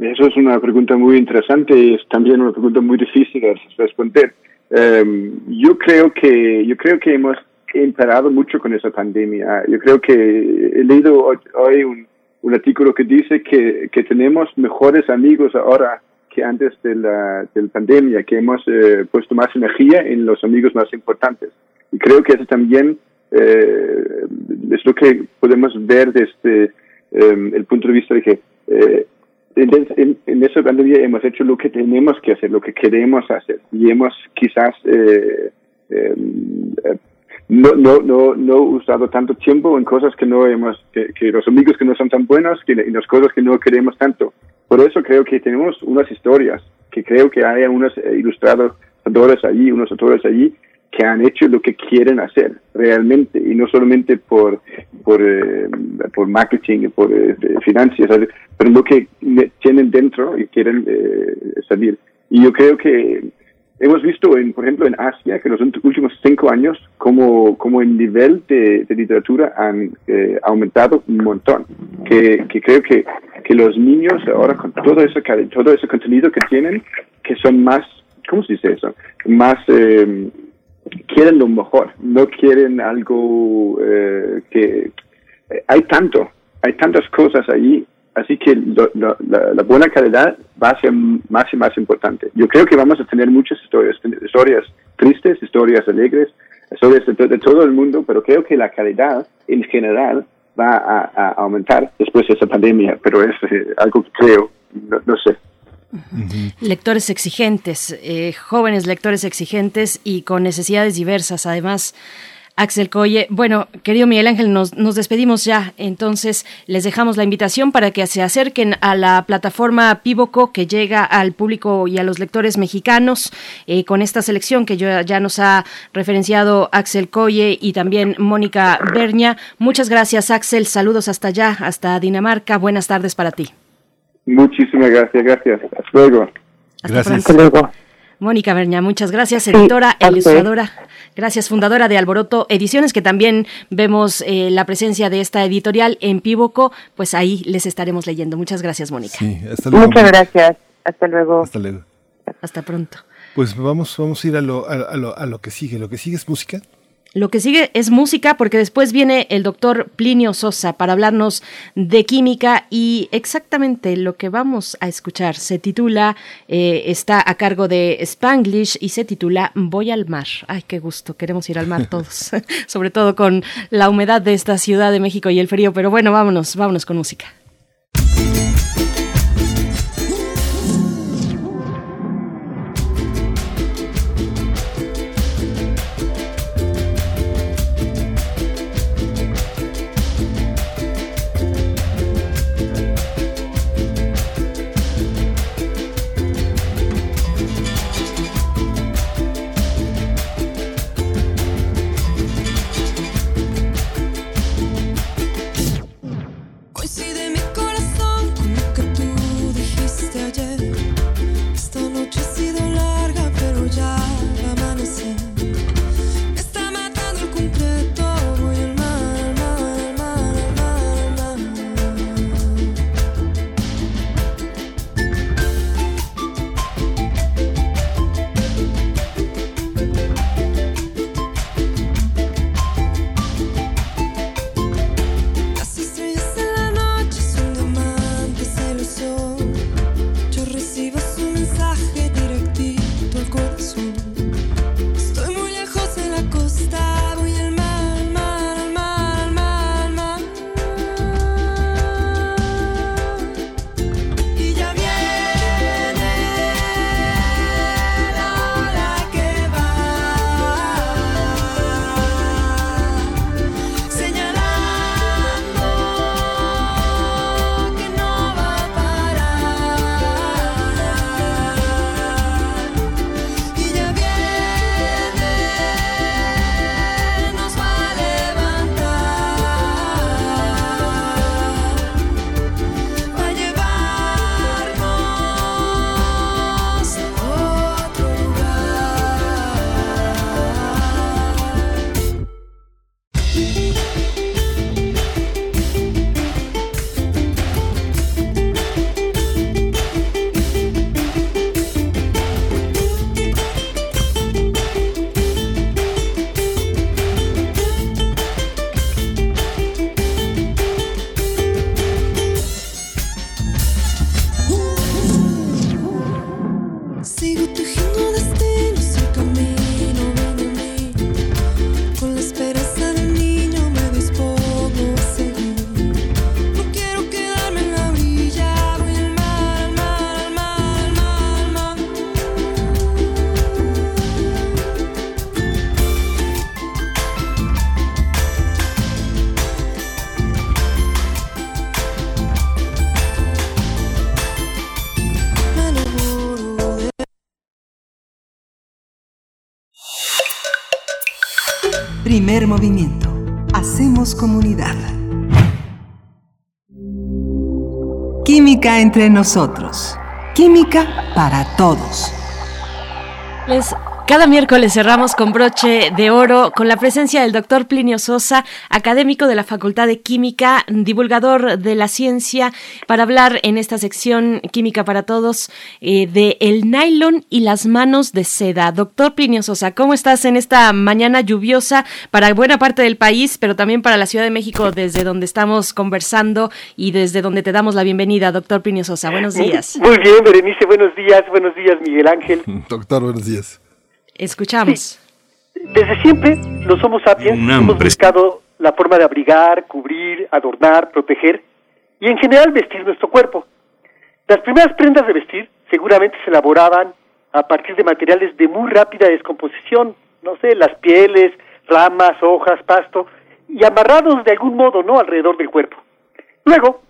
Eso es una pregunta muy interesante y es también una pregunta muy difícil de responder. Um, yo creo que yo creo que hemos imperado mucho con esa pandemia. Yo creo que he leído hoy un, un artículo que dice que, que tenemos mejores amigos ahora que antes de la, de la pandemia, que hemos eh, puesto más energía en los amigos más importantes. Y creo que eso también eh, es lo que podemos ver desde eh, el punto de vista de que eh, en, en, pandemia hemos hecho lo que tenemos que hacer, lo que queremos hacer. Y hemos quizás eh, eh, no, no, no, no usado tanto tiempo en cosas que no hemos, que, que los amigos que no son tan buenos, que, y las cosas que no queremos tanto. Por eso creo que tenemos unas historias, que creo que hay unos ilustradores allí, unos autores allí, que han hecho lo que quieren hacer realmente y no solamente por por, eh, por marketing y por eh, finanzas, pero lo que tienen dentro y quieren eh, salir. Y yo creo que hemos visto, en, por ejemplo, en Asia, que en los últimos cinco años, como, como el nivel de, de literatura han eh, aumentado un montón. Que, que creo que, que los niños ahora con todo ese, todo ese contenido que tienen, que son más, ¿cómo se dice eso? Más, eh, quieren lo mejor, no quieren algo eh, que... hay tanto, hay tantas cosas ahí Así que lo, lo, la, la, buena calidad va a ser más y más importante. Yo creo que vamos a tener muchas historias, historias tristes, historias alegres, historias de, todo el mundo, pero creo que la calidad en general va a, a aumentar después de esa pandemia, pero es eh, algo que creo, no, no sé. Lectores exigentes, eh, jóvenes lectores exigentes y con necesidades diversas, además Axel Coye. Bueno, querido Miguel Ángel, nos, despedimos ya. Entonces, les dejamos la invitación para que se acerquen a la plataforma Pivoco que llega al público y a los lectores mexicanos eh, con esta selección que ya nos ha referenciado Axel Coye y también Mónica Berña. Muchas gracias, Axel. Saludos hasta allá, hasta Dinamarca. Buenas tardes para ti. Muchísimas gracias, gracias. Hasta luego. Hasta gracias. luego. Mónica Berña, muchas gracias, editora, sí, ilustradora. Gracias, fundadora de Alboroto Ediciones, que también vemos eh, la presencia de esta editorial en Pívoco, pues ahí les estaremos leyendo. Muchas gracias, Mónica. Sí, hasta luego. Muchas gracias. Hasta luego. Hasta luego. Hasta pronto. Pues vamos, vamos a ir a lo, a, a, lo, a lo que sigue. Lo que sigue es música. Lo que sigue es música porque después viene el doctor Plinio Sosa para hablarnos de química y exactamente lo que vamos a escuchar se titula, eh, está a cargo de Spanglish y se titula Voy al mar. Ay, qué gusto, queremos ir al mar todos, sobre todo con la humedad de esta Ciudad de México y el frío, pero bueno, vámonos, vámonos con música. Movimiento. Hacemos comunidad. Química entre nosotros. Química para todos. Les cada miércoles cerramos con broche de oro con la presencia del doctor Plinio Sosa, académico de la Facultad de Química, divulgador de la ciencia, para hablar en esta sección Química para Todos eh, de el nylon y las manos de seda. Doctor Plinio Sosa, ¿cómo estás en esta mañana lluviosa para buena parte del país, pero también para la Ciudad de México, desde donde estamos conversando y desde donde te damos la bienvenida, doctor Plinio Sosa? Buenos días. Muy bien, Berenice, buenos días, buenos días, Miguel Ángel. Doctor, buenos días. Escuchamos. Desde siempre, los Homo sapiens hemos buscado la forma de abrigar, cubrir, adornar, proteger y en general vestir nuestro cuerpo. Las primeras prendas de vestir seguramente se elaboraban a partir de materiales de muy rápida descomposición, no sé, las pieles, ramas, hojas, pasto, y amarrados de algún modo, ¿no?, alrededor del cuerpo. Luego,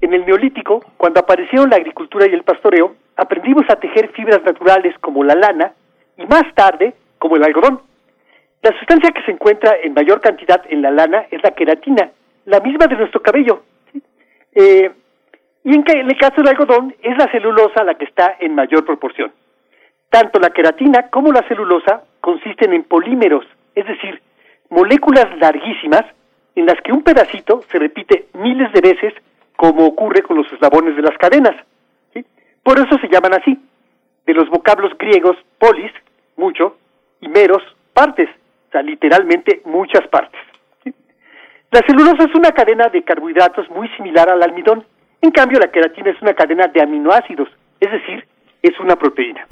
en el Neolítico, cuando aparecieron la agricultura y el pastoreo, aprendimos a tejer fibras naturales como la lana, y más tarde como el algodón. La sustancia que se encuentra en mayor cantidad en la lana es la queratina, la misma de nuestro cabello. Eh, y en, en el caso del algodón es la celulosa la que está en mayor proporción. Tanto la queratina como la celulosa consisten en polímeros, es decir, moléculas larguísimas en las que un pedacito se repite miles de veces como ocurre con los eslabones de las cadenas. Por eso se llaman así, de los vocablos griegos polis, mucho, y meros, partes, o sea, literalmente muchas partes. La celulosa es una cadena de carbohidratos muy similar al almidón, en cambio la queratina es una cadena de aminoácidos, es decir, es una proteína.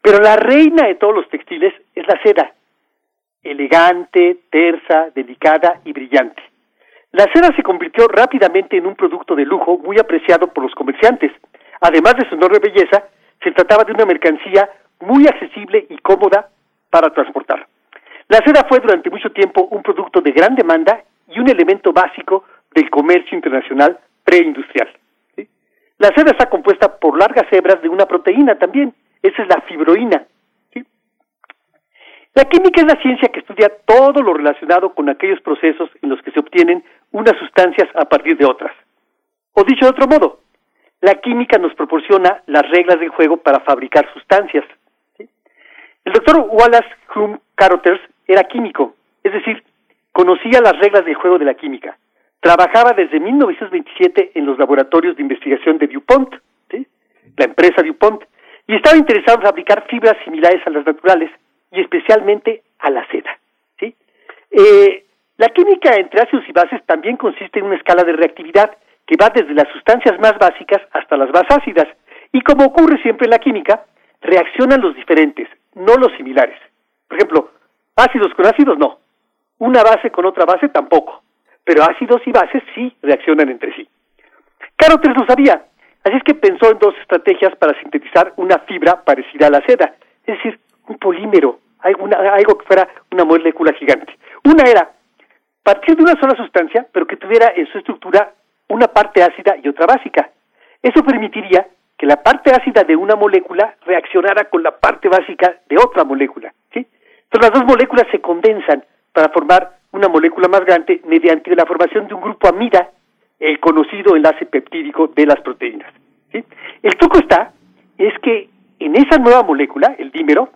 Pero la reina de todos los textiles es la seda, elegante, tersa, delicada y brillante. La seda se convirtió rápidamente en un producto de lujo muy apreciado por los comerciantes. Además de su enorme belleza, se trataba de una mercancía muy accesible y cómoda para transportar. La seda fue durante mucho tiempo un producto de gran demanda y un elemento básico del comercio internacional preindustrial. La seda está compuesta por largas hebras de una proteína también, esa es la fibroína. La química es la ciencia que estudia todo lo relacionado con aquellos procesos en los que se obtienen unas sustancias a partir de otras. O dicho de otro modo, la química nos proporciona las reglas del juego para fabricar sustancias. El doctor Wallace Hume Carothers era químico, es decir, conocía las reglas del juego de la química. Trabajaba desde 1927 en los laboratorios de investigación de DuPont, la empresa DuPont, y estaba interesado en fabricar fibras similares a las naturales y especialmente a la seda. Eh, la química entre ácidos y bases también consiste en una escala de reactividad que va desde las sustancias más básicas hasta las más ácidas. Y como ocurre siempre en la química, reaccionan los diferentes, no los similares. Por ejemplo, ácidos con ácidos no. Una base con otra base tampoco. Pero ácidos y bases sí reaccionan entre sí. Carothers lo sabía, así es que pensó en dos estrategias para sintetizar una fibra parecida a la seda, es decir, un polímero, algo que fuera una molécula gigante. Una era partir de una sola sustancia, pero que tuviera en su estructura una parte ácida y otra básica. Eso permitiría que la parte ácida de una molécula reaccionara con la parte básica de otra molécula. Entonces las dos moléculas se condensan para formar una molécula más grande mediante la formación de un grupo amida, el conocido enlace peptídico de las proteínas. El truco está, es que en esa nueva molécula, el dímero,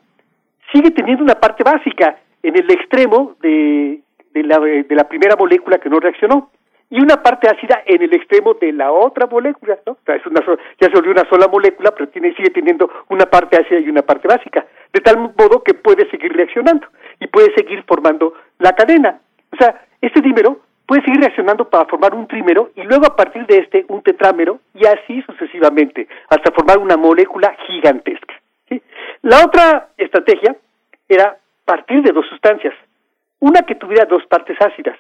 sigue teniendo una parte básica en el extremo de, de la primera molécula que no reaccionó y una parte ácida en el extremo de la otra molécula, ¿no? O sea, es una ya se volvió una sola molécula, pero tiene, sigue teniendo una parte ácida y una parte básica, de tal modo que puede seguir reaccionando y puede seguir formando la cadena. O sea, este dímero puede seguir reaccionando para formar un trímero y luego a partir de este un tetrámero y así sucesivamente, hasta formar una molécula gigantesca. La otra estrategia era partir de dos sustancias, una que tuviera dos partes ácidas,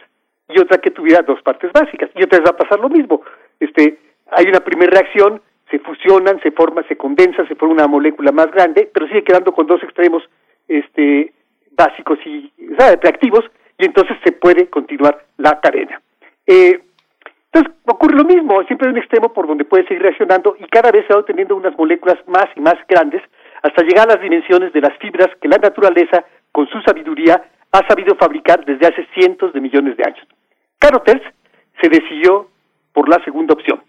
y otra que tuviera dos partes básicas. Y otra vez va a pasar lo mismo. Este, hay una primera reacción, se fusionan, se forma, se condensa, se forma una molécula más grande, pero sigue quedando con dos extremos este, básicos y reactivos, y entonces se puede continuar la cadena. Eh, entonces ocurre lo mismo, siempre hay un extremo por donde puede seguir reaccionando y cada vez se va obteniendo unas moléculas más y más grandes hasta llegar a las dimensiones de las fibras que la naturaleza, con su sabiduría, ha sabido fabricar desde hace cientos de millones de años. Caroters se decidió por la segunda opción.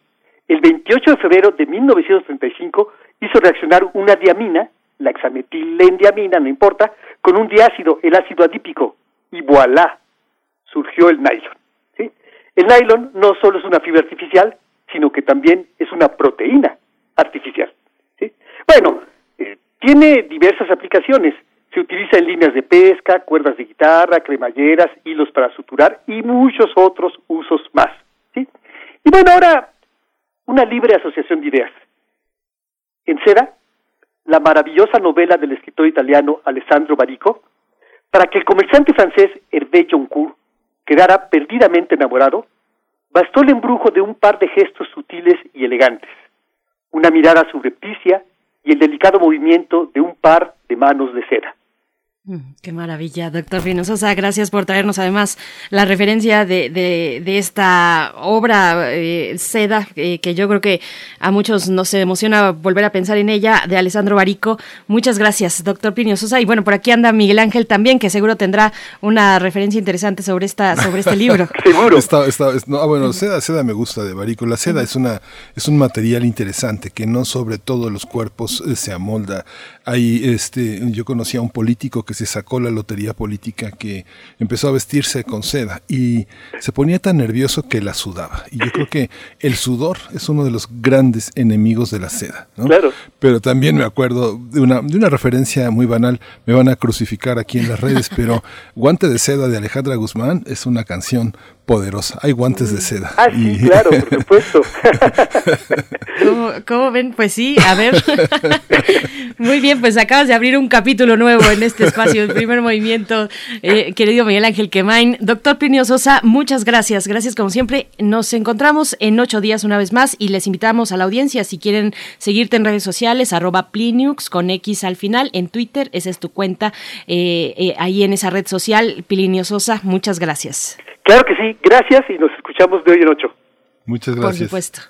El 28 de febrero de 1935 hizo reaccionar una diamina, la hexametilendiamina, no importa, con un diácido, el ácido adípico, y voilà, surgió el nylon. El nylon no solo es una fibra artificial, sino que también es una proteína artificial. Bueno, eh, tiene diversas aplicaciones. Utiliza en líneas de pesca, cuerdas de guitarra, cremalleras, hilos para suturar y muchos otros usos más. Y bueno, ahora una libre asociación de ideas. En seda, la maravillosa novela del escritor italiano Alessandro Barico, para que el comerciante francés Hervé Joncourt quedara perdidamente enamorado, bastó el embrujo de un par de gestos sutiles y elegantes, una mirada subrepticia y el delicado movimiento de un par de manos de seda. Mm, qué maravilla, doctor Pinozosa. Gracias por traernos además la referencia de, de, esta obra eh, Seda, eh, que yo creo que a muchos nos emociona volver a pensar en ella, de Alessandro Barico. Muchas gracias, doctor Pinozosa. Y bueno, por aquí anda Miguel Ángel también, que seguro tendrá una referencia interesante sobre esta sobre este libro. seguro. ah, bueno, Seda, Seda me gusta de Barico. La seda es, una, es un material interesante que no sobre todos los cuerpos eh, se amolda. Hay, este, yo conocí a un político que se sacó la lotería política que empezó a vestirse con seda y se ponía tan nervioso que la sudaba. Y yo creo que el sudor es uno de los grandes enemigos de la seda. Claro. Pero también me acuerdo de una, de una referencia muy banal, me van a crucificar aquí en las redes, pero Guante de seda de Alejandra Guzmán es una canción poderosa. Hay guantes de seda. Ah, sí, claro, por supuesto. ¿Cómo, ven? Pues sí, a ver. Muy bien, pues acabas de abrir un capítulo nuevo en este espacio, el primer movimiento, eh, querido Miguel Ángel Quemain. Doctor Plinio Sosa, muchas gracias. Gracias como siempre. Nos encontramos en ocho días una vez más y les invitamos a la audiencia, si quieren seguirte en redes sociales, arroba Pliniux con X al final, en Twitter, esa es tu cuenta, eh, eh, ahí en esa red social, Plinio Sosa, muchas gracias. Claro que sí, gracias y nos escuchamos de hoy en ocho. Muchas gracias. Por supuesto.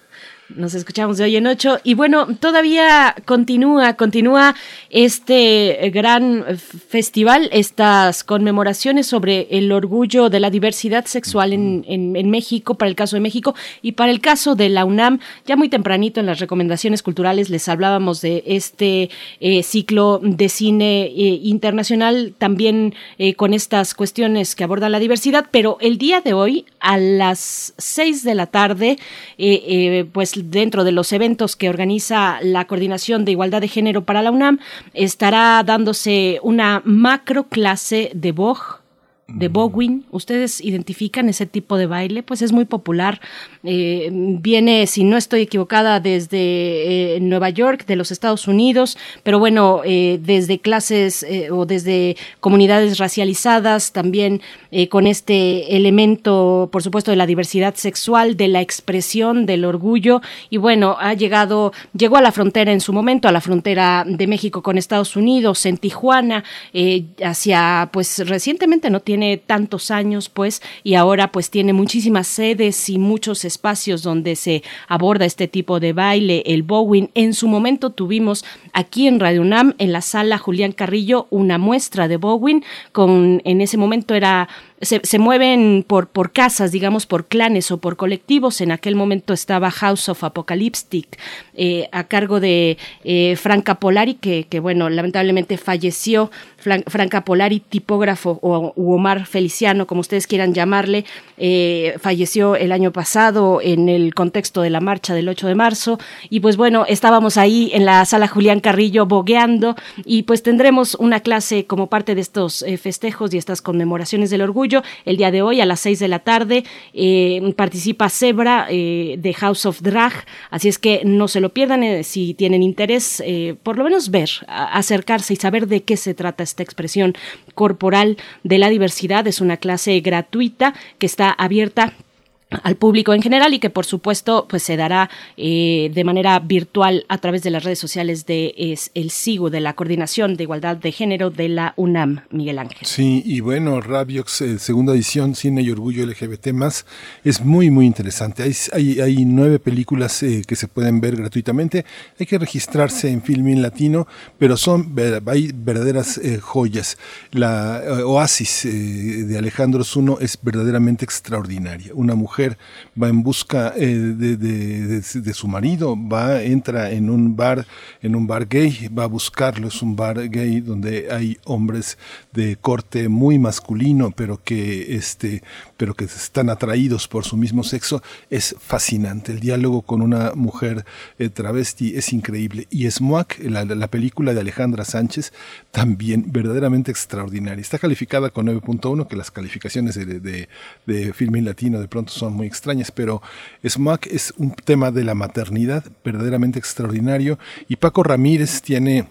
Nos escuchamos de hoy en ocho. Y bueno, todavía continúa, continúa este gran festival, estas conmemoraciones sobre el orgullo de la diversidad sexual en, en, México, para el caso de México y para el caso de la UNAM. Ya muy tempranito en las recomendaciones culturales les hablábamos de este eh, ciclo de cine eh, internacional, también eh, con estas cuestiones que abordan la diversidad, pero el día de hoy, a las seis de la tarde, pues dentro de los eventos que organiza la Coordinación de Igualdad de Género para la UNAM, estará dándose una macro clase de Vogue de Bowin. ¿Ustedes identifican ese tipo de baile? Pues es muy popular. Eh, viene, si no estoy equivocada, desde eh, Nueva York, de los Estados Unidos, pero bueno, eh, desde clases o desde comunidades racializadas, también con este elemento, por supuesto, de la diversidad sexual, de la expresión, del orgullo. Y bueno, ha llegado, llegó a la frontera en su momento, a la frontera de México con Estados Unidos, en Tijuana, hacia, pues recientemente no tiene tiene tantos años, pues, y ahora pues tiene muchísimas sedes y muchos espacios donde se aborda este tipo de baile, el bowing. En su momento tuvimos aquí en Radio UNAM, en la sala Julián Carrillo, una muestra de bowing, con, en ese momento era se, mueven por, por casas, digamos, por clanes o por colectivos. En aquel momento estaba House of Apocalyptic eh, a cargo de eh, Franca Polari, que, que, bueno, lamentablemente falleció. Franca Polari, tipógrafo, o Omar Feliciano, como ustedes quieran llamarle, eh, falleció el año pasado en el contexto de la marcha del 8 de marzo. Y pues bueno, estábamos ahí en la sala Julián Carrillo bogueando y pues tendremos una clase como parte de estos festejos y estas conmemoraciones del orgullo el día de hoy a las 6 de la tarde eh, participa Zebra eh, de House of Drag, así es que no se lo pierdan eh, si tienen interés, por lo menos ver, acercarse y saber de qué se trata esta expresión corporal de la diversidad. Es una clase gratuita que está abierta al público en general y que por supuesto pues se dará eh, de manera virtual a través de las redes sociales de el SIGU, de la Coordinación de Igualdad de Género de la UNAM, Miguel Ángel. Sí, y bueno, Rabiox, eh, segunda edición, Cine y Orgullo LGBT más, es muy, muy interesante. Hay, hay, nueve películas eh, que se pueden ver gratuitamente. Hay que registrarse en Filmin Latino, pero son hay verdaderas eh, joyas. La eh, Oasis de Alejandro Zuno es verdaderamente extraordinaria. Una mujer va en busca eh, de, de- de- de su marido, va, entra en un bar, en un bar gay, va a buscarlo, es un bar gay donde hay hombres de corte muy masculino, pero que este, pero que están atraídos por su mismo sexo, es fascinante. El diálogo con una mujer eh, travesti es increíble. Y Smoak, la, la película de Alejandra Sánchez, también verdaderamente extraordinaria. Está calificada con 9.1, que las calificaciones de, de, de Latino de pronto son muy extrañas, pero Smoak es un tema de la maternidad verdaderamente extraordinario. Y Paco Ramírez tiene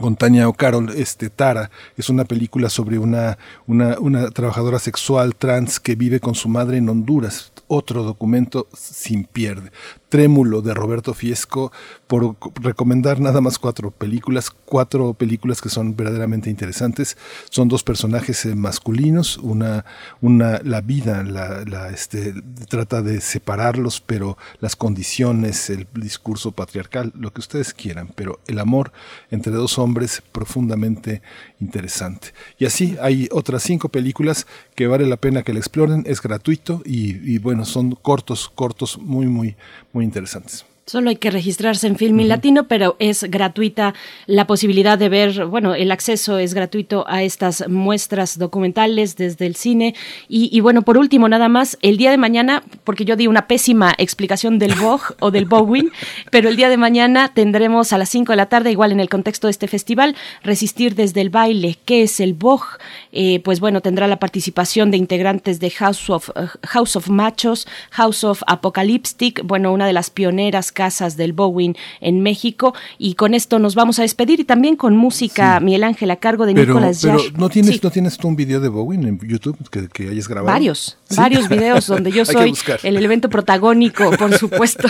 con Tania O'Carroll, este Tara, es una película sobre una, una, una trabajadora sexual trans que vive con su madre en Honduras. Otro documento sin pierde. Trémulo de Roberto Fiesco, por recomendar nada más cuatro películas, cuatro películas que son verdaderamente interesantes. Son dos personajes eh, masculinos, una, una, la vida, la, la, este, trata de separarlos, pero las condiciones, el discurso patriarcal, lo que ustedes quieran, pero el amor entre dos hombres profundamente interesante. Y así hay otras cinco películas que vale la pena que la exploren, es gratuito y, y bueno, son cortos, cortos, muy, muy, muy interesantes. Solo hay que registrarse en Filmin Latino, pero es gratuita la posibilidad de ver, bueno, el acceso es gratuito a estas muestras documentales desde el cine. Y, y bueno, por último, nada más, el día de mañana, porque yo di una pésima explicación del Vogue o del Bowin, pero el día de mañana tendremos a las 5 de la tarde, igual en el contexto de este festival, Resistir desde el baile. ¿Qué es el Vogue? Eh, pues bueno, tendrá la participación de integrantes de House of, uh, House of Machos, House of Apocalyptic, bueno, una de las pioneras casas del Bowen en México. Y con esto nos vamos a despedir y también con música, Miguel Ángel, a cargo de Pero, Nicolás pero Yash. ¿no tienes, Sí. ¿no tienes tú un video de Bowen en YouTube que, que hayas grabado? Varios, Sí. varios videos donde yo soy el elemento protagónico, por supuesto.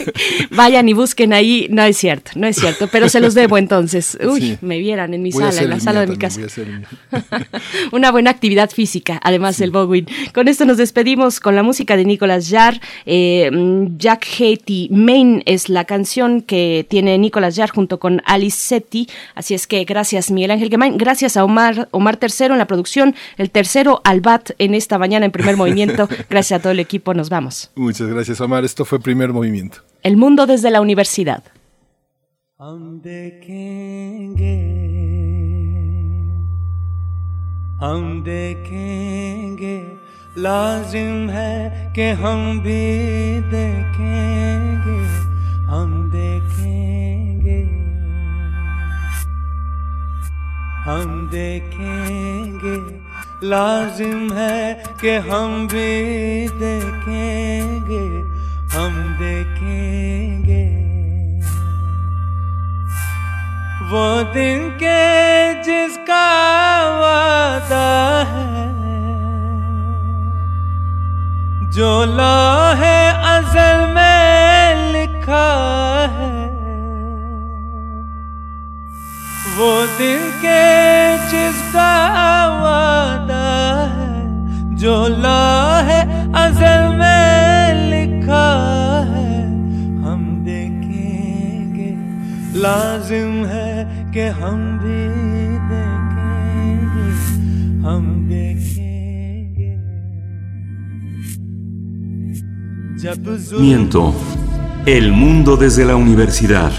Vayan y busquen ahí. No es cierto, no es cierto, pero se los debo entonces. Uy, me vieran en mi Voy sala, en la sala de mi casa. Una buena actividad física, además del Bowen. Con esto nos despedimos con la música de Nicolas Jarre. Eh, mm, Jack Haiti Main es la canción que tiene Nicolas Jarre junto con Alice Setti. Así es que gracias Miguel Ángel Gemain, gracias a Omar, Omar Tercero en la producción, el tercero al BAT en esta mañana en primer movimiento. Gracias a todo el equipo, nos vamos. Muchas gracias, Omar. Esto fue primer movimiento. El mundo desde la universidad. हम देखेंगे हम देखेंगे लाजिम है कि हम भी देखेंगे हम देखेंगे। हम देखेंगे। लाजिम है कि हम भी देखेंगे। हम देखेंगे। वो दिन के जिसका वादा है जो है अजल में लिखा है। वो दिल के जिसका वादा है, जो है अजल में लिखा है। हम देखेंगे, लाजिम है कि हम भी Miento. El mundo desde la universidad.